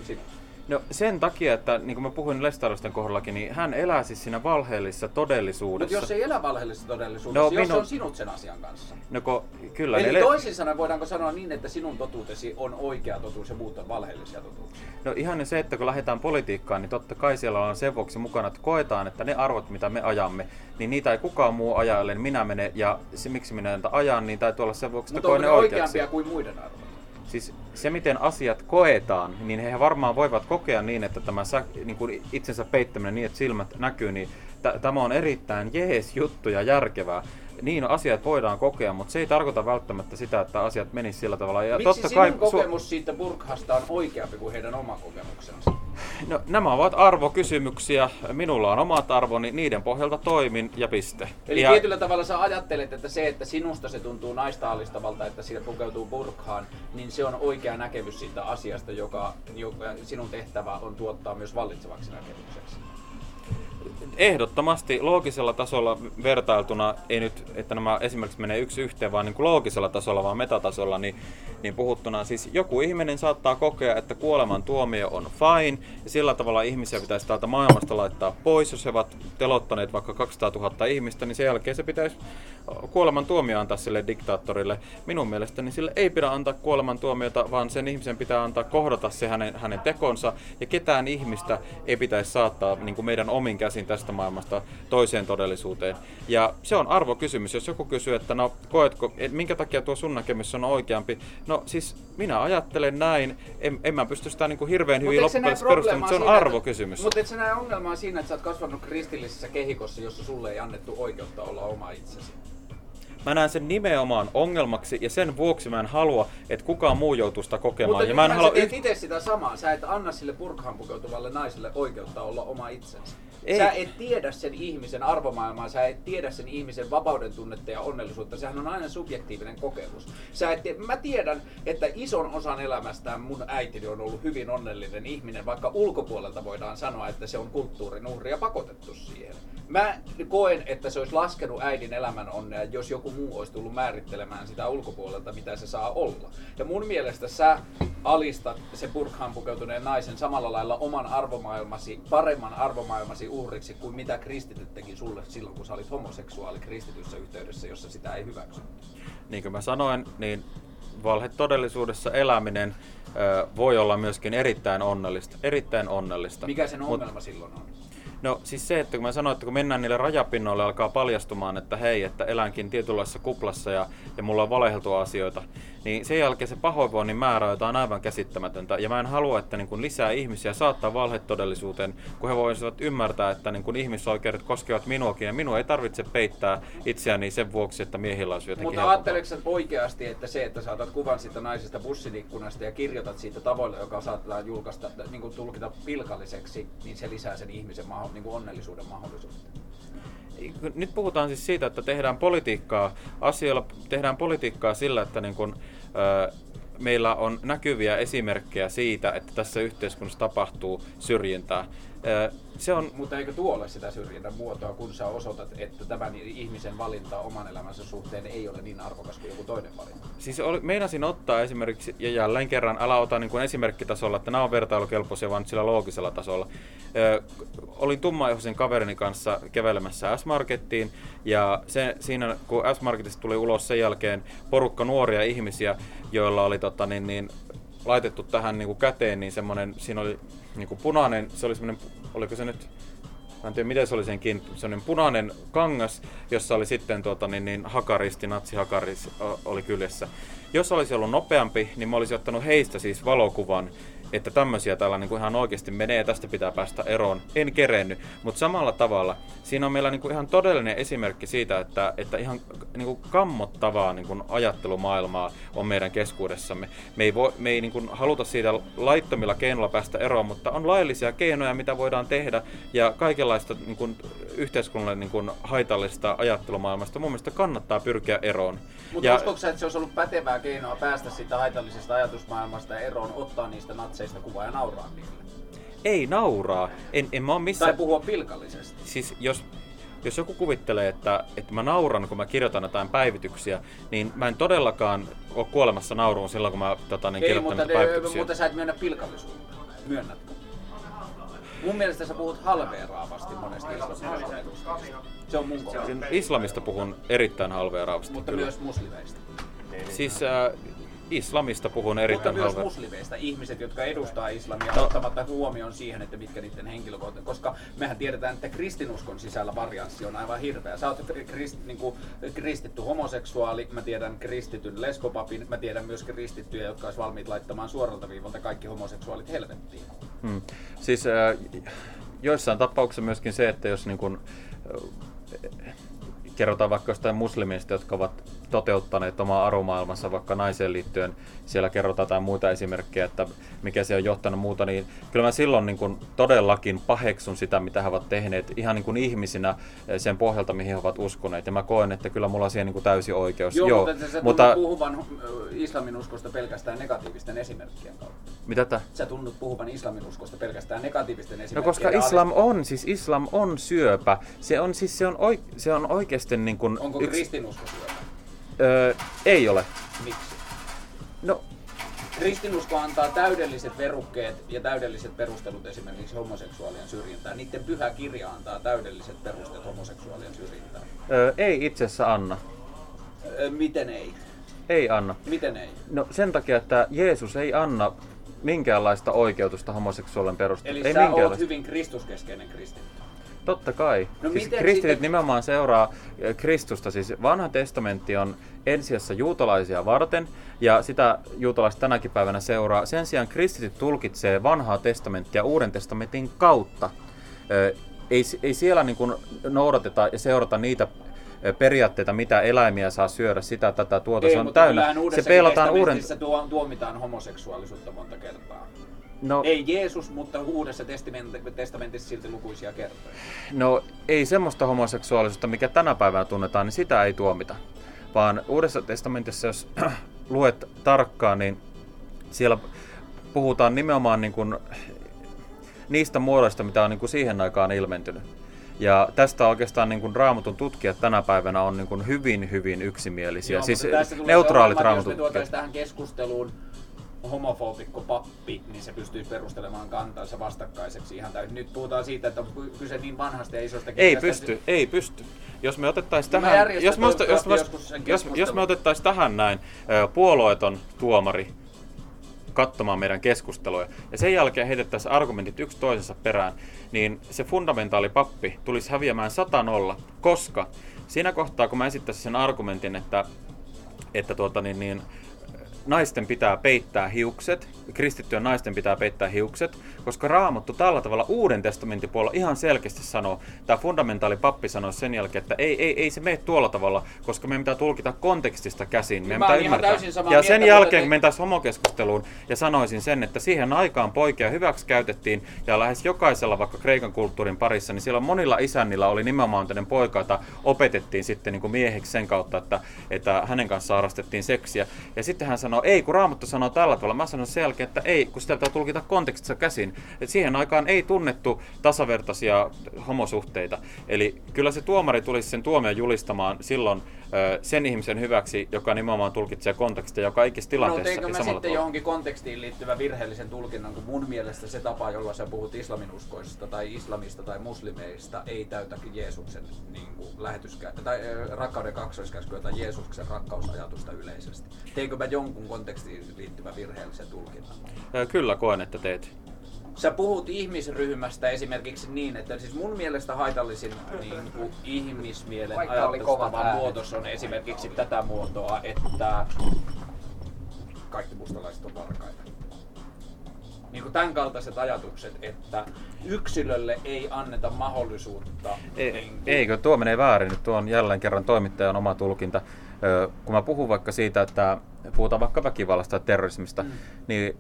No sen takia, että niin kuin mä puhuin Lestarosten kohdallakin, niin hän elää siis siinä valheellisessa todellisuudessa. Mutta jos ei elä valheellisessa todellisuudessa, no, jos minun... on sinut sen asian kanssa. No ko, kyllä. Eli ne... toisin sanoen voidaanko sanoa niin, että sinun totuutesi on oikea totuus ja muut on valheellisia totuuksia? No ihan se, että kun lähdetään politiikkaan, niin totta kai siellä on sen vuoksi mukana, että koetaan, että ne arvot, mitä me ajamme, niin niitä ei kukaan muu aja, minä mene. Ja se, miksi minä näitä ajan, niin täytyy olla sen vuoksi, että koen ne oikeampia kuin muiden arvot? Siis se, miten asiat koetaan, niin he varmaan voivat kokea niin, että tämä niin kuin itsensä peittäminen niin, että silmät näkyy, niin t- tämä on erittäin jees juttu ja järkevää. Niin asiat voidaan kokea, mutta se ei tarkoita välttämättä sitä, että asiat menisivät sillä tavalla. Ja Miksi totta kai, kokemus siitä Burkhasta on oikeampi kuin heidän oma kokemuksensa? No, nämä ovat arvokysymyksiä. Minulla on omat arvoni, niiden pohjalta toimin ja piste. Eli ja... tietyllä tavalla sä ajattelet, että se, että sinusta se tuntuu naista alistavalta, että siitä pukeutuu burkhaan, niin se on oikea näkemys siitä asiasta, joka, joka sinun tehtävä on tuottaa myös vallitsevaksi näkemykseksi ehdottomasti loogisella tasolla vertailtuna, ei nyt, että nämä esimerkiksi menee yksi yhteen, vaan niin kuin loogisella tasolla, vaan metatasolla, niin, niin puhuttuna siis joku ihminen saattaa kokea, että kuoleman tuomio on fine, ja sillä tavalla ihmisiä pitäisi täältä maailmasta laittaa pois, jos he ovat telottaneet vaikka 200 000 ihmistä, niin sen jälkeen se pitäisi kuoleman tuomio antaa sille diktaattorille. Minun mielestäni sille ei pidä antaa kuoleman tuomiota, vaan sen ihmisen pitää antaa kohdata se hänen, hänen tekonsa, ja ketään ihmistä ei pitäisi saattaa niin kuin meidän omin käsin tästä maailmasta toiseen todellisuuteen. Ja se on arvokysymys. Jos joku kysyy, että no koetko, et minkä takia tuo sun näkemys on oikeampi? No siis minä ajattelen näin. En, en mä pysty sitä niin kuin hirveän hyvin loppujen perustamaan, mutta se on arvokysymys. Mutta et sä näe ongelmaa siinä, että sä oot kasvanut kristillisessä kehikossa, jossa sulle ei annettu oikeutta olla oma itsesi? Mä näen sen nimenomaan ongelmaksi ja sen vuoksi mä en halua, että kukaan muu joutuu sitä kokemaan. Mutta ja mä en halua teet itse sitä samaa. Sä et anna sille burkhaan pukeutuvalle naiselle oikeutta olla oma itsensä. Ei. Sä et tiedä sen ihmisen arvomaailmaa, sä et tiedä sen ihmisen vapauden tunnetta ja onnellisuutta. Sehän on aina subjektiivinen kokemus. Sä et tiedä, mä tiedän, että ison osan elämästään mun äitini on ollut hyvin onnellinen ihminen, vaikka ulkopuolelta voidaan sanoa, että se on kulttuurin uhri ja pakotettu siihen. Mä koen, että se olisi laskenut äidin elämän onnea, jos joku muu olisi tullut määrittelemään sitä ulkopuolelta, mitä se saa olla. Ja mun mielestä sä alistat se burkhaan pukeutuneen naisen samalla lailla oman arvomaailmasi, paremman arvomaailmasi uhriksi kuin mitä kristityt teki sulle silloin, kun sä olit homoseksuaali kristityssä yhteydessä, jossa sitä ei hyväksy. Niin kuin mä sanoin, niin valhetodellisuudessa eläminen ö, voi olla myöskin erittäin onnellista. Erittäin onnellista. Mikä sen ongelma Mut, silloin on? No siis se, että kun mä sanoin, että kun mennään niille rajapinnoille, alkaa paljastumaan, että hei, että elänkin tietynlaisessa kuplassa ja, ja mulla on valehdeltua asioita, niin sen jälkeen se pahoinvoinnin määrä on aivan käsittämätöntä. Ja mä en halua, että niin kun lisää ihmisiä saattaa valhetodellisuuteen, kun he voisivat ymmärtää, että niin kun ihmisoikeudet koskevat minuakin ja minua ei tarvitse peittää itseäni sen vuoksi, että miehillä olisi jotenkin Mutta ajatteleeko oikeasti, että se, että saatat kuvan siitä naisesta bussin ja kirjoitat siitä tavoille, joka saattaa julkaista, niin kuin tulkita pilkalliseksi, niin se lisää sen ihmisen maho, niin kuin onnellisuuden mahdollisuutta? nyt puhutaan siis siitä, että tehdään politiikkaa asioilla, tehdään politiikkaa sillä, että niin kun, meillä on näkyviä esimerkkejä siitä, että tässä yhteiskunnassa tapahtuu syrjintää. Se on... Mutta eikö tuo ole sitä syrjinnän muotoa, kun sä osoitat, että tämän ihmisen valinta oman elämänsä suhteen ei ole niin arvokas kuin joku toinen valinta? Siis oli, meinasin ottaa esimerkiksi, ja jälleen kerran, älä ota niin kuin esimerkkitasolla, että nämä on vertailukelpoisia, vaan sillä loogisella tasolla. Ö, olin tummaihoisen kaverini kanssa kävelemässä S-Markettiin, ja se, siinä kun S-Marketista tuli ulos sen jälkeen porukka nuoria ihmisiä, joilla oli tota, niin, niin, laitettu tähän niin kuin käteen, niin semmoinen, siinä oli niin kuin punainen, se oli semmoinen, oliko se nyt, mä en tiedä miten se oli sen kiinni, semmoinen punainen kangas, jossa oli sitten tuota, niin, niin hakaristi, natsihakaris oli kyljessä. Jos olisi ollut nopeampi, niin mä olisin ottanut heistä siis valokuvan että tämmöisiä täällä niin kuin ihan oikeasti menee ja tästä pitää päästä eroon. En kerennyt, mutta samalla tavalla siinä on meillä niin kuin ihan todellinen esimerkki siitä, että, että ihan niin kuin kammottavaa niin kuin ajattelumaailmaa on meidän keskuudessamme. Me ei, voi, me ei niin kuin haluta siitä laittomilla keinoilla päästä eroon, mutta on laillisia keinoja, mitä voidaan tehdä ja kaikenlaista niin kuin, yhteiskunnalle niin kuin, haitallista ajattelumaailmasta mun mielestä kannattaa pyrkiä eroon. Mutta uskotko että se olisi ollut pätevää keinoa päästä siitä haitallisesta ajatusmaailmasta eroon, ottaa niistä natseista kuvaa ja nauraa niille? Ei nauraa. En, en mä ole missään... Tai puhua pilkallisesti. Siis jos, jos joku kuvittelee, että, että mä nauran, kun mä kirjoitan jotain päivityksiä, niin mä en todellakaan ole kuolemassa nauruun silloin, kun mä tota, niin, kirjoitan mutta, päivityksiä. mutta sä et myönnä pilkallisuutta. Myönnätkö? Mun mielestä sä puhut halveeraavasti monesti islamista. Se on mun kohdalla. Islamista puhun erittäin halveeraavasti. Mutta kyllä. myös muslimeista. Siis äh, islamista puhun erittäin Mutta myös muslimeista, ihmiset, jotka edustaa islamia, no. ottamatta huomioon siihen, että mitkä niiden henkilökohtaisesti, koska mehän tiedetään, että kristinuskon sisällä varianssi on aivan hirveä. Sä oot krist, niin kuin, kristitty homoseksuaali, mä tiedän kristityn lesbopapin, mä tiedän myös kristittyjä, jotka olisi valmiit laittamaan suoralta viivalta kaikki homoseksuaalit helvettiin. Hmm. Siis äh, joissain tapauksissa myöskin se, että jos niin kuin, äh, kerrotaan vaikka jostain muslimeista, jotka ovat toteuttaneet omaa arvomaailmansa vaikka naiseen liittyen, siellä kerrotaan jotain muita esimerkkejä, että mikä se on johtanut muuta, niin kyllä mä silloin niin kuin todellakin paheksun sitä, mitä he ovat tehneet ihan niin kuin ihmisinä eh, sen pohjalta, mihin he ovat uskoneet. Ja mä koen, että kyllä mulla on siihen niin kuin täysi oikeus. Joo, Joo mutta sä mutta... puhuvan islamin uskosta pelkästään negatiivisten esimerkkien kautta. Mitä tä? Sä tunnut puhuvan islamin uskosta pelkästään negatiivisten esimerkkien No koska islam on, siis islam on syöpä. Se on siis se on, oik, se on oikeasti niin kuin... Onko yks... kristinusko syöpä? Öö, ei ole. Miksi? No, Kristinusko antaa täydelliset verukkeet ja täydelliset perustelut esimerkiksi homoseksuaalien syrjintään. Niiden pyhä kirja antaa täydelliset perusteet homoseksuaalien syrjintään. Öö, ei itse asiassa anna. Öö, miten ei? Ei anna. Miten ei? No sen takia, että Jeesus ei anna minkäänlaista oikeutusta homoseksuaalien perusteella. Eli ei sä oot hyvin kristuskeskeinen kristitty. Totta kai. No siis kristityt sitten... nimenomaan seuraa eh, Kristusta. Siis vanha testamentti on ensijassa juutalaisia varten, ja sitä juutalaiset tänäkin päivänä seuraa. Sen sijaan kristityt tulkitsee vanhaa testamenttia uuden testamentin kautta. Eh, ei, ei siellä niin kuin noudateta ja seurata niitä eh, periaatteita, mitä eläimiä saa syödä, sitä, tätä, tuota, ei, se on täynnä. Se peilataan uuden... tuomitaan homoseksuaalisuutta monta kertaa. No, ei Jeesus, mutta uudessa testamentissa silti lukuisia kertoja. No ei semmoista homoseksuaalisuutta, mikä tänä päivänä tunnetaan, niin sitä ei tuomita. Vaan uudessa testamentissa, jos luet tarkkaan, niin siellä puhutaan nimenomaan niin kuin niistä muodoista, mitä on niin kuin siihen aikaan ilmentynyt. Ja tästä oikeastaan niin kuin raamatun tutkijat tänä päivänä on niin kuin hyvin, hyvin yksimielisiä. Joo, siis neutraalit raamatun tutkijat. Jos me tähän keskusteluun homofobikko pappi, niin se pystyy perustelemaan kantansa vastakkaiseksi ihan täysin. Nyt puhutaan siitä, että on kyse niin vanhasta ja isosta Ei pysty, että... ei pysty. Jos me otettaisiin tähän, jos me, jos, jos, jos me otettaisiin tähän näin puolueeton tuomari, katsomaan meidän keskusteluja. Ja sen jälkeen heitettäisiin argumentit yksi toisensa perään, niin se fundamentaali pappi tulisi häviämään 100 koska siinä kohtaa, kun mä esittäisin sen argumentin, että, että tuota, niin, niin, naisten pitää peittää hiukset, kristittyjen naisten pitää peittää hiukset, koska Raamattu tällä tavalla Uuden testamentin puolella ihan selkeästi sanoo, tämä fundamentaali pappi sanoi sen jälkeen, että ei, ei, ei se mene tuolla tavalla, koska meidän pitää tulkita kontekstista käsin, meidän pitää ymmärtää. Ja sen mieltä, jälkeen, kun mentäisiin homokeskusteluun, ja sanoisin sen, että siihen aikaan poikia hyväksi käytettiin, ja lähes jokaisella vaikka Kreikan kulttuurin parissa, niin siellä monilla isännillä oli nimenomaan tämmöinen poika, jota opetettiin sitten niin kuin mieheksi sen kautta, että, että hänen kanssaan harrastettiin seksiä. Ja sitten hän sanoi, sanoo ei, kun Raamattu sanoo tällä tavalla. Mä sanon sen jälkeen, että ei, kun sitä pitää tulkita kontekstissa käsin. Et siihen aikaan ei tunnettu tasavertaisia homosuhteita. Eli kyllä se tuomari tulisi sen tuomion julistamaan silloin sen ihmisen hyväksi, joka nimenomaan tulkitsee kontekstia joka ikisessä tilanteessa. No teikö mä sitten johonkin kontekstiin liittyvä virheellisen tulkinnan, kun mun mielestä se tapa, jolla sä puhut islaminuskoisista tai islamista tai muslimeista, ei täytä Jeesuksen niin kuin, lähetyskä- tai rakkauden kaksoiskäskyä tai Jeesuksen rakkausajatusta yleisesti. Teinkö mä jonkun kontekstiin liittyvä virheellisen tulkinnan? Kyllä koen, että teet. Sä puhut ihmisryhmästä esimerkiksi niin, että siis mun mielestä haitallisin niin kuin ihmismielen ajatustava muutos on esimerkiksi tätä muotoa, että kaikki mustalaiset on varkaita. Niin kuin tämän kaltaiset ajatukset, että yksilölle ei anneta mahdollisuutta. Ei, niin kuin... Eikö, tuo menee väärin. Nyt tuo on jälleen kerran toimittajan oma tulkinta. Kun mä puhun vaikka siitä, että puhutaan vaikka väkivallasta ja terrorismista, mm. niin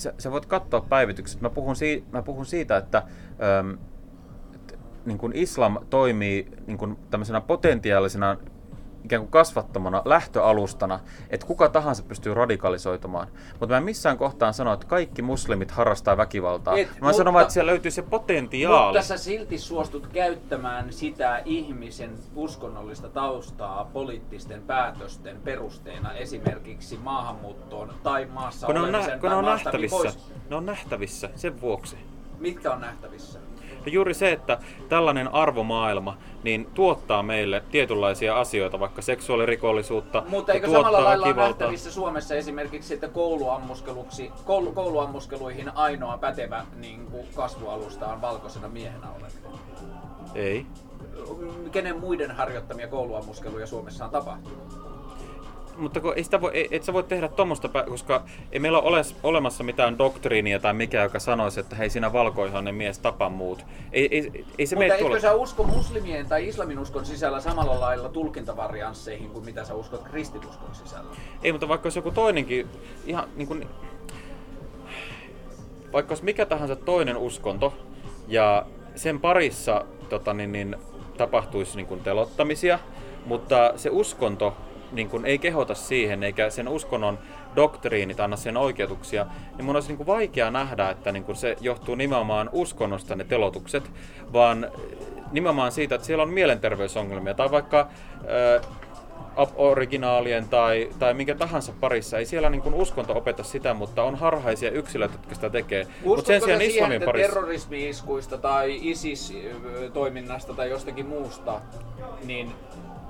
sä, sä voit katsoa päivitykset. Mä puhun, si, mä puhun siitä, että äm, niin kuin islam toimii niin kuin tämmöisenä potentiaalisena ikään kuin kasvattamana lähtöalustana, että kuka tahansa pystyy radikalisoitumaan. Mutta mä en missään kohtaan sano, että kaikki muslimit harrastaa väkivaltaa. Et, mä mutta, sanon vaan, että siellä löytyy se potentiaali. Mutta sä silti suostut käyttämään sitä ihmisen uskonnollista taustaa poliittisten päätösten perusteena esimerkiksi maahanmuuttoon tai maassa kun olemisen on nä- kun tai on nähtävissä. Pois. Ne on nähtävissä, sen vuoksi. Mitkä on nähtävissä? Ja juuri se, että tällainen arvomaailma niin tuottaa meille tietynlaisia asioita, vaikka seksuaalirikollisuutta. Mutta eikö samalla lailla ole nähtävissä Suomessa esimerkiksi, että kouluammuskeluksi, koulu, kouluammuskeluihin ainoa pätevä niin kuin kasvualusta on valkoisena miehenä oleminen? Ei. Kenen muiden harjoittamia kouluammuskeluja Suomessa on tapahtunut? Mutta kun ei sitä voi, et sä voi tehdä tuommoista, koska ei meillä ole olemassa mitään doktriinia tai mikä, joka sanoisi, että hei sinä valkoihainen mies tapa muut. Ei, ei, ei se mutta tule... sä usko muslimien tai islamin uskon sisällä samalla lailla tulkintavariansseihin kuin mitä sä uskot kristinuskon sisällä? Ei, mutta vaikka olisi joku toinenkin, ihan niin kuin, vaikka olisi mikä tahansa toinen uskonto, ja sen parissa tota, niin, niin, tapahtuisi niin kuin telottamisia, mutta se uskonto niin kuin ei kehota siihen, eikä sen uskonnon doktriinit anna sen oikeutuksia, niin mun olisi niin kuin vaikea nähdä, että niin kuin se johtuu nimenomaan uskonnosta ne telotukset, vaan nimenomaan siitä, että siellä on mielenterveysongelmia tai vaikka äh, originaalien tai, tai minkä tahansa parissa. Ei siellä niin kuin uskonto opeta sitä, mutta on harhaisia yksilöitä, jotka sitä tekee. Mutta sen sijaan islamin että parissa... terrorismi-iskuista tai ISIS-toiminnasta tai jostakin muusta, niin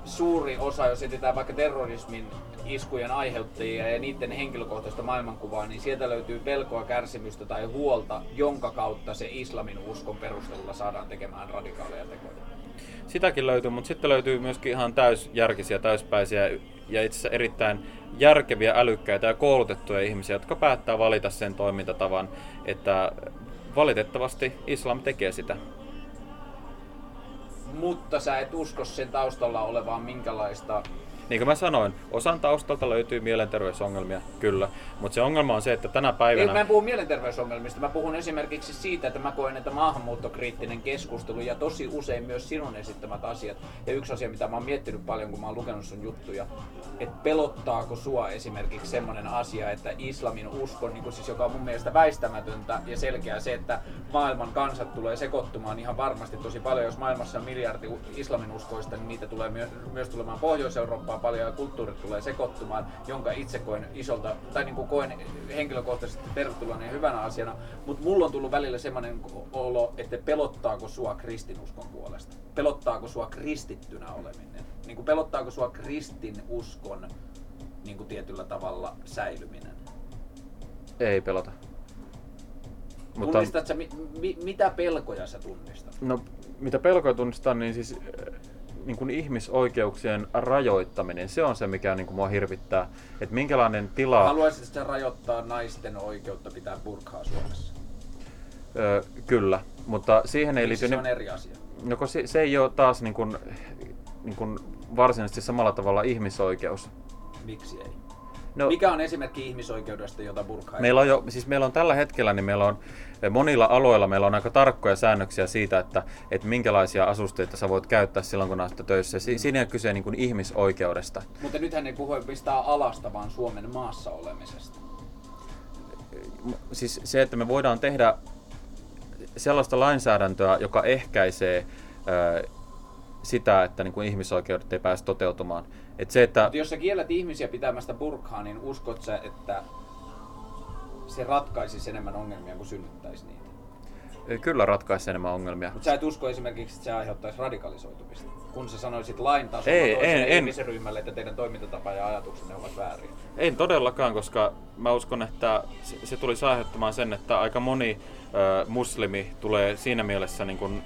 suuri osa, jos etsitään vaikka terrorismin iskujen aiheuttajia ja niiden henkilökohtaista maailmankuvaa, niin sieltä löytyy pelkoa, kärsimystä tai huolta, jonka kautta se islamin uskon perusteella saadaan tekemään radikaaleja tekoja. Sitäkin löytyy, mutta sitten löytyy myöskin ihan täysjärkisiä, täyspäisiä ja itse asiassa erittäin järkeviä, älykkäitä ja koulutettuja ihmisiä, jotka päättää valita sen toimintatavan, että valitettavasti islam tekee sitä mutta sä et usko sen taustalla olevaan minkälaista niin kuin mä sanoin, osan taustalta löytyy mielenterveysongelmia, kyllä. Mutta se ongelma on se, että tänä päivänä... Ei, mä en puhu mielenterveysongelmista, mä puhun esimerkiksi siitä, että mä koen, että maahanmuuttokriittinen keskustelu ja tosi usein myös sinun esittämät asiat. Ja yksi asia, mitä mä oon miettinyt paljon, kun mä oon lukenut sun juttuja, että pelottaako sua esimerkiksi semmoinen asia, että islamin usko, niin kuin siis, joka on mun mielestä väistämätöntä ja selkeää se, että maailman kansat tulee sekoittumaan ihan varmasti tosi paljon. Jos maailmassa on miljardi islamin uskoista, niin niitä tulee myös, myös tulemaan Pohjois-Eurooppaan paljon ja kulttuurit tulee sekoittumaan, jonka itse koen isolta, tai niin kuin koen henkilökohtaisesti tervetullaan ja hyvänä asiana. Mutta mulla on tullut välillä semmoinen olo, että pelottaako sua kristinuskon puolesta? Pelottaako sua kristittynä oleminen? Niin kuin pelottaako sua kristinuskon niin kuin tietyllä tavalla säilyminen? Ei pelota. Mutta... Tunnistat sä, mi, mi, mitä pelkoja sä tunnistat? No, mitä pelkoja tunnistan, niin siis niin kuin ihmisoikeuksien rajoittaminen, se on se, mikä niin kuin mua hirvittää. Että minkälainen tila... Haluaisitko sä rajoittaa naisten oikeutta pitää burkaa Suomessa? Öö, kyllä, mutta siihen ei liity... se on eri asia? No, kun se, se ei ole taas niin kuin, niin kuin varsinaisesti samalla tavalla ihmisoikeus. Miksi ei? No, Mikä on esimerkki ihmisoikeudesta, jota burka meillä on, jo, siis meillä on tällä hetkellä, niin meillä on eh, monilla aloilla meillä on aika tarkkoja säännöksiä siitä, että, että minkälaisia asusteita sä voit käyttää silloin, kun olet töissä. Si- siinä ei ole kyse niin kuin ihmisoikeudesta. Mutta nythän ei puhu pistää alasta, vaan Suomen maassa olemisesta. Siis se, että me voidaan tehdä sellaista lainsäädäntöä, joka ehkäisee sitä, että niin kuin ihmisoikeudet ei pääse toteutumaan. Et se, että... Mutta jos sä kiellät ihmisiä pitämästä burkhaa, niin uskot sä, että se ratkaisisi enemmän ongelmia kuin synnyttäisi niitä? Kyllä ratkaisi enemmän ongelmia. Mutta sä et usko esimerkiksi, että se aiheuttaisi radikalisoitumista, kun sä sanoisit lain tasolla ei, en, että teidän toimintatapa ja ajatuksenne ovat väärin. En todellakaan, koska mä uskon, että se, se tulisi aiheuttamaan sen, että aika moni ö, muslimi tulee siinä mielessä niin kuin,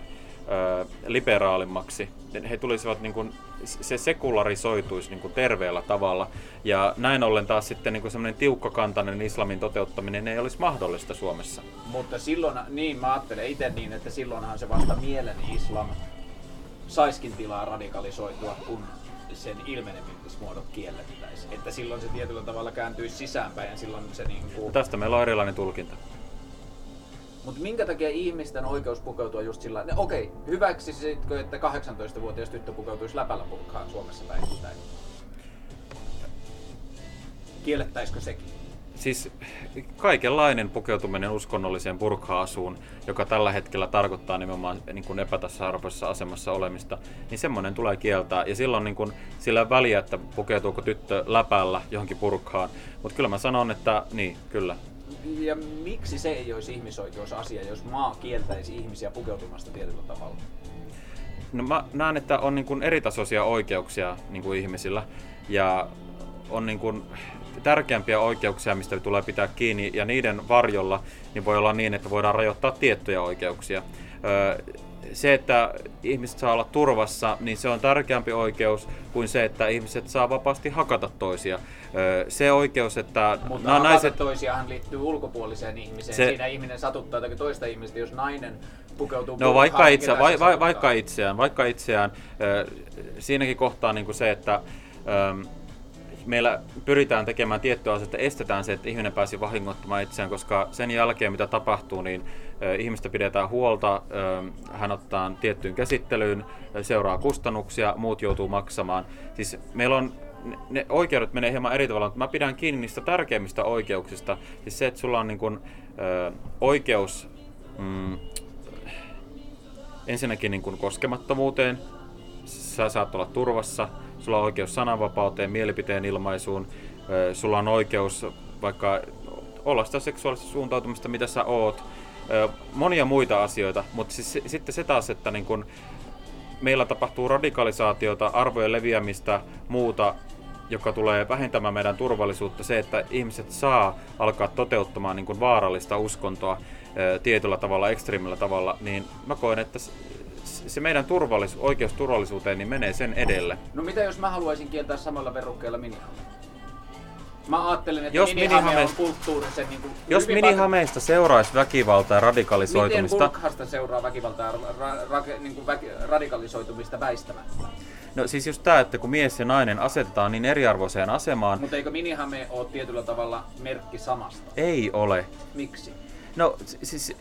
ö, liberaalimmaksi. He tulisivat niin kuin, se sekularisoituisi niin kuin terveellä tavalla. Ja näin ollen taas sitten niin semmoinen tiukkakantainen islamin toteuttaminen ei olisi mahdollista Suomessa. Mutta silloin, niin mä ajattelen itse niin, että silloinhan se vasta mielen islam saiskin tilaa radikalisoitua, kun sen ilmenemismuodot kiellettäisiin. Että silloin se tietyllä tavalla kääntyisi sisäänpäin ja silloin se niin kuin... Tästä meillä on erilainen tulkinta. Mutta minkä takia ihmisten oikeus pukeutua just sillä no, okei, okay, hyväksisitkö, että 18-vuotias tyttö pukeutuisi läpällä purkkaan Suomessa päivittäin? Kiellettäisikö sekin? Siis kaikenlainen pukeutuminen uskonnolliseen burkha-asuun, joka tällä hetkellä tarkoittaa nimenomaan niin kuin epätasa-arvoisessa asemassa olemista, niin semmoinen tulee kieltää. Ja silloin niin kuin, sillä väliä, että pukeutuuko tyttö läpällä johonkin burkhaan. Mutta kyllä mä sanon, että niin, kyllä, ja miksi se ei olisi ihmisoikeusasia, jos maa kieltäisi ihmisiä pukeutumasta tietyllä tavalla? No mä näen, että on niin kuin eritasoisia oikeuksia niin kuin ihmisillä ja on niin kuin tärkeämpiä oikeuksia, mistä tulee pitää kiinni ja niiden varjolla niin voi olla niin, että voidaan rajoittaa tiettyjä oikeuksia. Se, että ihmiset saa olla turvassa, niin se on tärkeämpi oikeus kuin se, että ihmiset saa vapaasti hakata toisia se oikeus, että Mutta no, naiset... toisiaan liittyy ulkopuoliseen ihmiseen. Se... Siinä ihminen satuttaa jotakin toista ihmistä, jos nainen pukeutuu No vaikka, itse, vai, vai, vaikka itseään, vaikka itseään. Siinäkin kohtaa niin kuin se, että meillä pyritään tekemään tiettyä asioita, estetään se, että ihminen pääsi vahingoittamaan itseään, koska sen jälkeen mitä tapahtuu, niin ihmistä pidetään huolta, hän ottaa tiettyyn käsittelyyn, seuraa kustannuksia, muut joutuu maksamaan. Siis meillä on ne oikeudet menee hieman eri tavalla, mutta mä pidän kiinni niistä tärkeimmistä oikeuksista. Siis se, että sulla on niin kun, ö, oikeus mm, ensinnäkin niin kun koskemattomuuteen, sä saat olla turvassa, sulla on oikeus sananvapauteen, mielipiteen ilmaisuun, sulla on oikeus vaikka olla sitä seksuaalista suuntautumista, mitä sä oot, monia muita asioita, mutta siis, sitten se taas, että niin kun, meillä tapahtuu radikalisaatiota, arvojen leviämistä, muuta, joka tulee vähentämään meidän turvallisuutta, se, että ihmiset saa alkaa toteuttamaan niin kuin vaarallista uskontoa tietyllä tavalla, ekstriimillä tavalla, niin mä koen, että se meidän turvallis- oikeus turvallisuuteen niin menee sen edelle. No mitä jos mä haluaisin kieltää samalla verukkeella minihalle? Mä ajattelen, että Jos minihame on minihame- kulttuurisen niin kuin Jos minihameista seuraisi väkivaltaa ja Miten radikalisoitumista, Burkhasta seuraa väkivaltaa ja ra- ra- niin kuin väki- radikalisoitumista väistämättä? no siis just tää, että kun mies ja nainen asetetaan niin eriarvoiseen asemaan, Mutta eikö minihame ole tietyllä tavalla merkki samasta? ei ole. Miksi? No siis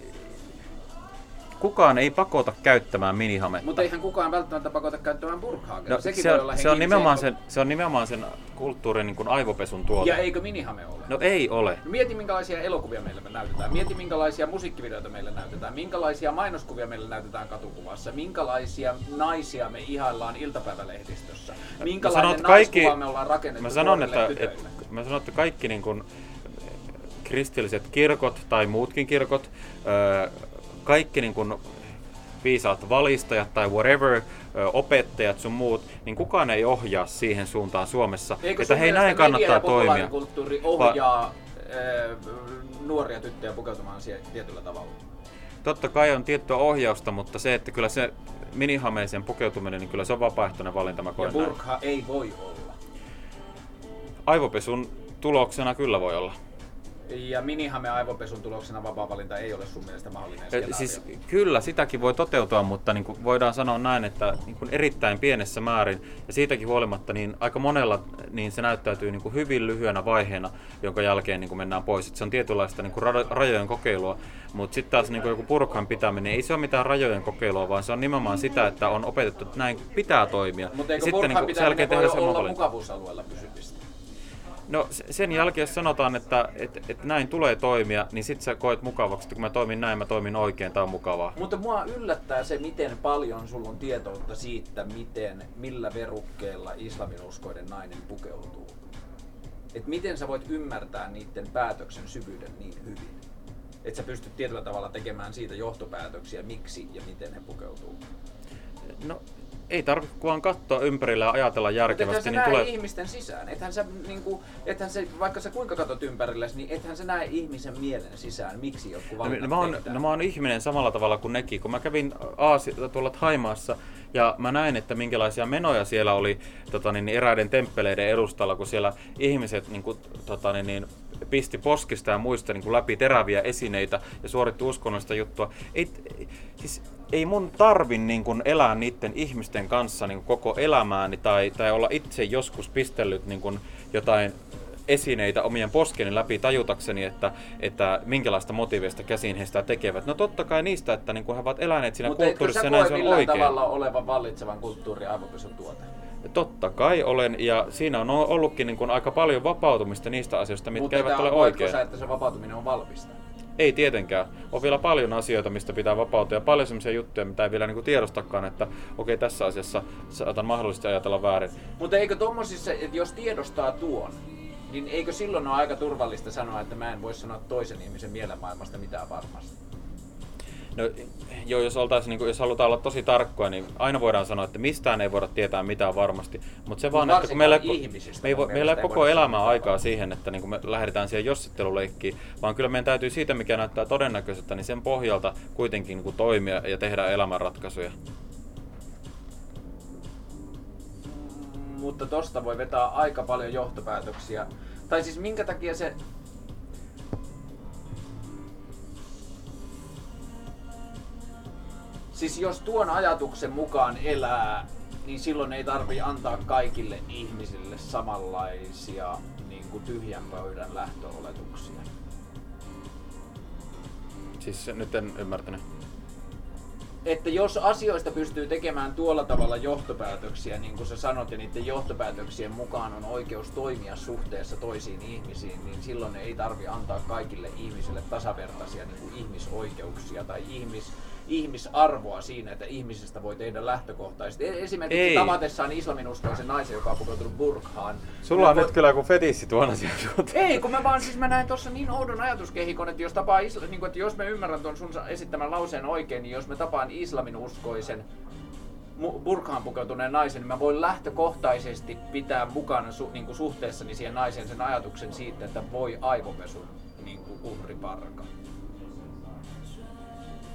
kukaan ei pakota käyttämään minihametta. Mutta eihän kukaan välttämättä pakota käyttämään burkhaakin. No, Sekin se, voi on, olla se, on nimenomaan se- sen, se on nimenomaan sen kulttuurin niin kuin aivopesun tuote. Ja eikö minihame ole? No ei ole. Mieti minkälaisia elokuvia meillä me näytetään, mieti minkälaisia musiikkivideoita meillä näytetään, minkälaisia mainoskuvia meillä näytetään katukuvassa, minkälaisia naisia me ihaillaan iltapäivälehdistössä, minkälainen sanon, naiskuva kaikki- me ollaan rakennettu Mä sanon, että, että, mä sanon, että kaikki niin kuin, kristilliset kirkot tai muutkin kirkot, öö, kaikki niin kuin, viisaat valistajat tai whatever, opettajat sun muut, niin kukaan ei ohjaa siihen suuntaan Suomessa, Eikö että hei näin kannattaa ja toimia. populaarikulttuuri ohjaa ö, nuoria tyttöjä pukeutumaan sie- tietyllä tavalla? Totta kai on tiettyä ohjausta, mutta se, että kyllä se minihameeseen pukeutuminen, niin kyllä se on vapaaehtoinen valinta, mä Ja koen näin. burkha ei voi olla. Aivopesun tuloksena kyllä voi olla. Ja minihame aivopesun tuloksena vapaa ei ole sun mielestä mahdollinen. Siis kyllä sitäkin voi toteutua, mutta niin kuin voidaan sanoa näin, että niin kuin erittäin pienessä määrin ja siitäkin huolimatta niin aika monella niin se näyttäytyy niin kuin hyvin lyhyenä vaiheena, jonka jälkeen niin kuin mennään pois. Et se on tietynlaista niin kuin ra- rajojen kokeilua, mutta sitten taas niin kuin joku purkan pitäminen ei se ole mitään rajojen kokeilua, vaan se on nimenomaan sitä, että on opetettu, että näin pitää toimia. Mutta ja eikö sitten burkan niin sen jälkeen tehdä olla mukavuusalueella pysymistä? No se- sen jälkeen, jos sanotaan, että, että, että näin tulee toimia, niin sit sä koet mukavaksi, että kun mä toimin näin, mä toimin oikein, tää on mukavaa. Mutta mua yllättää se, miten paljon sulla on tietoutta siitä, miten, millä verukkeella islaminuskoinen nainen pukeutuu. Et miten sä voit ymmärtää niiden päätöksen syvyyden niin hyvin. Että sä pystyt tietyllä tavalla tekemään siitä johtopäätöksiä, miksi ja miten he pukeutuu. No, ei tarvitse vaan katsoa ympärillä ja ajatella Mutta järkevästi, sä niin näe tulee... ihmisten sisään. Ethän sä, niinku, ethän sä, vaikka sä kuinka katot ympärillesi, niin ethän sä näe ihmisen mielen sisään, miksi joku No, valinnat mä, oon, no, mä oon ihminen samalla tavalla kuin nekin. Kun mä kävin Aasi, tuolla Haimaassa ja mä näin, että minkälaisia menoja siellä oli tota, niin, eräiden temppeleiden edustalla, kun siellä ihmiset niin kuin, tota, niin, niin, pisti poskista ja muista niin kuin läpi teräviä esineitä ja suoritti uskonnollista juttua. Ei- siis, ei mun tarvi niin kuin, elää niiden ihmisten kanssa niin koko elämääni tai, tai olla itse joskus pistellyt niin kuin, jotain esineitä omien poskeni läpi tajutakseni, että, että minkälaista motiiveista käsin he sitä tekevät. No totta kai niistä, että niin kuin he ovat eläneet siinä Mutta etkö kulttuurissa ja näin se on oikein. tavalla olevan vallitsevan kulttuuri aivopesun tuote? Totta kai olen, ja siinä on ollutkin niin kuin aika paljon vapautumista niistä asioista, mitkä Mutta eivät ole oikein. Sä, että se vapautuminen on valmista? Ei tietenkään. On vielä paljon asioita, mistä pitää vapautua ja paljon sellaisia juttuja, mitä ei vielä niin kuin tiedostakaan, että okei, tässä asiassa saatan mahdollisesti ajatella väärin. Mutta eikö tommosissa, että jos tiedostaa tuon, niin eikö silloin ole aika turvallista sanoa, että mä en voi sanoa toisen ihmisen mielenmaailmasta mitään varmasti? No, joo, jos, oltaisiin, niin kuin, jos halutaan olla tosi tarkkoja, niin aina voidaan sanoa, että mistään ei voida tietää mitään varmasti. Mutta se vaan, että kun meillä, me ei, vo- meillä ei koko elämää sanoa aikaa siihen, että niin kuin me lähdetään siihen jossitteluleikkiin, vaan kyllä meidän täytyy siitä, mikä näyttää todennäköiseltä, niin sen pohjalta kuitenkin niin kuin toimia ja tehdä elämänratkaisuja. Mutta tosta voi vetää aika paljon johtopäätöksiä. Tai siis minkä takia se... Siis jos tuon ajatuksen mukaan elää, niin silloin ei tarvi antaa kaikille ihmisille samanlaisia niin kuin tyhjän pöydän lähtöoletuksia. Siis nyt en ymmärtänyt. että jos asioista pystyy tekemään tuolla tavalla johtopäätöksiä, niin kuin sä sanot, ja niiden johtopäätöksien mukaan on oikeus toimia suhteessa toisiin ihmisiin, niin silloin ei tarvi antaa kaikille ihmisille tasavertaisia niin kuin ihmisoikeuksia tai ihmis, ihmisarvoa siinä, että ihmisestä voi tehdä lähtökohtaisesti. E- Esimerkiksi Ei. tavatessaan islaminuskoisen naisen, joka on pukeutunut burkhaan. Sulla on nyt kyllä joku fetissi tuona siellä ei, kun mä vaan siis mä näen tuossa niin oudon ajatuskehikon, että jos tapaa isla, niin kuin, että jos mä ymmärrän tuon sun esittämän lauseen oikein, niin jos mä tapaan islamin uskoisen mu- burkaan pukeutuneen naisen, niin mä voin lähtökohtaisesti pitää mukana su, niin kuin suhteessani siihen naiseen sen ajatuksen siitä, että voi aivopesun niin kuin uhriparka.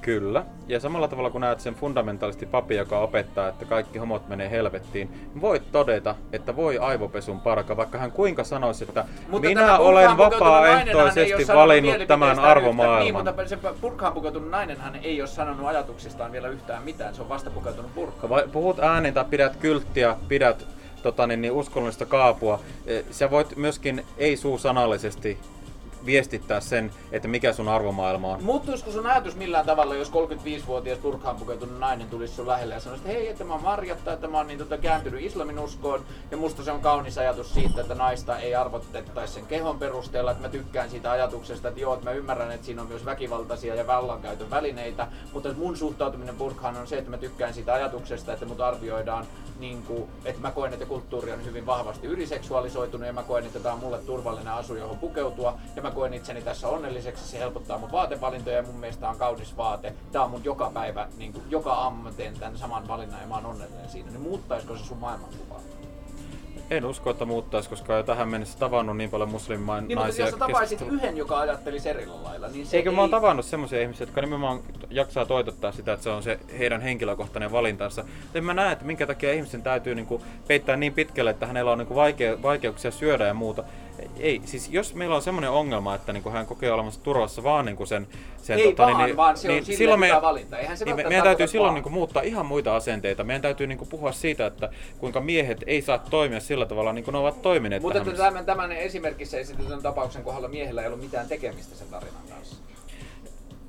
Kyllä. Ja samalla tavalla kun näet sen fundamentalisti papi, joka opettaa, että kaikki homot menee helvettiin, niin voit todeta, että voi aivopesun parka, vaikka hän kuinka sanoisi, että Mutta minä olen vapaaehtoisesti valinnut tämän mielipiteestään arvomaailman. Niin, mutta se burkaan pukeutunut nainenhan ei ole sanonut ajatuksistaan vielä yhtään mitään. Se on vasta pukeutunut burkaan. Vai puhut ääneen tai pidät kylttiä, pidät tota, niin, niin uskonnollista kaapua, eh, sä voit myöskin ei-suusanallisesti viestittää sen, että mikä sun arvomaailma on. Muuttuisiko sun ajatus millään tavalla, jos 35-vuotias burkaan pukeutunut nainen tulisi sun lähelle ja sanoisi, että hei, että mä oon Marjatta, että mä oon niin, tota, kääntynyt islamin uskoon ja musta se on kaunis ajatus siitä, että naista ei arvotettaisi sen kehon perusteella, että mä tykkään siitä ajatuksesta, että joo, että mä ymmärrän, että siinä on myös väkivaltaisia ja vallankäytön välineitä, mutta mun suhtautuminen burkaan on se, että mä tykkään siitä ajatuksesta, että mut arvioidaan niin kuin, että mä koen, että kulttuuri on hyvin vahvasti yliseksuaalisoitunut ja mä koen, että tämä on mulle turvallinen asu, johon pukeutua ja mä koen itseni tässä onnelliseksi, se helpottaa mun vaatevalintoja ja mun mielestä on kaunis vaate. Tää on mun joka päivä, niin kuin, joka aamu mä teen tämän saman valinnan ja mä oon onnellinen siinä. Niin muuttaisiko se sun maailmankuvaa? En usko, että muuttaisi, koska olen tähän mennessä tavannut niin paljon muslimimain Niin, mutta naisia. jos sä tapaisit keskustelu- yhden, joka ajattelisi eri lailla, niin se Eikö ei... mä oon tavannut semmoisia ihmisiä, jotka nimenomaan jaksaa toitottaa sitä, että se on se heidän henkilökohtainen valintansa. En mä näe, että minkä takia ihmisten täytyy niinku peittää niin pitkälle, että hänellä on niinku vaikea, vaikeuksia syödä ja muuta. Ei, siis jos meillä on semmoinen ongelma, että niinku hän kokee olevansa turvassa vaan niinku sen, sen Ei vaan, vaan se on silleen hyvä valinta. Eihän se niin me, meidän täytyy silloin vaan. niinku muuttaa ihan muita asenteita. Meidän täytyy niinku puhua siitä, että kuinka miehet ei saa toimia sillä tavalla, niin kuin ne ovat toimineet Mutta tähän tämän, tämän esimerkissä esitetyn tapauksen kohdalla miehellä ei ollut mitään tekemistä sen tarinan kanssa.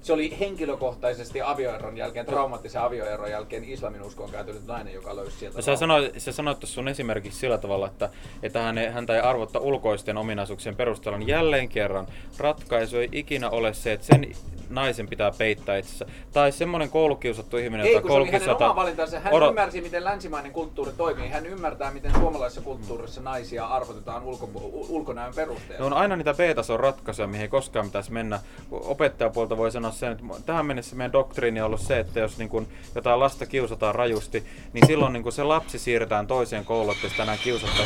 Se oli henkilökohtaisesti avioeron jälkeen, traumaattisen avioeron jälkeen islamin uskoon käytynyt nainen, joka löysi sieltä. No, sä sanoit, sä sanoit sun esimerkiksi sillä tavalla, että, että hän häntä ei arvotta ulkoisten ominaisuuksien perusteella. Niin jälleen kerran ratkaisu ei ikinä ole se, että sen naisen pitää peittää itsensä. Tai semmoinen koulukiusattu ihminen, Ei, hänen koulukiusataan- oma valintansa. Hän Odo- ymmärsi, miten länsimainen kulttuuri toimii. Hän ymmärtää, miten suomalaisessa kulttuurissa naisia arvotetaan ulko, ulkonäön perusteella. Ne on aina niitä B-tason ratkaisuja, mihin ei koskaan pitäisi mennä. Opettajapuolta voi sanoa sen, että tähän mennessä meidän doktriini on ollut se, että jos niin kun jotain lasta kiusataan rajusti, niin silloin niin kun se lapsi siirretään toiseen kouluun, että sitä enää.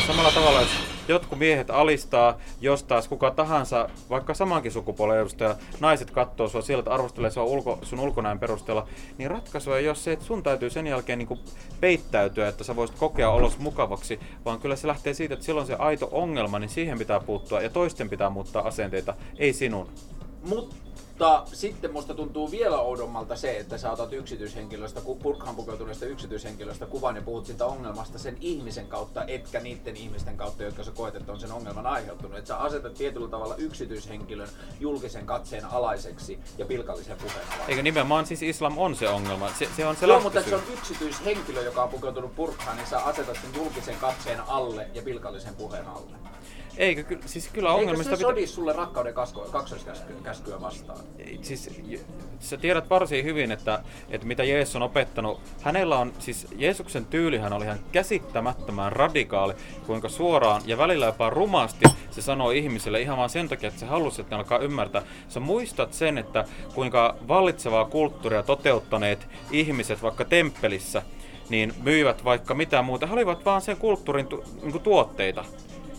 Samalla tavalla, jos jotkut miehet alistaa, jos taas kuka tahansa, vaikka samankin sukupuolen edustaja, naiset katsoo sua sillä, että arvostelee sua ulko, sun ulkonäön perusteella, niin ratkaisu ei ole se, että sun täytyy sen jälkeen niin peittäytyä, että sä voisit kokea olos mukavaksi, vaan kyllä se lähtee siitä, että silloin se aito ongelma, niin siihen pitää puuttua ja toisten pitää muuttaa asenteita, ei sinun. Mutta sitten musta tuntuu vielä oudommalta se, että sä otat yksityishenkilöstä, purkhaan pukeutuneesta yksityishenkilöstä kuvan ja puhut siitä ongelmasta sen ihmisen kautta, etkä niiden ihmisten kautta, jotka sä koet, että on sen ongelman aiheuttanut. Että sä asetat tietyllä tavalla yksityishenkilön julkisen katseen alaiseksi ja pilkallisen puheen alaiseksi. Eikö nimenomaan siis islam on se ongelma, se, se on se Joo, mutta se on yksityishenkilö, joka on pukeutunut purkhaan, niin sä asetat sen julkisen katseen alle ja pilkallisen puheen alle. Eikö, ky- siis kyllä Eikö ongelmista se sodi sulle rakkauden kaksoiskäskyä vastaan? Siis, sä tiedät varsin hyvin, että, että mitä Jeesus on opettanut. Hänellä on, siis Jeesuksen tyylihän oli ihan käsittämättömän radikaali, kuinka suoraan ja välillä jopa rumasti se sanoo ihmisille ihan vaan sen takia, että se halusi, että ne alkaa ymmärtää. Sä muistat sen, että kuinka vallitsevaa kulttuuria toteuttaneet ihmiset vaikka temppelissä, niin myivät vaikka mitä muuta. He olivat vaan sen kulttuurin tu- niinku tuotteita.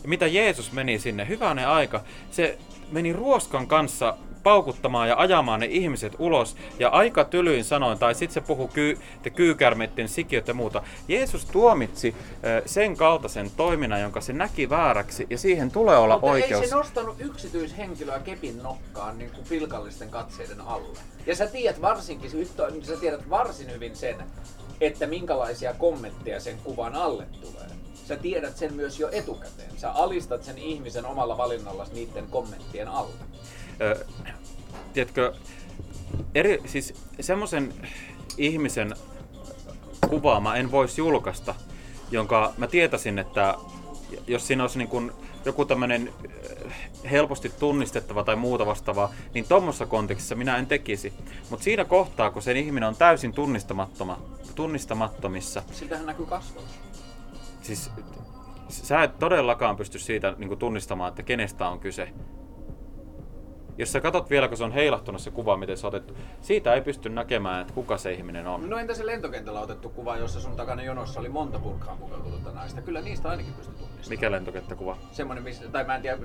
Ja mitä Jeesus meni sinne, hyvänen aika, se meni ruoskan kanssa paukuttamaan ja ajamaan ne ihmiset ulos. Ja aika tylyin sanoin, tai sitten se puhui kyy, te sikiöt ja muuta. Jeesus tuomitsi ö, sen kaltaisen toiminnan, jonka se näki vääräksi, ja siihen tulee olla Mutta oikeus. ei se nostanut yksityishenkilöä kepin nokkaan niin kuin pilkallisten katseiden alle. Ja sä tiedät varsinkin, sä tiedät varsin hyvin sen, että minkälaisia kommentteja sen kuvan alle tulee. Sä tiedät sen myös jo etukäteen. Sä alistat sen ihmisen omalla valinnallasi niiden kommenttien alle. Ö, tiedätkö, eri, siis semmoisen ihmisen kuvaa mä en voisi julkaista, jonka mä tietäisin, että jos siinä olisi niin kuin joku tämmöinen helposti tunnistettava tai muuta vastaavaa, niin tuommoisessa kontekstissa minä en tekisi. Mutta siinä kohtaa, kun sen ihminen on täysin tunnistamattomia, tunnistamattomissa, Sitähän näkyy kasvoilla. Siis sä et todellakaan pysty siitä niin kuin tunnistamaan, että kenestä on kyse. jos sä katsot vielä, kun se on heilahtunut se kuva, miten se on otettu, siitä ei pysty näkemään, että kuka se ihminen on. No entä se lentokentällä otettu kuva, jossa sun takana jonossa oli monta burkaan pukeutunutta naista? Kyllä niistä ainakin pystyy tunnistamaan. Mikä lentokenttäkuva? Semmoinen, missä, tai mä en tiedä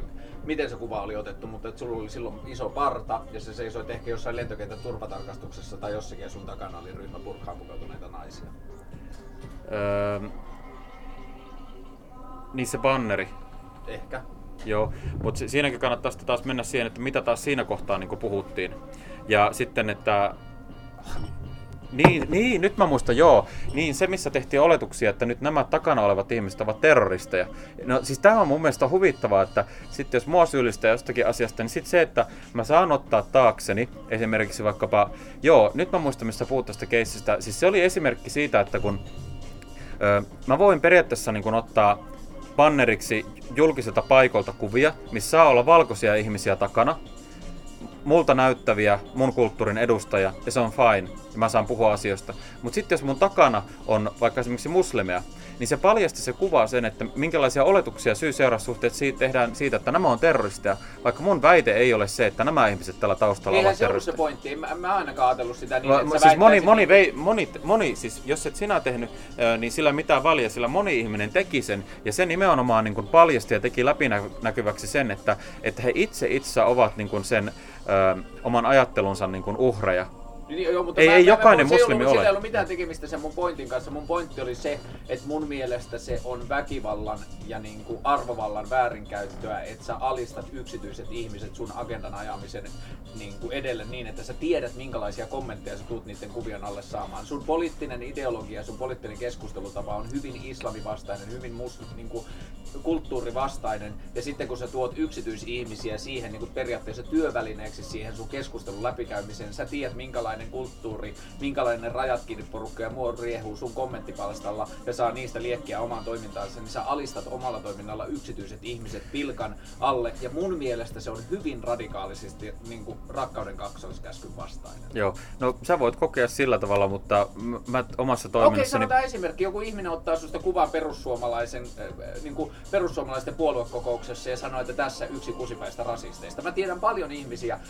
miten se kuva oli otettu, mutta että sulla oli silloin iso parta ja se seisoit ehkä jossain lentokentän turvatarkastuksessa tai jossakin ja sun takana oli ryhmä burkaan pukeutuneita naisia. Öö, niin se banneri. Ehkä. Joo, mutta siinäkin kannattaa sitten taas mennä siihen, että mitä taas siinä kohtaa niin puhuttiin. Ja sitten, että niin, niin, nyt mä muistan, joo. Niin, se missä tehtiin oletuksia, että nyt nämä takana olevat ihmiset ovat terroristeja. No siis tämä on mun mielestä huvittavaa, että sitten jos mua syyllistää jostakin asiasta, niin sitten se, että mä saan ottaa taakseni esimerkiksi vaikkapa, joo, nyt mä muistan, missä puhut tästä keissistä. Siis se oli esimerkki siitä, että kun ö, mä voin periaatteessa niin kun ottaa banneriksi julkiselta paikolta kuvia, missä saa olla valkoisia ihmisiä takana, multa näyttäviä, mun kulttuurin edustajia, ja se on fine, ja mä saan puhua asioista. Mutta sitten jos mun takana on vaikka esimerkiksi muslimeja, niin se paljasti se kuvaa sen, että minkälaisia oletuksia syy-seuraussuhteet siitä tehdään siitä, että nämä on terroristeja, vaikka mun väite ei ole se, että nämä ihmiset tällä taustalla Eihän ovat se ollut se terroristeja. pointti. Mä, mä ainakaan ajatellut sitä niin, Va- että siis moni, moni, niin- vei, moni, moni, siis jos et sinä tehnyt, niin sillä mitään väliä, sillä moni ihminen teki sen, ja se nimenomaan niin kuin paljasti ja teki läpinäkyväksi sen, että, että he itse itse ovat niin kuin sen ö, oman ajattelunsa niin kuin uhreja. Niin, joo, mutta Ei- mä, ei mä, jokainen mä, ei muslimi ollut, ole. Sillä ei ollut mitään tekemistä sen mun pointin kanssa. Mun pointti oli se, että mun mielestä se on väkivallan ja niin kuin arvovallan väärinkäyttöä, että sä alistat yksityiset ihmiset sun agendan ajamisen niin kuin edelle niin, että sä tiedät minkälaisia kommentteja sä tuut niiden kuvien alle saamaan. Sun poliittinen ideologia, sun poliittinen keskustelutapa on hyvin islamivastainen, hyvin mus, niin kuin kulttuurivastainen. Ja sitten kun sä tuot yksityisihmisiä siihen niin kuin periaatteessa työvälineeksi siihen sun keskustelun läpikäymiseen, sä tiedät minkälainen kulttuuri, minkälainen rajat kiinni porukka ja muu riehuu sun kommenttipalstalla ja saa niistä liekkiä omaan toimintaansa, niin sä alistat omalla toiminnalla yksityiset ihmiset pilkan alle. Ja mun mielestä se on hyvin radikaalisesti niin kuin rakkauden kaksoiskäskyn vastainen. Joo, no sä voit kokea sillä tavalla, mutta mä omassa Okei, toiminnassani... sanotaan esimerkki. Joku ihminen ottaa susta kuvan perussuomalaisen, äh, niin kuin perussuomalaisten puoluekokouksessa ja sanoo, että tässä yksi kusipäistä rasisteista. Mä tiedän paljon ihmisiä,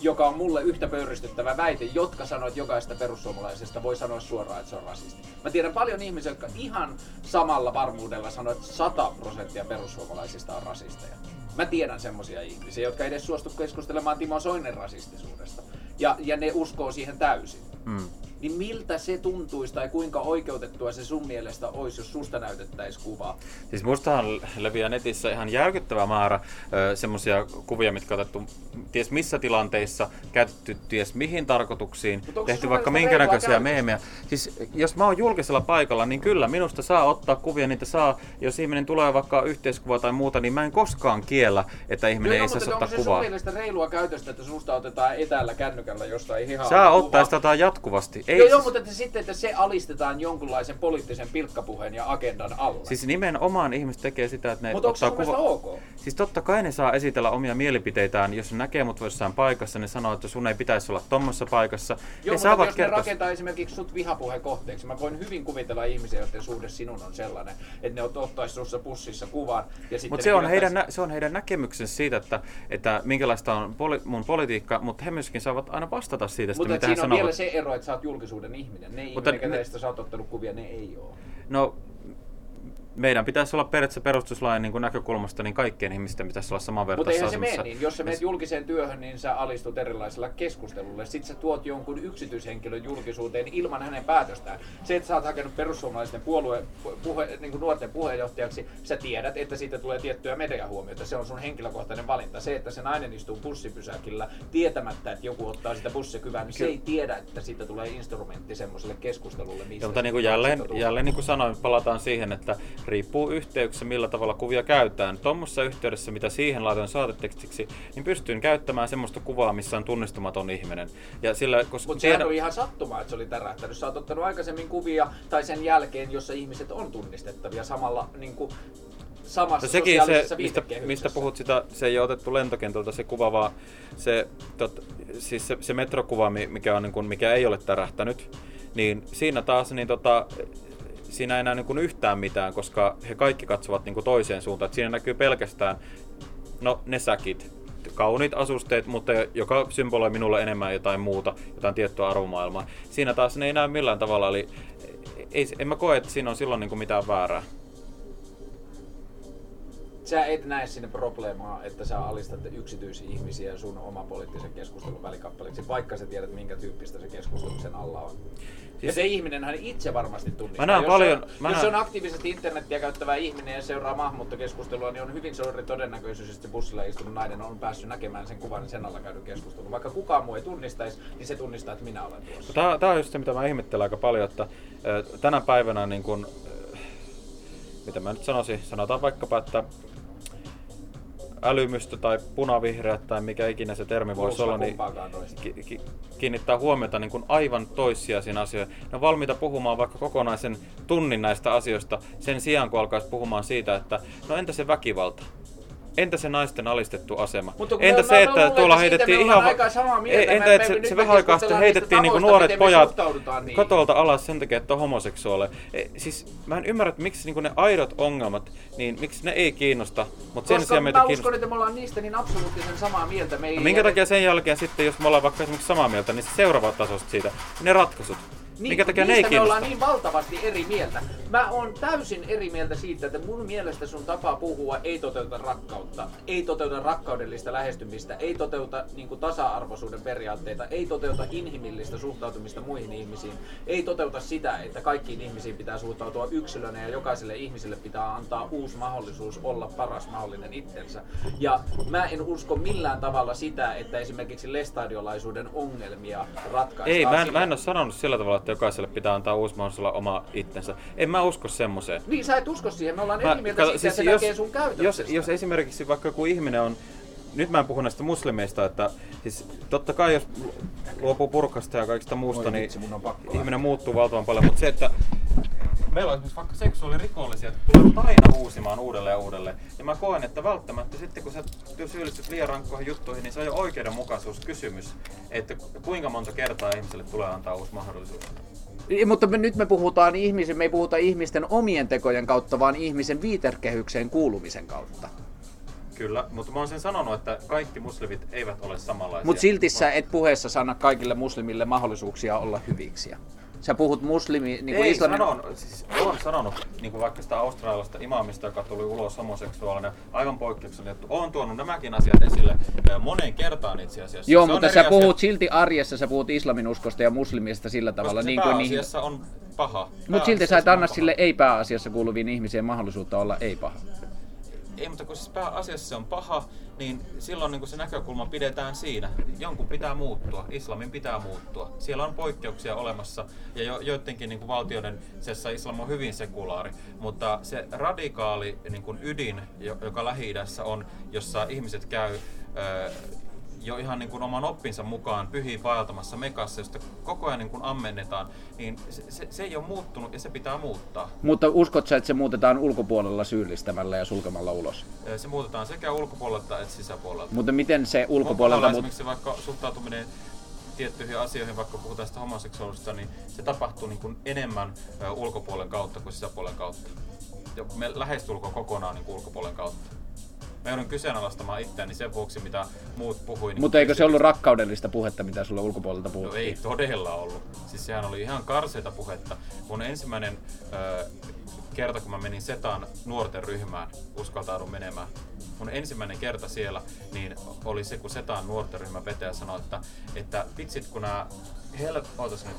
joka on mulle yhtä pöyristyttävä väite, jotka sanoo, että jokaista perussuomalaisesta voi sanoa suoraan, että se on rasisti. Mä tiedän paljon ihmisiä, jotka ihan samalla varmuudella sanoo, että 100 prosenttia perussuomalaisista on rasisteja. Mä tiedän semmosia ihmisiä, jotka ei edes suostu keskustelemaan Timo Soinen rasistisuudesta. Ja, ja ne uskoo siihen täysin Mm. Niin miltä se tuntuisi tai kuinka oikeutettua se sun mielestä olisi, jos susta näytettäisiin kuvaa? Siis mustahan leviää netissä ihan järkyttävä määrä semmoisia kuvia, mitkä on otettu ties missä tilanteissa, käytetty ties mihin tarkoituksiin, onko se tehty sun vaikka minkä näköisiä meemejä. Siis jos mä oon julkisella paikalla, niin kyllä minusta saa ottaa kuvia, niitä saa, jos ihminen tulee vaikka yhteiskuva tai muuta, niin mä en koskaan kiellä, että ihminen ei mutta saisi onko ottaa se sun kuvaa. mielestä reilua käytöstä, että susta otetaan etäällä kännykällä jostain hihaa? Saa ottaa sitä jatkuvasti. Ei, Joo, joo, siis- mutta että sitten, että se alistetaan jonkunlaisen poliittisen pilkkapuheen ja agendan alle. Siis nimenomaan ihmiset tekee sitä, että ne mutta onko se mielestä ok? Siis totta kai ne saa esitellä omia mielipiteitään, jos ne näkee mut jossain paikassa, ne sanoo, että sun ei pitäisi olla tommassa paikassa. Joo, ne mutta saavat jos ne kertoa... rakentaa esimerkiksi sut vihapuheen kohteeksi, mä voin hyvin kuvitella ihmisiä, joiden suhde sinun on sellainen, että ne ottaisi sussa pussissa kuvan ja sitten Mutta ne se on, heidän, nä- se on heidän näkemyksensä siitä, että, että minkälaista on poli- mun politiikka, mutta he myöskin saavat aina vastata siitä, Mutta mitä siinä he on vielä sanovat. se ero, että sä oot julkisuuden ihminen. Ne Mutta ihminen, ne- sä oot ottanut kuvia, ne ei oo. No, meidän pitäisi olla periaatteessa perustuslain niin kuin näkökulmasta, niin kaikkien ihmisten pitäisi olla Mutta samanvertaisessa eihän se mene asemassa. niin. Jos sä menet julkiseen työhön, niin sä alistut erilaisella keskustelulle. Sitten sä tuot jonkun yksityishenkilön julkisuuteen ilman hänen päätöstään. Se, että sä oot hakenut perussuomalaisten puolue, puhe, niin kuin nuorten puheenjohtajaksi, sä tiedät, että siitä tulee tiettyä mediahuomiota. Se on sun henkilökohtainen valinta. Se, että se nainen istuu bussipysäkillä tietämättä, että joku ottaa sitä bussikyvää, niin se ei tiedä, että siitä tulee instrumentti semmoiselle keskustelulle. Mistä Ja, mutta niin kuin jälleen, jälleen niin kuin sanoin, palataan siihen, että riippuu yhteyksissä, millä tavalla kuvia käytetään. Tuommoisessa yhteydessä, mitä siihen laitoin saatetekstiksi, niin pystyn käyttämään semmoista kuvaa, missä on tunnistamaton ihminen. Ja sillä, koska Mutta sehän oli ihan sattumaa, että se oli tärähtänyt. Sä oot ottanut aikaisemmin kuvia tai sen jälkeen, jossa ihmiset on tunnistettavia samalla niin kuin, samassa No sekin se, sosiaalisessa mistä, mistä puhut sitä, se ei ole otettu lentokentältä se kuva, vaan se, tot, siis se, se metrokuva, mi- mikä, on, niin kuin, mikä ei ole tärähtänyt, niin siinä taas niin tota, siinä ei näy niin yhtään mitään, koska he kaikki katsovat niin kuin toiseen suuntaan. Et siinä näkyy pelkästään no, ne säkit. kauniit asusteet, mutta joka symboloi minulle enemmän jotain muuta, jotain tiettyä arvomaailmaa. Siinä taas ne ei näy millään tavalla, eli ei, en mä koe, että siinä on silloin niin kuin mitään väärää. Sä et näe sinne probleemaa, että sä alistat yksityisiä ihmisiä sun oma poliittisen keskustelun välikappaleeksi, vaikka sä tiedät, minkä tyyppistä se keskustelu sen alla on. Ja se ihminen hän itse varmasti tunnistaa. Mä näen jos paljon- Se on, mä jos näen- se on aktiivisesti internettiä käyttävä ihminen ja seuraa maahanmuuttokeskustelua, niin on hyvin suuri todennäköisyys, että bussilla istunut nainen on päässyt näkemään sen kuvan sen alla käydyn keskustelun. Vaikka kukaan muu ei tunnistaisi, niin se tunnistaa, että minä olen tuossa. Tämä, tämä on just se, mitä mä ihmettelen aika paljon, että tänä päivänä, niin kun, mitä mä nyt sanoisin, sanotaan vaikkapa, että älymystö tai punavihreät tai mikä ikinä se termi voisi olla, niin ki- ki- kiinnittää huomiota niin kuin aivan toissijaisiin asioihin. Ne on valmiita puhumaan vaikka kokonaisen tunnin näistä asioista sen sijaan, kun alkaisi puhumaan siitä, että no entä se väkivalta? Entä se naisten alistettu asema? Mutta Entä me- se, me että luulen, tuolla heitettiin me ihan... aika samaa mieltä. Me- entä me- että me- se, se me vähän aikaa sitten heitettiin niin tavoista, nuoret me pojat niihin. katolta alas sen takia, että on homoseksuaaleja. E, siis mä en ymmärrä, että miksi niin kuin ne aidot ongelmat, niin miksi ne ei kiinnosta, mutta sen sijaan mä meitä uskon, kiinnostaa. että me ollaan niistä niin absoluuttisen samaa mieltä. Me ei No minkä takia sen jälkeen sitten, jos me ollaan vaikka esimerkiksi samaa mieltä, niin se seuraava tasosta siitä, ne ratkaisut. Niin, minkä takia ne ei me ollaan niin valtavasti eri mieltä. Mä oon täysin eri mieltä siitä, että mun mielestä sun tapa puhua ei toteuta rakkautta, ei toteuta rakkaudellista lähestymistä, ei toteuta niin kuin tasa-arvoisuuden periaatteita, ei toteuta inhimillistä suhtautumista muihin ihmisiin, ei toteuta sitä, että kaikkiin ihmisiin pitää suhtautua yksilönä ja jokaiselle ihmiselle pitää antaa uusi mahdollisuus olla paras mahdollinen itsensä. Ja mä en usko millään tavalla sitä, että esimerkiksi lestadiolaisuuden ongelmia ratkaistaan. Ei, mä en, sillä- mä en ole sanonut sillä tavalla, että jokaiselle pitää antaa uusi mahdollisuus olla oma itsensä. En mä usko semmoiseen. Niin, sä et usko siihen. Me ollaan Mä- eri mieltä kato, siitä, siis jos, sun jos, jos esimerkiksi vaikka joku ihminen on, nyt mä en puhu näistä muslimeista, että siis totta kai jos luopuu purkasta ja kaikista muusta, Voi niin vitsi, mun on pakko ihminen muuttuu valtavan paljon, mutta se, että meillä on esimerkiksi vaikka seksuaalirikollisia, jotka tulevat aina uusimaan uudelleen ja uudelleen. Ja mä koen, että välttämättä sitten kun sä syyllistyt liian rankkoihin juttuihin, niin se on jo oikeudenmukaisuuskysymys, että kuinka monta kertaa ihmiselle tulee antaa uusi mahdollisuus. Niin, Mutta me, nyt me puhutaan ihmisen, me ei puhuta ihmisten omien tekojen kautta, vaan ihmisen viiterkehykseen kuulumisen kautta. Kyllä, mutta mä oon sen sanonut, että kaikki muslimit eivät ole samanlaisia. Mutta silti sä et puheessa sana kaikille muslimille mahdollisuuksia olla hyviksiä. Sä puhut muslimi, niin kuin ei islamin... sanon, siis olen sanonut, niin kuin vaikka sitä australialaista imaamista, joka tuli ulos homoseksuaalinen, aivan poikkeuksellinen juttu. Olen tuonut nämäkin asiat esille ö, moneen kertaan itse asiassa. Joo, Se mutta sä asia, puhut silti arjessa, sä puhut islamin uskosta ja muslimista sillä koska tavalla. se Niin kuin niihin... on paha. Mutta silti sä et anna paha. sille ei-pääasiassa kuuluviin ihmisiin mahdollisuutta olla ei-paha. Ei, mutta kun siis pääasiassa se on paha, niin silloin niin se näkökulma pidetään siinä. Jonkun pitää muuttua, islamin pitää muuttua. Siellä on poikkeuksia olemassa ja jo, joidenkin niin valtioiden sessa islam on hyvin sekulaari, mutta se radikaali niin ydin, jo- joka lähi on, jossa ihmiset käy jo ihan niin kuin oman oppinsa mukaan pyhiin vaeltamassa mekassa, josta koko ajan niin kuin ammennetaan, niin se, se, se ei ole muuttunut ja se pitää muuttaa. Mutta uskot sä, että se muutetaan ulkopuolella syyllistämällä ja sulkemalla ulos? Se muutetaan sekä ulkopuolelta että sisäpuolelta. Mutta miten se ulkopuolelta... Mut... esimerkiksi vaikka suhtautuminen tiettyihin asioihin, vaikka puhutaan sitä homoseksuaalisuudesta, niin se tapahtuu niin kuin enemmän ulkopuolen kautta kuin sisäpuolen kautta. Ja me lähestulkoon kokonaan niin kuin ulkopuolen kautta. Mä joudun kyseenalaistamaan itseäni sen vuoksi, mitä muut puhui. Niin Mutta eikö se ollut rakkaudellista puhetta, mitä sulle ulkopuolelta No puhuttiin? ei todella ollut. Siis sehän oli ihan karseita puhetta. Mun ensimmäinen ö, kerta, kun mä menin Setan nuorten ryhmään, uskaltaudun menemään. Mun ensimmäinen kerta siellä, niin oli se, kun Setan nuorten ryhmän vetäjä sanoi, että, että vitsit kun nää hel... Ootas nyt,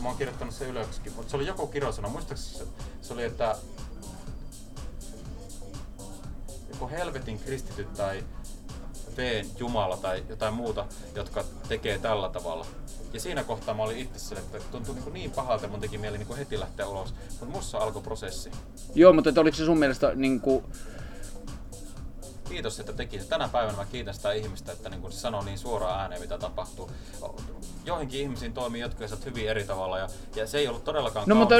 mä oon kirjoittanut sen ylöskin, mutta se oli joku kirosana, muistaakseni se, se oli, että joko helvetin kristityt tai Veen Jumala tai jotain muuta, jotka tekee tällä tavalla. Ja siinä kohtaa mä olin itse sille, että tuntui niin, niin pahalta, että mun teki mieli niin heti lähteä ulos. Mutta mussa alkoi prosessi. Joo, mutta et oliko se sun mielestä niin kuin, Kiitos, että teki se. Tänä päivänä mä kiitän sitä ihmistä, että niin se sanoo niin suoraan ääneen, mitä tapahtuu. Joihinkin ihmisiin toimii jotkut hyvin eri tavalla ja, ja se ei ollut todellakaan No mutta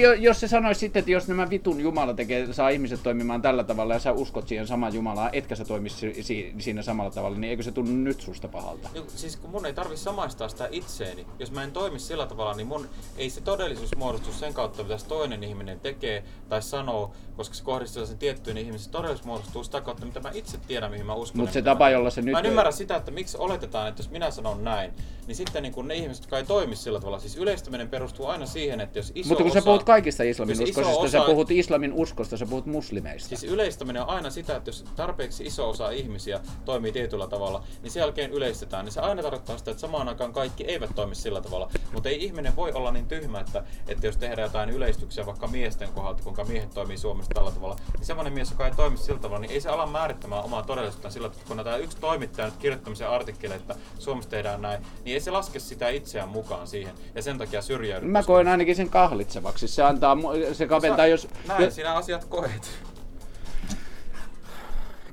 jo, jos se sanoisi sitten, että jos nämä vitun Jumala tekee, saa ihmiset toimimaan tällä tavalla ja sä uskot siihen samaan Jumalaan, etkä sä toimisi siinä samalla tavalla, niin eikö se tunnu nyt susta pahalta? Jo, siis kun mun ei tarvi samaistaa sitä itseeni, jos mä en toimi sillä tavalla, niin mun ei se todellisuus muodostu sen kautta, mitä toinen ihminen tekee tai sanoo, koska se kohdistuu sen tiettyyn ihmisiin. Se todellisuus muodostuu sitä kautta, mitä mä itse tiedän, mihin mä uskon. Mutta se tapa, jolla se nyt... Mä en ymmärrä sitä, että miksi oletetaan, että jos minä sanon näin, niin sitten niin kun ne ihmiset, jotka ei toimi sillä tavalla, siis yleistyminen perustuu aina siihen, että jos iso Mutta kun osa, sä puhut kaikista islamin uskosista, osa, sä puhut islamin uskosta, sä puhut muslimeista. Siis yleistäminen on aina sitä, että jos tarpeeksi iso osa ihmisiä toimii tietyllä tavalla, niin sen jälkeen yleistetään. Niin se aina tarkoittaa sitä, että samaan aikaan kaikki eivät toimi sillä tavalla. Mutta ei ihminen voi olla niin tyhmä, että, että jos tehdään jotain yleistyksiä vaikka miesten kohdalta, kuinka miehet toimii Suomessa tällä tavalla, niin semmoinen mies, joka ei toimi sillä tavalla, niin ei se ala määrittämään omaa todellisuutta sillä, että kun tämä yksi toimittaja nyt kirjoittamisen artikkeleita, että Suomessa tehdään näin, niin ei se laske sitä itseään mukaan siihen ja sen takia syrjäydy. Mä koen ainakin sen kahlitsevaksi. Se antaa, se kaventaa, jos... Näin sinä asiat koet.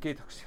Kiitoksia.